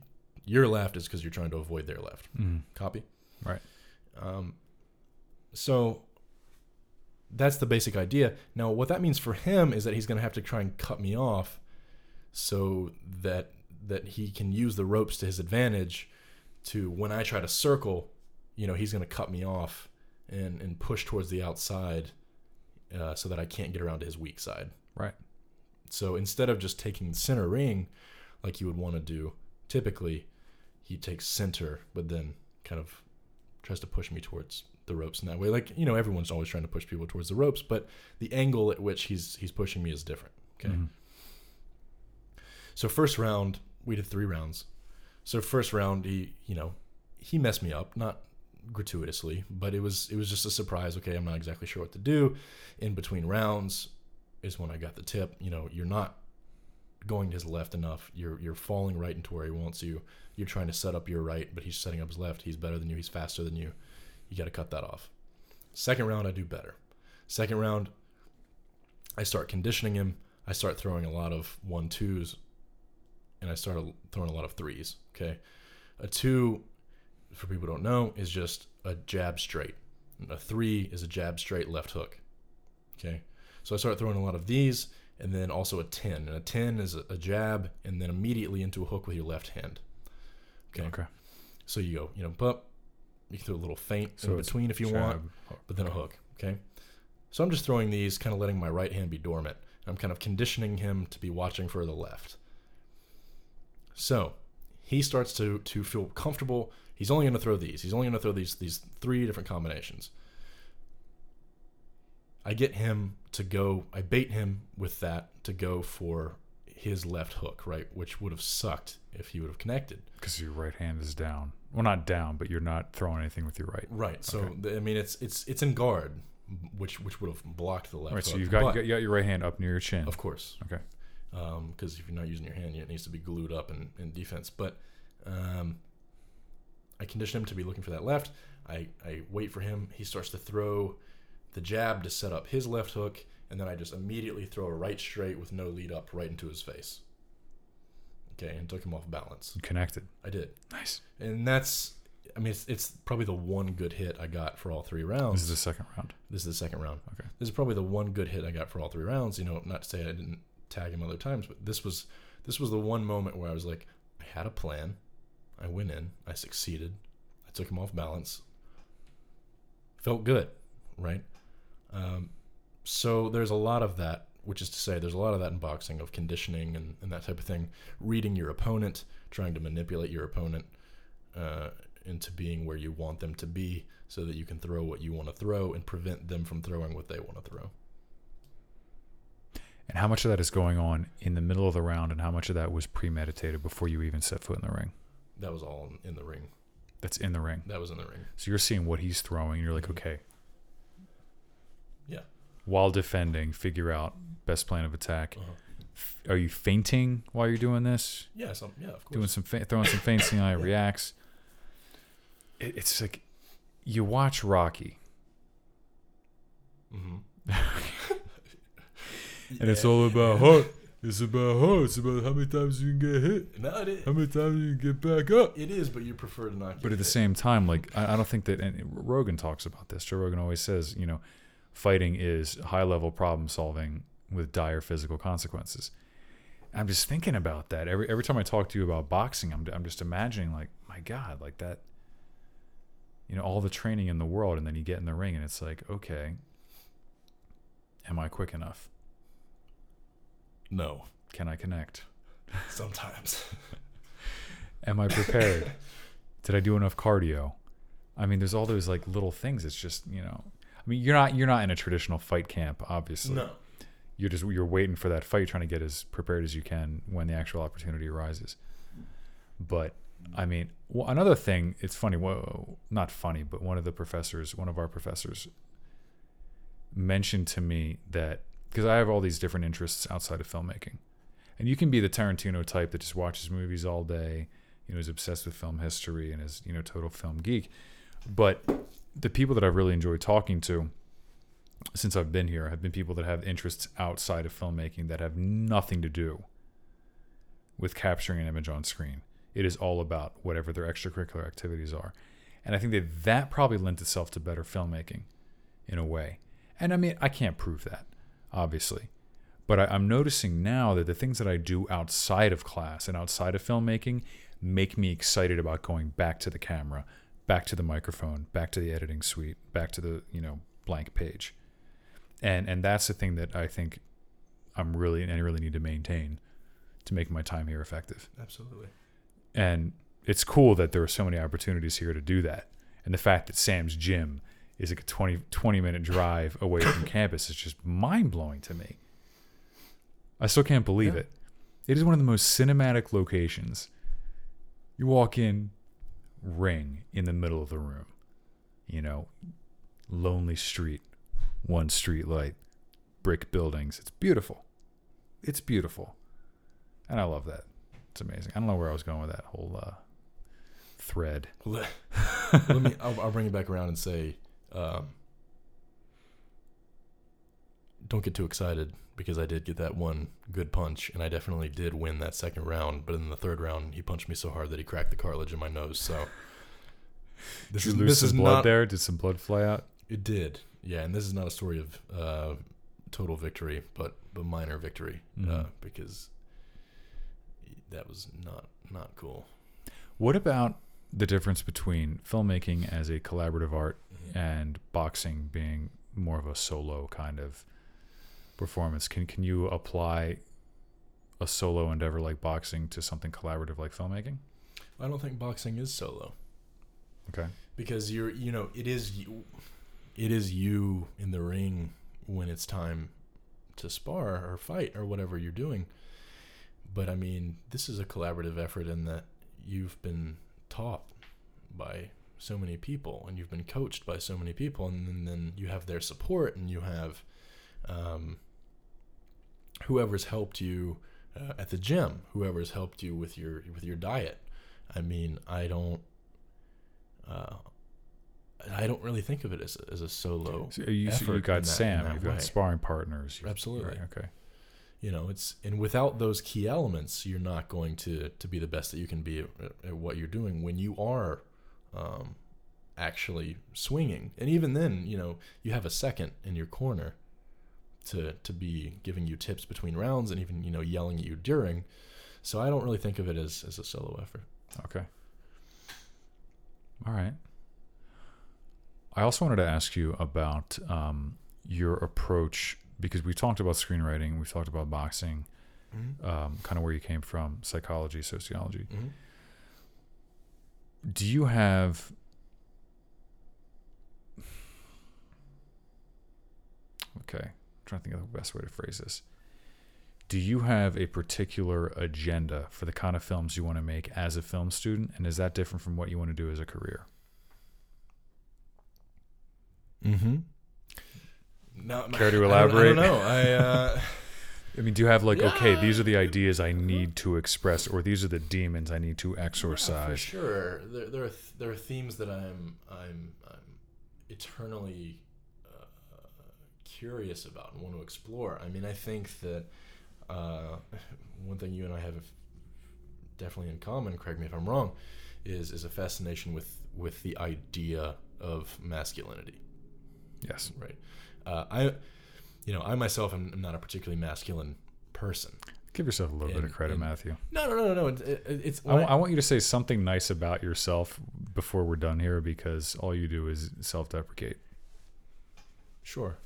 A: your left is because you're trying to avoid their left.
B: Mm.
A: Copy.
B: Right.
A: Um, so that's the basic idea. Now, what that means for him is that he's going to have to try and cut me off, so that that he can use the ropes to his advantage. To when I try to circle, you know, he's going to cut me off and and push towards the outside, uh, so that I can't get around to his weak side.
B: Right.
A: So instead of just taking the center ring, like you would want to do, typically he takes center, but then kind of tries to push me towards the ropes in that way. Like you know, everyone's always trying to push people towards the ropes, but the angle at which he's he's pushing me is different. Okay.
B: Mhm.
A: So first round, we did three rounds. So first round, he you know he messed me up, not gratuitously, but it was it was just a surprise. Okay, I'm not exactly sure what to do. In between rounds is when I got the tip. You know, you're not going to his left enough. You're you're falling right into where he wants you. You're trying to set up your right, but he's setting up his left. He's better than you. He's faster than you. You got to cut that off. Second round, I do better. Second round, I start conditioning him. I start throwing a lot of one twos, and I started throwing a lot of threes. Okay, a two, for people who don't know, is just a jab straight. A three is a jab straight left hook. Okay, so I start throwing a lot of these, and then also a ten. And a ten is a, jab, and then immediately into a hook with your left hand. Okay,
B: Okay.
A: so you go, you know, but you can throw a little feint
B: So
A: in between if you
B: jab,
A: want but then a hook. Okay. So I'm just throwing these, kind of letting my right hand be dormant. I'm kind of conditioning him to be watching for the left. So he starts to to feel comfortable. He's only going to throw these. He's only going to throw these these three different combinations. I get him to go. I bait him with that to go for his left hook, right, which would have sucked if he would have connected.
B: Because your right hand is down. Well, not down, but you're not throwing anything with your right.
A: Right. So
B: Okay.
A: the, I mean, it's it's it's in guard, which which would have blocked the left.
B: Right. So you've got,
A: But-
B: got you got your right hand up near your chin.
A: Of course.
B: Okay.
A: Because if you're not using your hand, it needs to be glued up in, in defense. But um, I condition him to be looking for that left. I, I wait for him. He starts to throw the jab to set up his left hook, and then I just immediately throw a right straight with no lead up right into his face. Okay, and took him off balance.
B: You connected.
A: I did.
B: Nice.
A: And that's, I mean, it's, it's probably the one good hit I got for all three rounds.
B: This is the second round.
A: This is the second round.
B: Okay.
A: This is probably the one good hit I got for all three rounds. You know, not to say I didn't tag him other times, but this was this was the one moment where I was like, I had a plan. I went in. I succeeded. I took him off balance. Felt good, right? Um, so there's a lot of that, which is to say, there's a lot of that in boxing of conditioning and, and that type of thing. Reading your opponent, trying to manipulate your opponent uh, into being where you want them to be so that you can throw what you want to throw and prevent them from throwing what they want to throw.
B: And how much of that is going on in the middle of the round, and how much of that was premeditated before you even set foot in the ring?
A: That was all in, the ring.
B: That's in the ring.
A: That was in the ring.
B: So you're seeing what he's throwing, and you're like,
A: Mhm.
B: okay.
A: Yeah.
B: While defending, figure out best plan of attack.
A: Uh-huh.
B: F- Are you feinting while you're doing this?
A: Yeah, some, yeah, of course.
B: Doing some fe- throwing some feints, he
A: Yeah.
B: reacts. It, it's like you watch Rocky,
A: hmm
B: and it's all about heart. It's about heart. It's about how many times you can get hit,
A: No, it is.
B: how many times you can get back up.
A: It is, but you prefer to not.
B: But
A: get
B: at the
A: hit.
B: same time, like I, I don't think that and Rogan talks about this. Joe Rogan always says, you know, fighting is high level problem solving with dire physical consequences. I'm just thinking about that every every time I talk to you about boxing. I'm I'm just imagining like my God, like that. You know, all the training in the world, and then you get in the ring, and it's like, okay, am I quick enough?
A: No,
B: Can I connect?
A: sometimes.
B: Am I prepared? Did I do enough cardio? I mean, there's all those like little things. It's just you know, I mean, you're not you're not in a traditional fight camp, obviously.
A: no.
B: You're just you're waiting for that fight, trying to get as prepared as you can when the actual opportunity arises. But I mean, well, another thing. It's funny. Well, not funny, but one of the professors, one of our professors, mentioned to me that because I have all these different interests outside of filmmaking, and you can be the Tarantino type that just watches movies all day, you know, is obsessed with film history and is you know total film geek, But the people that I've really enjoyed talking to since I've been here have been people that have interests outside of filmmaking that have nothing to do with capturing an image on screen. It is all about whatever their extracurricular activities are. And I think that that probably lent itself to better filmmaking in a way. And I mean, I can't prove that, obviously. But I, I'm noticing now that the things that I do outside of class and outside of filmmaking make me excited about going back to the camera, back to the microphone, back to the editing suite, back to the, you know, blank page. And and that's the thing that I think I'm really and I really need to maintain to make my time here effective.
A: Absolutely.
B: And it's cool that there are so many opportunities here to do that. And the fact that Sam's gym is like a 20, 20 minute drive away from campus is just mind blowing to me. I still can't believe
A: Yeah.
B: it. It is one of the most cinematic locations. You walk in, ring in the middle of the room. You know, lonely street, one street light, brick buildings. It's beautiful. It's beautiful. And I love that. It's amazing. I don't know where I was going with that whole uh, thread.
A: Let, let me. I'll, I'll bring it back around and say, um, don't get too excited because I did get that one good punch, and I definitely did win that second round. But in the third round, he punched me so hard that he cracked the cartilage in my nose. So this
B: Did
A: is
B: lose
A: this
B: some
A: is
B: blood
A: not.
B: there? Did some blood fly out?
A: It did, yeah. And this is not a story of uh, total victory, but but minor victory uh,
B: Mhm.
A: because that was not not cool.
B: What about the difference between filmmaking as a collaborative art mm-hmm. and boxing being more of a solo kind of performance? Can can you apply a solo endeavor like boxing to something collaborative like filmmaking?
A: I don't think boxing is solo.
B: Okay.
A: because you're you know it is you it is you in the ring when it's time to spar or fight or whatever you're doing but i mean this is a collaborative effort in that you've been taught by so many people and you've been coached by so many people and then, then you have their support and you have um, whoever's helped you uh, at the gym whoever's helped you with your with your diet i mean i don't uh, I don't really think of it as a, as a solo.
B: So you,
A: effort
B: you got
A: that-
B: Sam, you've
A: way.
B: got sparring partners.
A: Absolutely.
B: Right, okay.
A: You know, it's and without those key elements, you're not going to to be the best that you can be at, at what you're doing when you are um, actually swinging. And even then, you know, you have a second in your corner to to be giving you tips between rounds and even you know yelling at you during. So I don't really think of it as as a solo effort.
B: Okay. All right. I also wanted to ask you about um, your approach because we talked about screenwriting, we've talked about boxing, um, kind of where you came from, psychology, sociology.
A: Mhm.
B: Do you have Okay, I'm trying to think of the best way to phrase this. Do you have a particular agenda for the kind of films you want to make as a film student, and is that different from what you want to do as a career?
A: Mm-hmm. No,
B: Care to
A: I don't-
B: elaborate?
A: I don't know. I. Uh,
B: I mean, do you have like, okay, these are the ideas I need to express, or these are the demons I need to
A: Yeah, for
B: exorcise?
A: sure. There, there are th- there are themes that I'm I'm I'm eternally uh, curious about and want to explore. I mean, I think that uh, one thing you and I have definitely in common. Correct me if I'm wrong. Is is a fascination with with the idea of masculinity.
B: Yes.
A: Right. Uh, I, you know, I myself am, am not a particularly masculine person.
B: Give yourself a little bit of credit,
A: and-
B: Matthew.
A: No, no, no, no, no. It, it, it's
B: I, wa- I want you to say something nice about yourself before we're done here because all you do is self deprecate.
A: Sure.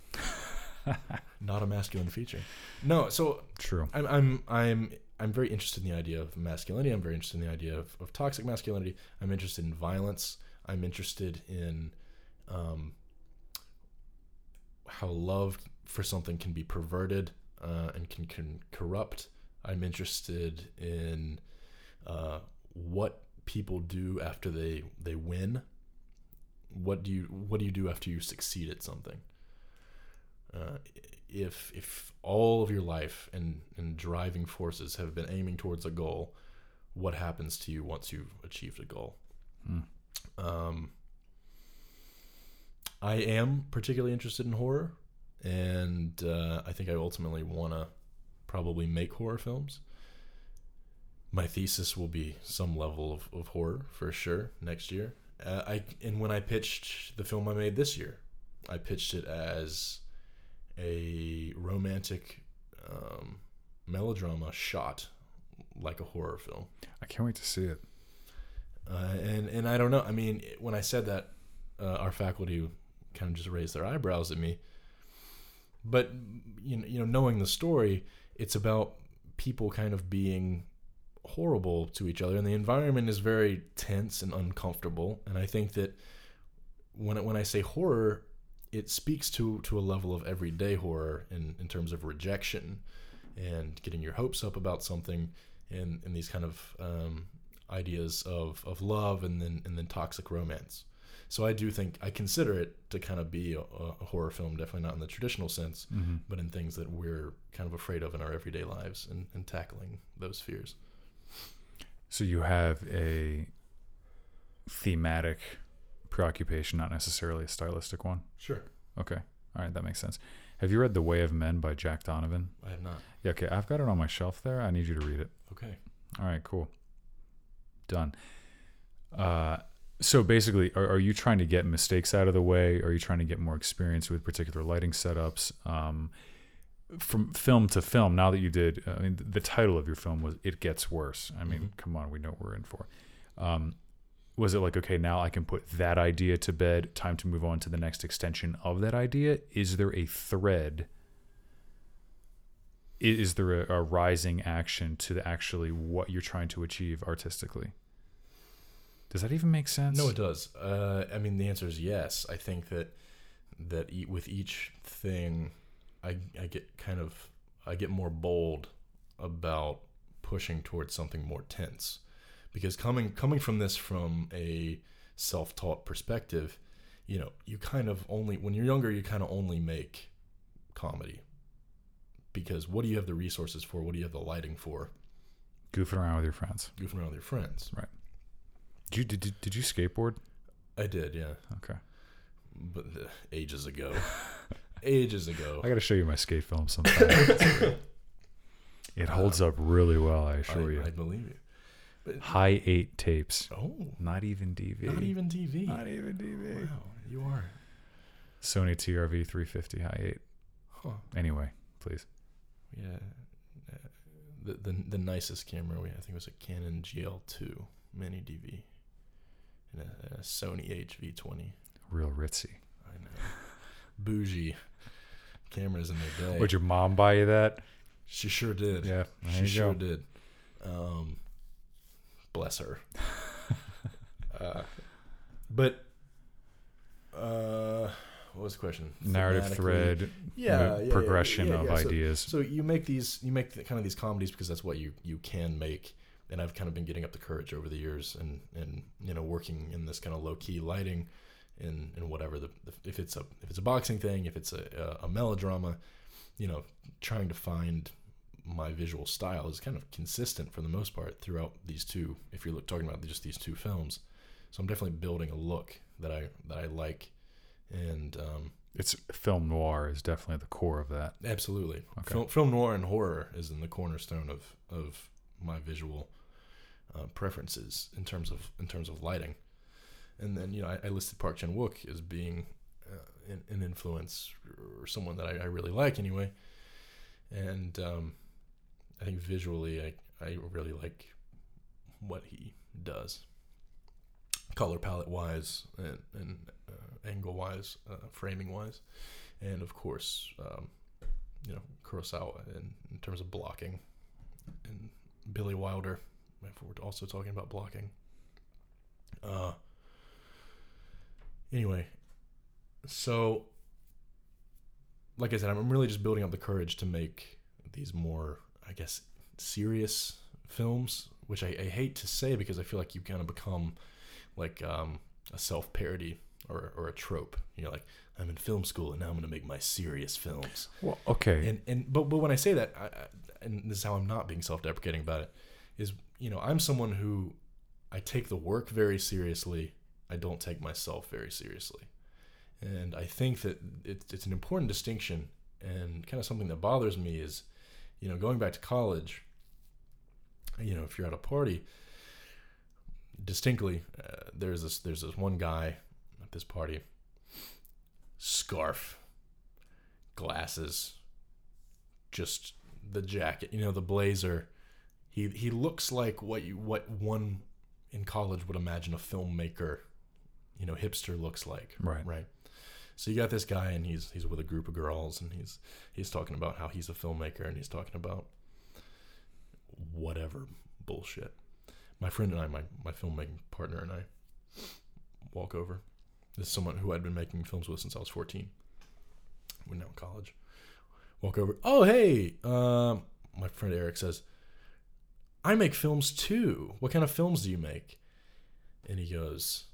A: Not a masculine feature. No, so
B: True.
A: I'm I'm I'm I'm very interested in the idea of masculinity. I'm very interested in the idea of, of toxic masculinity. I'm interested in violence. I'm interested in um, how love for something can be perverted uh, and can, can corrupt. I'm interested in uh, what people do after they they win. What do you what do you do after you succeed at something? Uh, if if all of your life and, and driving forces have been aiming towards a goal, what happens to you once you've achieved a goal?
B: Hmm.
A: Um, I am particularly interested in horror, and uh, I think I ultimately want to probably make horror films. My thesis will be some level of, of horror for sure next year. Uh, I and when I pitched the film I made this year, I pitched it as a romantic um, melodrama shot like a horror film.
B: I can't wait to see it.
A: Uh, and and I don't know. I mean, when I said that, uh, our faculty kind of just raise their eyebrows at me. But you know, you know, knowing the story, it's about people kind of being horrible to each other, and the environment is very tense and uncomfortable. And I think that when when I say horror, it speaks to to a level of everyday horror in in terms of rejection and getting your hopes up about something, and and these kind of um, ideas of of love and then and then toxic romance. So I do think I consider it to kind of be a, a horror film, definitely not in the traditional sense,
B: Mm-hmm.
A: but in things that we're kind of afraid of in our everyday lives and, and tackling those fears.
B: So you have a thematic preoccupation, not necessarily a stylistic one.
A: Sure.
B: Okay. All right, that makes sense. Have you read The Way of Men by Jack Donovan?
A: I have not.
B: Yeah, okay. I've got it on my shelf there. I need you to read it.
A: Okay.
B: All right, cool. Done. Uh, so basically, are, are you trying to get mistakes out of the way? Are you trying to get more experience with particular lighting setups? Um, from film to film, now that you did, I mean, the title of your film was "It Gets Worse." I mean,
A: Mhm.
B: come on, we know what we're in for. Um, was it like, okay, now I can put that idea to bed? Time to move on to the next extension of that idea? Is there a thread? Is there a, a rising action to actually what you're trying to achieve artistically? Does that even make sense?
A: No, it does. Uh, I mean, the answer is yes. I think that that e- with each thing, I I get kind of I get more bold about pushing towards something more tense, because coming coming from this from a self-taught perspective, you know, you kind of only when you're younger, you kind of only make comedy. Because what do you have the resources for? What do you have the lighting for?
B: Goofing around with your friends.
A: Goofing around with your friends.
B: Did you did, did, you skateboard?
A: I did, yeah,
B: Okay.
A: but uh, ages ago, ages ago.
B: I got to show you my skate film sometime. it holds up really well, I assure
A: I,
B: you.
A: I believe you. But
B: High eight tapes,
A: oh,
B: not even DV.
A: not even TV.
B: Not even DV.
A: Wow, you are.
B: Sony TRV 350 high eight.
A: Huh.
B: Anyway, please.
A: Yeah. The, the the nicest camera we had, I think it was a Canon GL2 mini DV, and a, a Sony HV20.
B: Real ritzy.
A: I know. Bougie cameras in their day.
B: Would your mom buy you that?
A: she sure did.
B: Yeah.
A: She sure
B: go.
A: did. Um, bless her. uh, but uh, what was the question?
B: Narrative thread,
A: Yeah,
B: the
A: yeah,
B: progression
A: yeah,
B: of
A: yeah. So-
B: ideas.
A: So you make these, you make the, kind of these comedies because that's what you you can make. And I've kind of been getting up the courage over the years, and and you know working in this kind of low key lighting, and and whatever the, if it's a if it's a boxing thing, if it's a a, a melodrama, you know, trying to find my visual style is kind of consistent for the most part throughout these two. If you're talking about just these two films, so I'm definitely building a look that I that I like, and um,
B: It's film noir is definitely the core of that.
A: Absolutely.
B: Okay.
A: Film, film noir and horror is in the cornerstone of, of my visual uh, preferences in terms of in terms of lighting. And then you know I, I listed Park Chan Wook as being uh, an, an influence or someone that I, I really like anyway. And um, I think visually I, I really like what he does. Color palette wise and, and uh, angle wise, uh, framing wise, and of course um, you know Kurosawa in, in terms of blocking, and Billy Wilder. If we're also talking about blocking. Uh. Anyway, so like I said, I'm really just building up the courage to make these more, I guess, serious films, which I, I hate to say because I feel like you kind of become like um, a self parody or, or a trope. You're like, I'm in film school and now I'm going to make my serious films.
B: Well, okay.
A: And and but but when I say that, I, I, and this is how I'm not being self-deprecating about it, is you know I'm someone who I take the work very seriously. I don't take myself very seriously, And I think that it's, it's an important distinction and kind of something that bothers me is, you know, going back to college, you know, if you're at a party, distinctly, uh, there's this there's this one guy at this party, scarf, glasses, just the jacket, you know, the blazer. He he looks like what you what one in college would imagine a filmmaker, you know, hipster looks like.
B: Right.
A: Right. So you got this guy, and he's he's with a group of girls, and he's he's talking about how he's a filmmaker, and he's talking about whatever bullshit. My friend and I, my my filmmaking partner and I, walk over. This is someone who I'd been making films with since I was fourteen. We're now in college. Walk over. Oh hey, um, my friend Eric says, "I make films too. What kind of films do you make?" And he goes,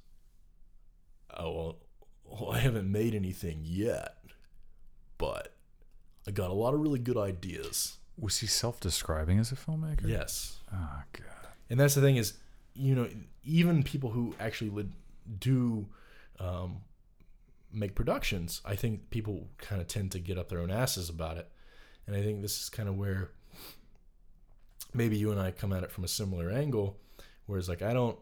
A: "Oh well, well, I haven't made anything yet, but I got a lot of really good ideas.
B: Was he self-describing as a filmmaker?
A: Yes.
B: Oh god.
A: And that's the thing is, you know, even people who actually do um, make productions, I think people kind of tend to get up their own asses about it. And I think this is kind of where maybe you and I come at it from a similar angle, whereas like I don't,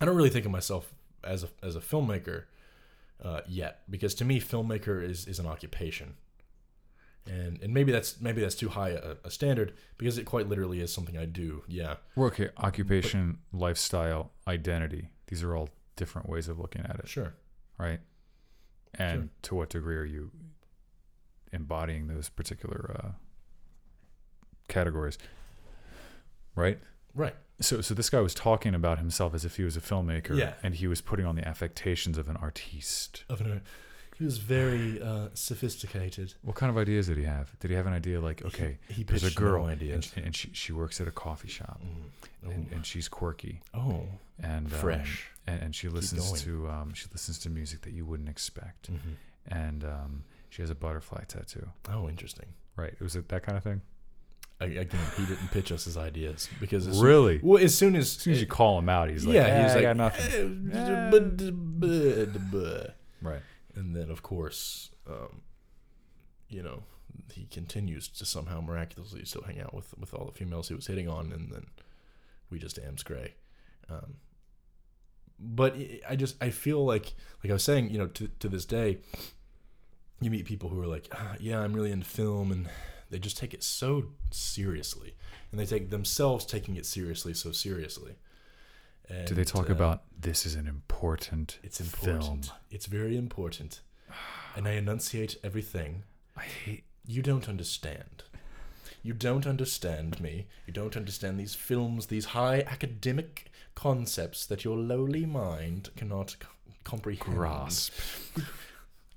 A: I don't really think of myself as a as a filmmaker uh, yet, because to me, filmmaker is is an occupation. And, and maybe that's maybe that's too high a, a standard because it quite literally is something I do. Yeah,
B: Well, okay, occupation, lifestyle, identity. These are all different ways of looking at it,
A: sure.
B: right? And to what degree are you embodying those particular uh, categories? Right?
A: Right.
B: So, so this guy was talking about himself as if he was a filmmaker,
A: Yeah.
B: and he was putting on the affectations of an artiste.
A: Of an, he was very uh, sophisticated.
B: What kind of ideas did he have? Did he have an idea like, okay,
A: he
B: there's a
A: no
B: girl,
A: ideas.
B: and, and she, she works at a coffee shop, and, and she's quirky,
A: Oh,
B: and um,
A: Fresh.
B: and, and she listens to um, she listens to music that you wouldn't expect,
A: Mhm.
B: and um, she has a butterfly tattoo.
A: oh, interesting.
B: Right? Was it that kind of thing?
A: I, again, he didn't pitch us his ideas because as
B: Really?
A: Soon, well, as soon as,
B: As soon as you call him out, he's like,
A: yeah,
B: yeah,
A: he's
B: I
A: like,
B: got nothing.
A: "Eh,
B: Right.
A: And then, of course, um, you know, he continues to somehow miraculously still hang out with with all the females he was hitting on, and then we just ams gray. Um, but I- I just I feel like like I was saying, you know, to to this day, you meet people who are like, ah, yeah, I'm really into film, and they just take it so seriously, and they take themselves taking it seriously so seriously. And,
B: Do they talk
A: uh,
B: about this is an important,
A: it's important.
B: film?
A: It's very important. And I enunciate everything.
B: I hate.
A: You don't understand. You don't understand me. You don't understand these films, these high academic concepts that your lowly mind cannot c- comprehend.
B: Grasp.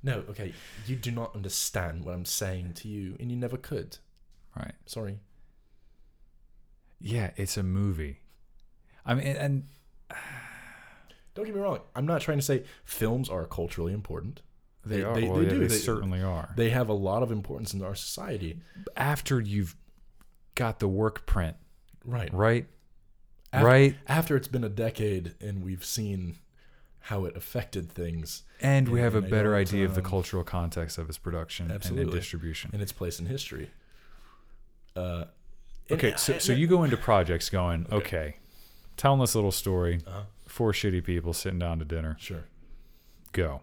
A: No, okay. You do not understand what I'm saying to you, and you never could.
B: Right.
A: Sorry.
B: Yeah, it's a movie. I mean, and
A: Don't get me wrong. I'm not trying to say films are culturally important.
B: they,
A: They-
B: are.
A: they-
B: well,
A: they
B: yeah,
A: do.
B: They,
A: They-
B: certainly are.
A: They have a lot of importance in our society.
B: After you've got the work print,
A: Right.
B: right?
A: After-
B: right.
A: after it's been a decade and we've seen how it affected things
B: And we have a better idea of the cultural context of its production and- and, distribution.
A: and its place in history. Uh,
B: Okay, so, so you go into projects going, okay, telling this little story,
A: Uh-huh.
B: four shitty people sitting down to dinner,
A: Sure.
B: go.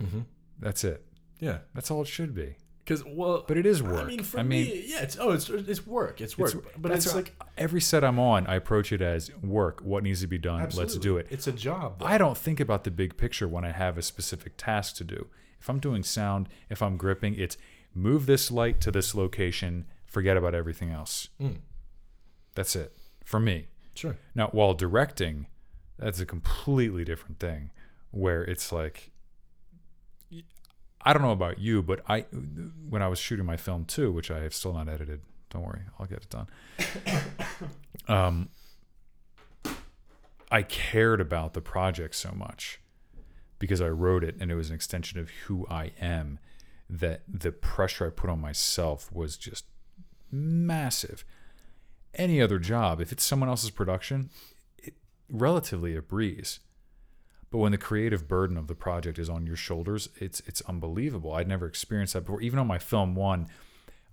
A: Mm-hmm.
B: That's it.
A: Yeah.
B: That's all it should be.
A: Because well,
B: But it is work.
A: I mean, for
B: I mean,
A: me, yeah, it's oh, it's it's work. It's work.
B: It's-
A: but
B: that's
A: it's
B: what-
A: like
B: every set I'm on, I approach it as work. What needs to be done? Let's do it.
A: It's a job. though.
B: I don't think about the big picture when I have a specific task to do. If I'm doing sound, if I'm gripping, it's move this light to this location, forget about everything else.
A: Mm.
B: That's it for me.
A: Sure.
B: Now, while directing, that's a completely different thing where it's like, I don't know about you, but I, when I was shooting my film too, which I have still not edited, don't worry, I'll get it done. um, I cared about the project so much because I wrote it and it was an extension of who I am that the pressure I put on myself was just massive. Any other job, if it's someone else's production, it, relatively a breeze. But when the creative burden of the project is on your shoulders, it's it's unbelievable. I'd never experienced that before. Even on my film one,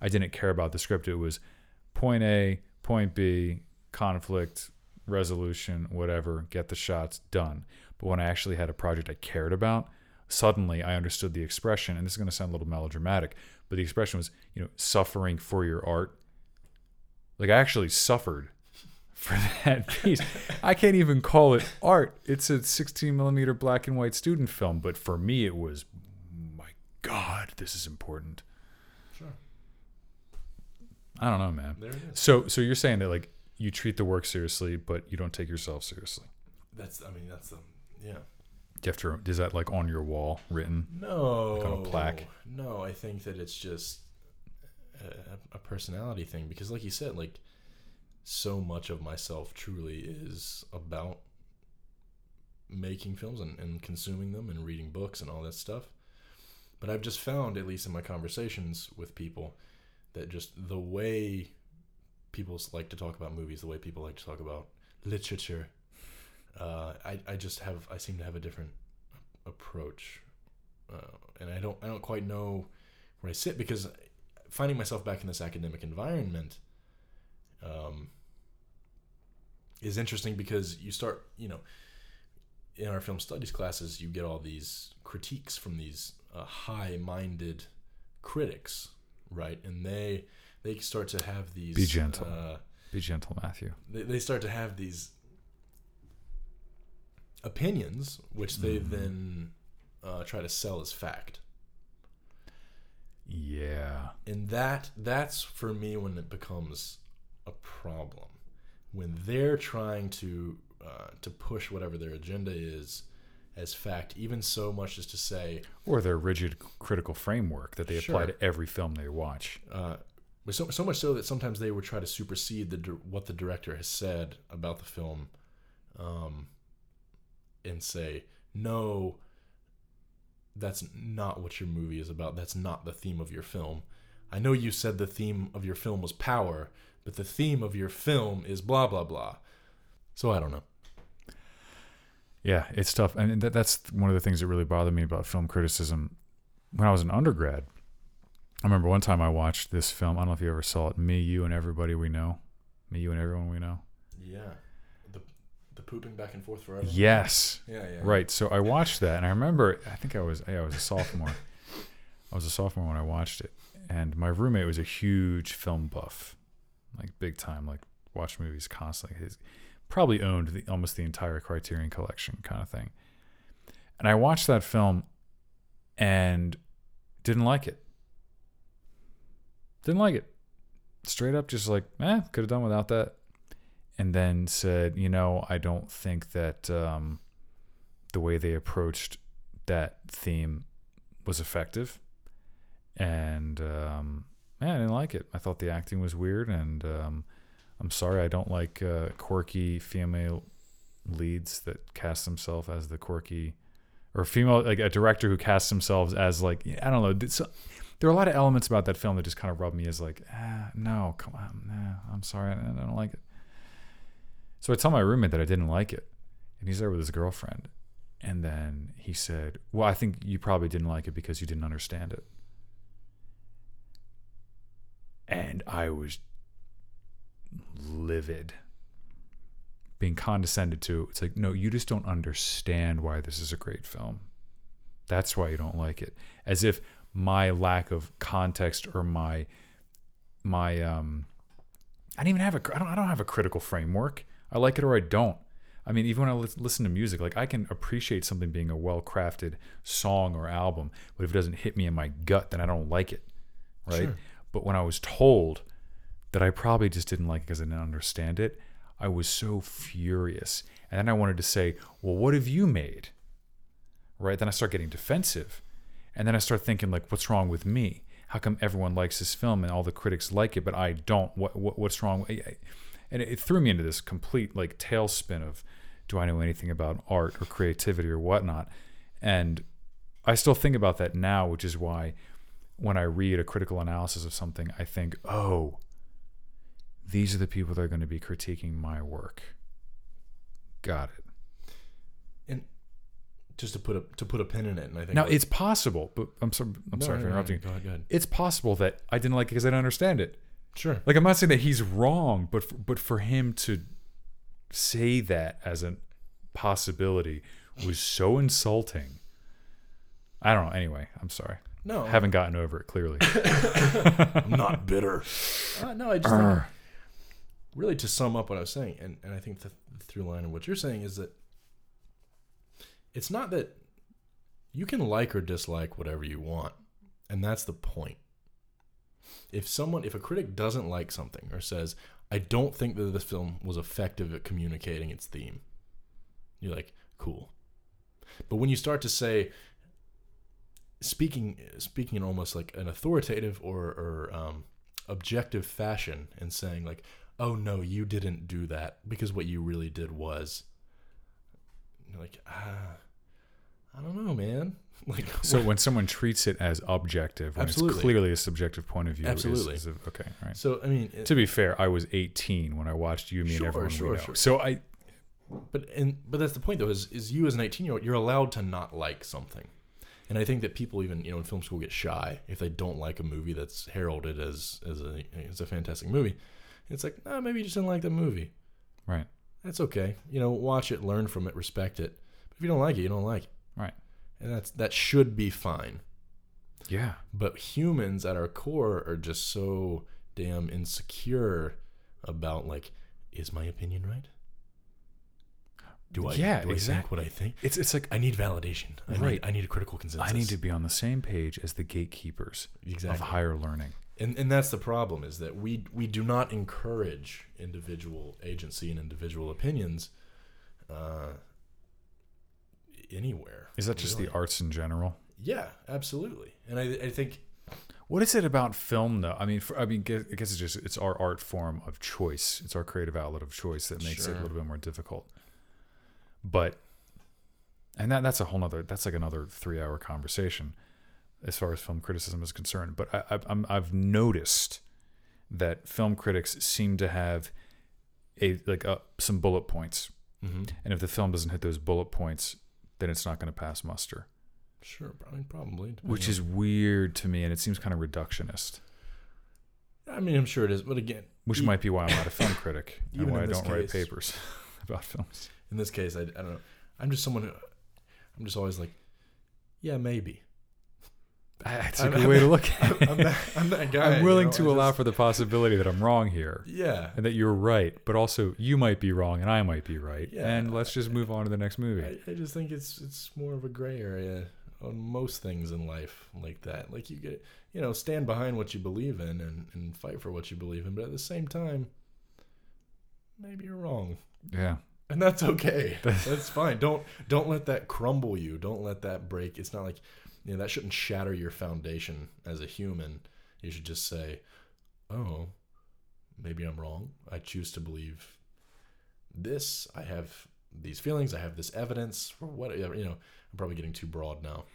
B: I didn't care about the script. It was point A, point B, conflict, resolution, whatever, get the shots done. But when I actually had a project I cared about, suddenly I understood the expression, and this is going to sound a little melodramatic, but the expression was, you know, suffering for your art. Like I actually suffered for that piece. I can't even call it art. It's a 16 millimeter black and white student film, but for me, it was, my God, this is important.
A: Sure.
B: I don't know, man.
A: There it is.
B: So, so you're saying that like you treat the work seriously, but you don't take yourself seriously.
A: That's. I mean, that's the. Yeah.
B: You have to. Is that like on your wall written?
A: No.
B: Like on a plaque?
A: No, I think that it's just a, a personality thing because, like you said, like so much of myself truly is about making films and, and consuming them and reading books and all that stuff. But I've just found, at least in my conversations with people, that just the way people like to talk about movies, the way people like to talk about literature, uh, I, I just have I seem to have a different approach, uh, and I don't I don't quite know where I sit because finding myself back in this academic environment um, is interesting because you start you know in our film studies classes you get all these critiques from these uh, high-minded critics right and they they start to have these
B: Be gentle.
A: uh,
B: Be gentle, Matthew.
A: they, they start to have these opinions which they
B: Mhm.
A: then uh, try to sell as fact
B: Yeah.
A: and that that's for me when it becomes a problem when they're trying to uh, to push whatever their agenda is as fact even so much as to say
B: Or their rigid critical framework that they apply to every film they watch.
A: uh, so, so much so that sometimes they would try to supersede the what the director has said about the film um, and say no that's not what your movie is about. That's not the theme of your film. I know you said the theme of your film was power but the theme of your film is blah blah blah so i don't know
B: Yeah, it's tough, and that, that's one of the things that really bothered me about film criticism when I was an undergrad. I remember one time I watched this film. I don't know if you ever saw it. Me, you, and everybody we know. Me, you, and everyone we know.
A: yeah the the pooping back and forth forever
B: Yes,
A: yeah yeah
B: right. So I watched that, and I remember. I think I was. Yeah, I was a sophomore. I was a sophomore when I watched it, and my roommate was a huge film buff, like big time, like watched movies constantly. He's probably owned the, almost the entire Criterion collection, kind of thing. And I watched that film, and didn't like it. Didn't like it. Straight up, just like, eh, could have done without that. And then said, you know, I don't think that um, the way they approached that theme was effective. And um, yeah, I didn't like it. I thought the acting was weird, and um, I'm sorry, I don't like uh, quirky female leads that cast themselves as the quirky, or female like a director who casts themselves as like I don't know. It's, there are a lot of elements about that film that just kind of rub me as like, ah, no, come on, nah, I'm sorry, I don't like it. So I tell my roommate that I didn't like it, and he's there with his girlfriend, and then he said, "Well, I think you probably didn't like it because you didn't understand it." And I was livid, being condescended to. It's like, no, you just don't understand why this is a great film. That's why you don't like it. As if my lack of context or my my um I don't even have a I don't I don't have a critical framework. I like it or I don't. I mean, even when I listen to music, like I can appreciate something being a well-crafted song or album, but if it doesn't hit me in my gut, then I don't like it, right?
A: Sure.
B: But when I was told that I probably just didn't like it because I didn't understand it, I was so furious. And then I wanted to say, "Well, what have you made?" Right? Then I start getting defensive, and then I start thinking, like, "What's wrong with me? How come everyone likes this film and all the critics like it, but I don't? What, what what's wrong?" And it, threw me into this complete like tailspin of, "Do I know anything about art or creativity or whatnot?" And I still think about that now, which is why when I read a critical analysis of something, I think, "Oh." These are the people that are going to be critiquing my work. Got it.
A: And just to put a to put a pin in it. And I think
B: Now
A: like-
B: it's possible, but I'm sorry. I'm
A: No,
B: sorry
A: no,
B: for
A: no,
B: interrupting.
A: Go ahead, go ahead.
B: It's possible that I didn't like it because I didn't understand it.
A: Sure.
B: Like I'm not saying that he's wrong, but for, but for him to say that as a possibility was so insulting. I don't know. Anyway, I'm sorry.
A: No,
B: I haven't gotten over it clearly.
A: I'm not bitter. Uh, no, I just think, really to sum up what I was saying, and, and I think the, the through line of what you're saying is that it's not that you can like or dislike whatever you want, and that's the point. If someone, if a critic doesn't like something or says, "I don't think that this film was effective at communicating its theme," you're like, "Cool." But when you start to say, speaking speaking in almost like an authoritative or or um, objective fashion and saying like oh no you didn't do that because what you really did was you're like ah i don't know man like
B: so when someone treats it as objective, when
A: Absolutely.
B: it's clearly a subjective point of view,
A: Absolutely.
B: is, a- okay, right.
A: so i mean it-
B: To be fair, I was 18 when I watched You, Me,
A: Sure,
B: and Everyone
A: sure,
B: We Know.
A: sure.
B: So I,
A: but and but that's the point though is is you as an 18 year old you're allowed to not like something and i think that people even you know in film school get shy if they don't like a movie that's heralded as as a as a fantastic movie. It's like nah, maybe you just didn't like the movie.
B: Right,
A: that's okay. You know watch it learn from it respect it. But if you don't like it you don't like it.
B: Right,
A: and that's that should be fine.
B: Yeah,
A: but humans at our core are just so damn insecure about like is my opinion right do i
B: Yeah,
A: do i think
B: exactly.
A: what i think
B: it's it's like
A: I need validation. I
B: Right.
A: need I need a critical consensus.
B: I need to be on the same page as the gatekeepers
A: exactly.
B: of higher learning.
A: and and that's the problem is that we we do not encourage individual agency and individual opinions uh, anywhere.
B: Is that just
A: really.
B: the arts in general?
A: Yeah, absolutely. And I I think
B: What is it about film, though? I mean, for, I mean, I guess it's just it's our art form of choice. It's our creative outlet of choice that makes it a little bit more difficult. But, and that that's a whole nother. That's like another three hour conversation, as far as film criticism is concerned. But I, I, I'm I've noticed that film critics seem to have a like uh, some bullet points,
A: mhm.
B: and if the film doesn't hit those bullet points, then it's not going to pass muster.
A: sure, probably probably
B: Which is weird to me, and it seems kind of reductionist.
A: I mean, I'm sure it is, but again,
B: Which
A: E-
B: might be why I'm not a film critic and
A: Even
B: why I don't write papers about films.
A: In this case, I, I don't know. I'm just someone who I'm just always like, yeah, maybe.
B: That's a
A: I'm-
B: good
A: I'm-
B: way to look at it.
A: I'm that, I'm that guy.
B: I'm
A: you
B: willing
A: know?
B: to
A: I
B: allow for the possibility that I'm wrong here
A: Yeah,
B: and that you're right, but also you might be wrong and I might be right.
A: Yeah.
B: And let's just move on to the next movie.
A: I, I just think it's it's more of a gray area on most things in life like that. Like you get, you know, stand behind what you believe in and, and fight for what you believe in, but at the same time, maybe you're wrong,
B: yeah.
A: And that's okay. that's fine. Don't don't let that crumble you. Don't let that break. It's not like you know that shouldn't shatter your foundation as a human. You should just say, "Oh, maybe I'm wrong. I choose to believe this. I have these feelings. I have this evidence for whatever. You know, I'm probably getting too broad now.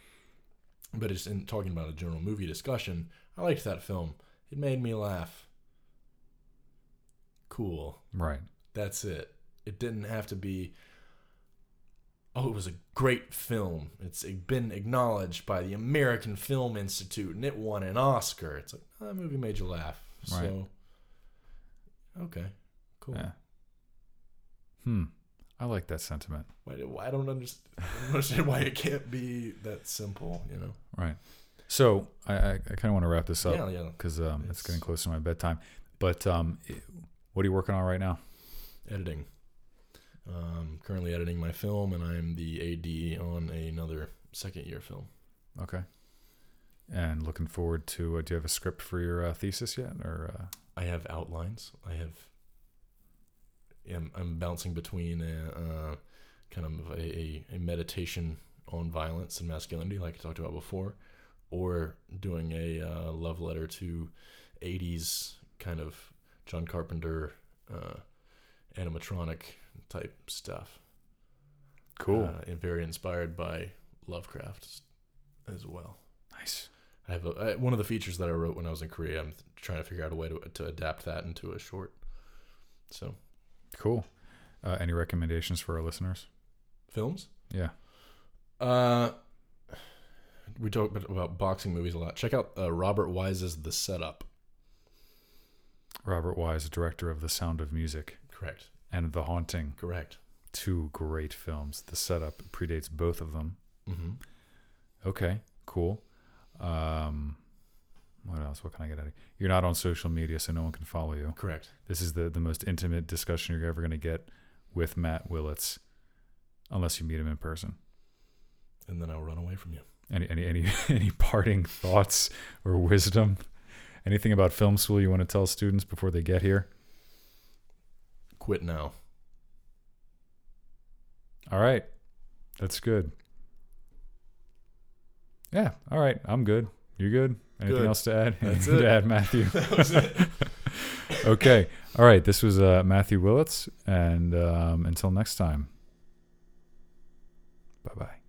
A: But it's in talking about a general movie discussion. I liked that film. It made me laugh. Cool.
B: Right.
A: That's it. It didn't have to be. Oh, it was a great film. It's been acknowledged by the American Film Institute, and it won an Oscar. It's like oh, that movie made you laugh.
B: Right.
A: So, okay, cool.
B: Yeah. Hmm. I like that sentiment.
A: Why, I don't understand, I don't understand why it can't be that simple. You know?
B: Right. So I, I, I kind of want to wrap this up
A: Yeah, yeah.
B: because um, it's,
A: It's-
B: getting close to my bedtime. But um, what are you working on right now?
A: Editing. Um, currently editing my film, and I'm the AD on another second year film.
B: Okay. And looking forward to. Uh, do you have a script for your uh, thesis yet, or uh,
A: I have outlines. I have. I'm, I'm bouncing between a uh, kind of a, a, a meditation on violence and masculinity, like I talked about before, or doing a uh, love letter to 80s kind of John Carpenter uh, animatronic type stuff.
B: cool?
A: Uh, and very inspired by Lovecraft as well.
B: nice.
A: I have a, I, one of the features that I wrote when I was in Korea. I'm trying to figure out a way to to adapt that into a short. So
B: Cool. Uh, any recommendations for our listeners?
A: films.
B: Yeah.
A: Uh, we talk about, boxing movies a lot. Check out uh, Robert Wise's The Setup.
B: Robert Wise, director of The Sound of Music
A: Correct.
B: And The Haunting,
A: Correct.
B: two great films. The Setup predates both of them.
A: Mm-hmm.
B: Okay, cool. Um, what else? What can I get out of you? You're not on social media, so no one can follow you.
A: Correct.
B: This is the, the most intimate discussion you're ever going to get with Matt Willits, unless you meet him in person.
A: And then I'll run away from you.
B: Any any any any parting thoughts or wisdom? Anything about film school you want to tell students before they get here?
A: quit now.
B: All right. That's good. Yeah. All right. I'm good. You're good. Anything
A: good.
B: else to add?
A: That's it.
B: to add, Matthew? that was it. okay. All right. This was uh, Matthew Willits. And um, until next time, bye bye.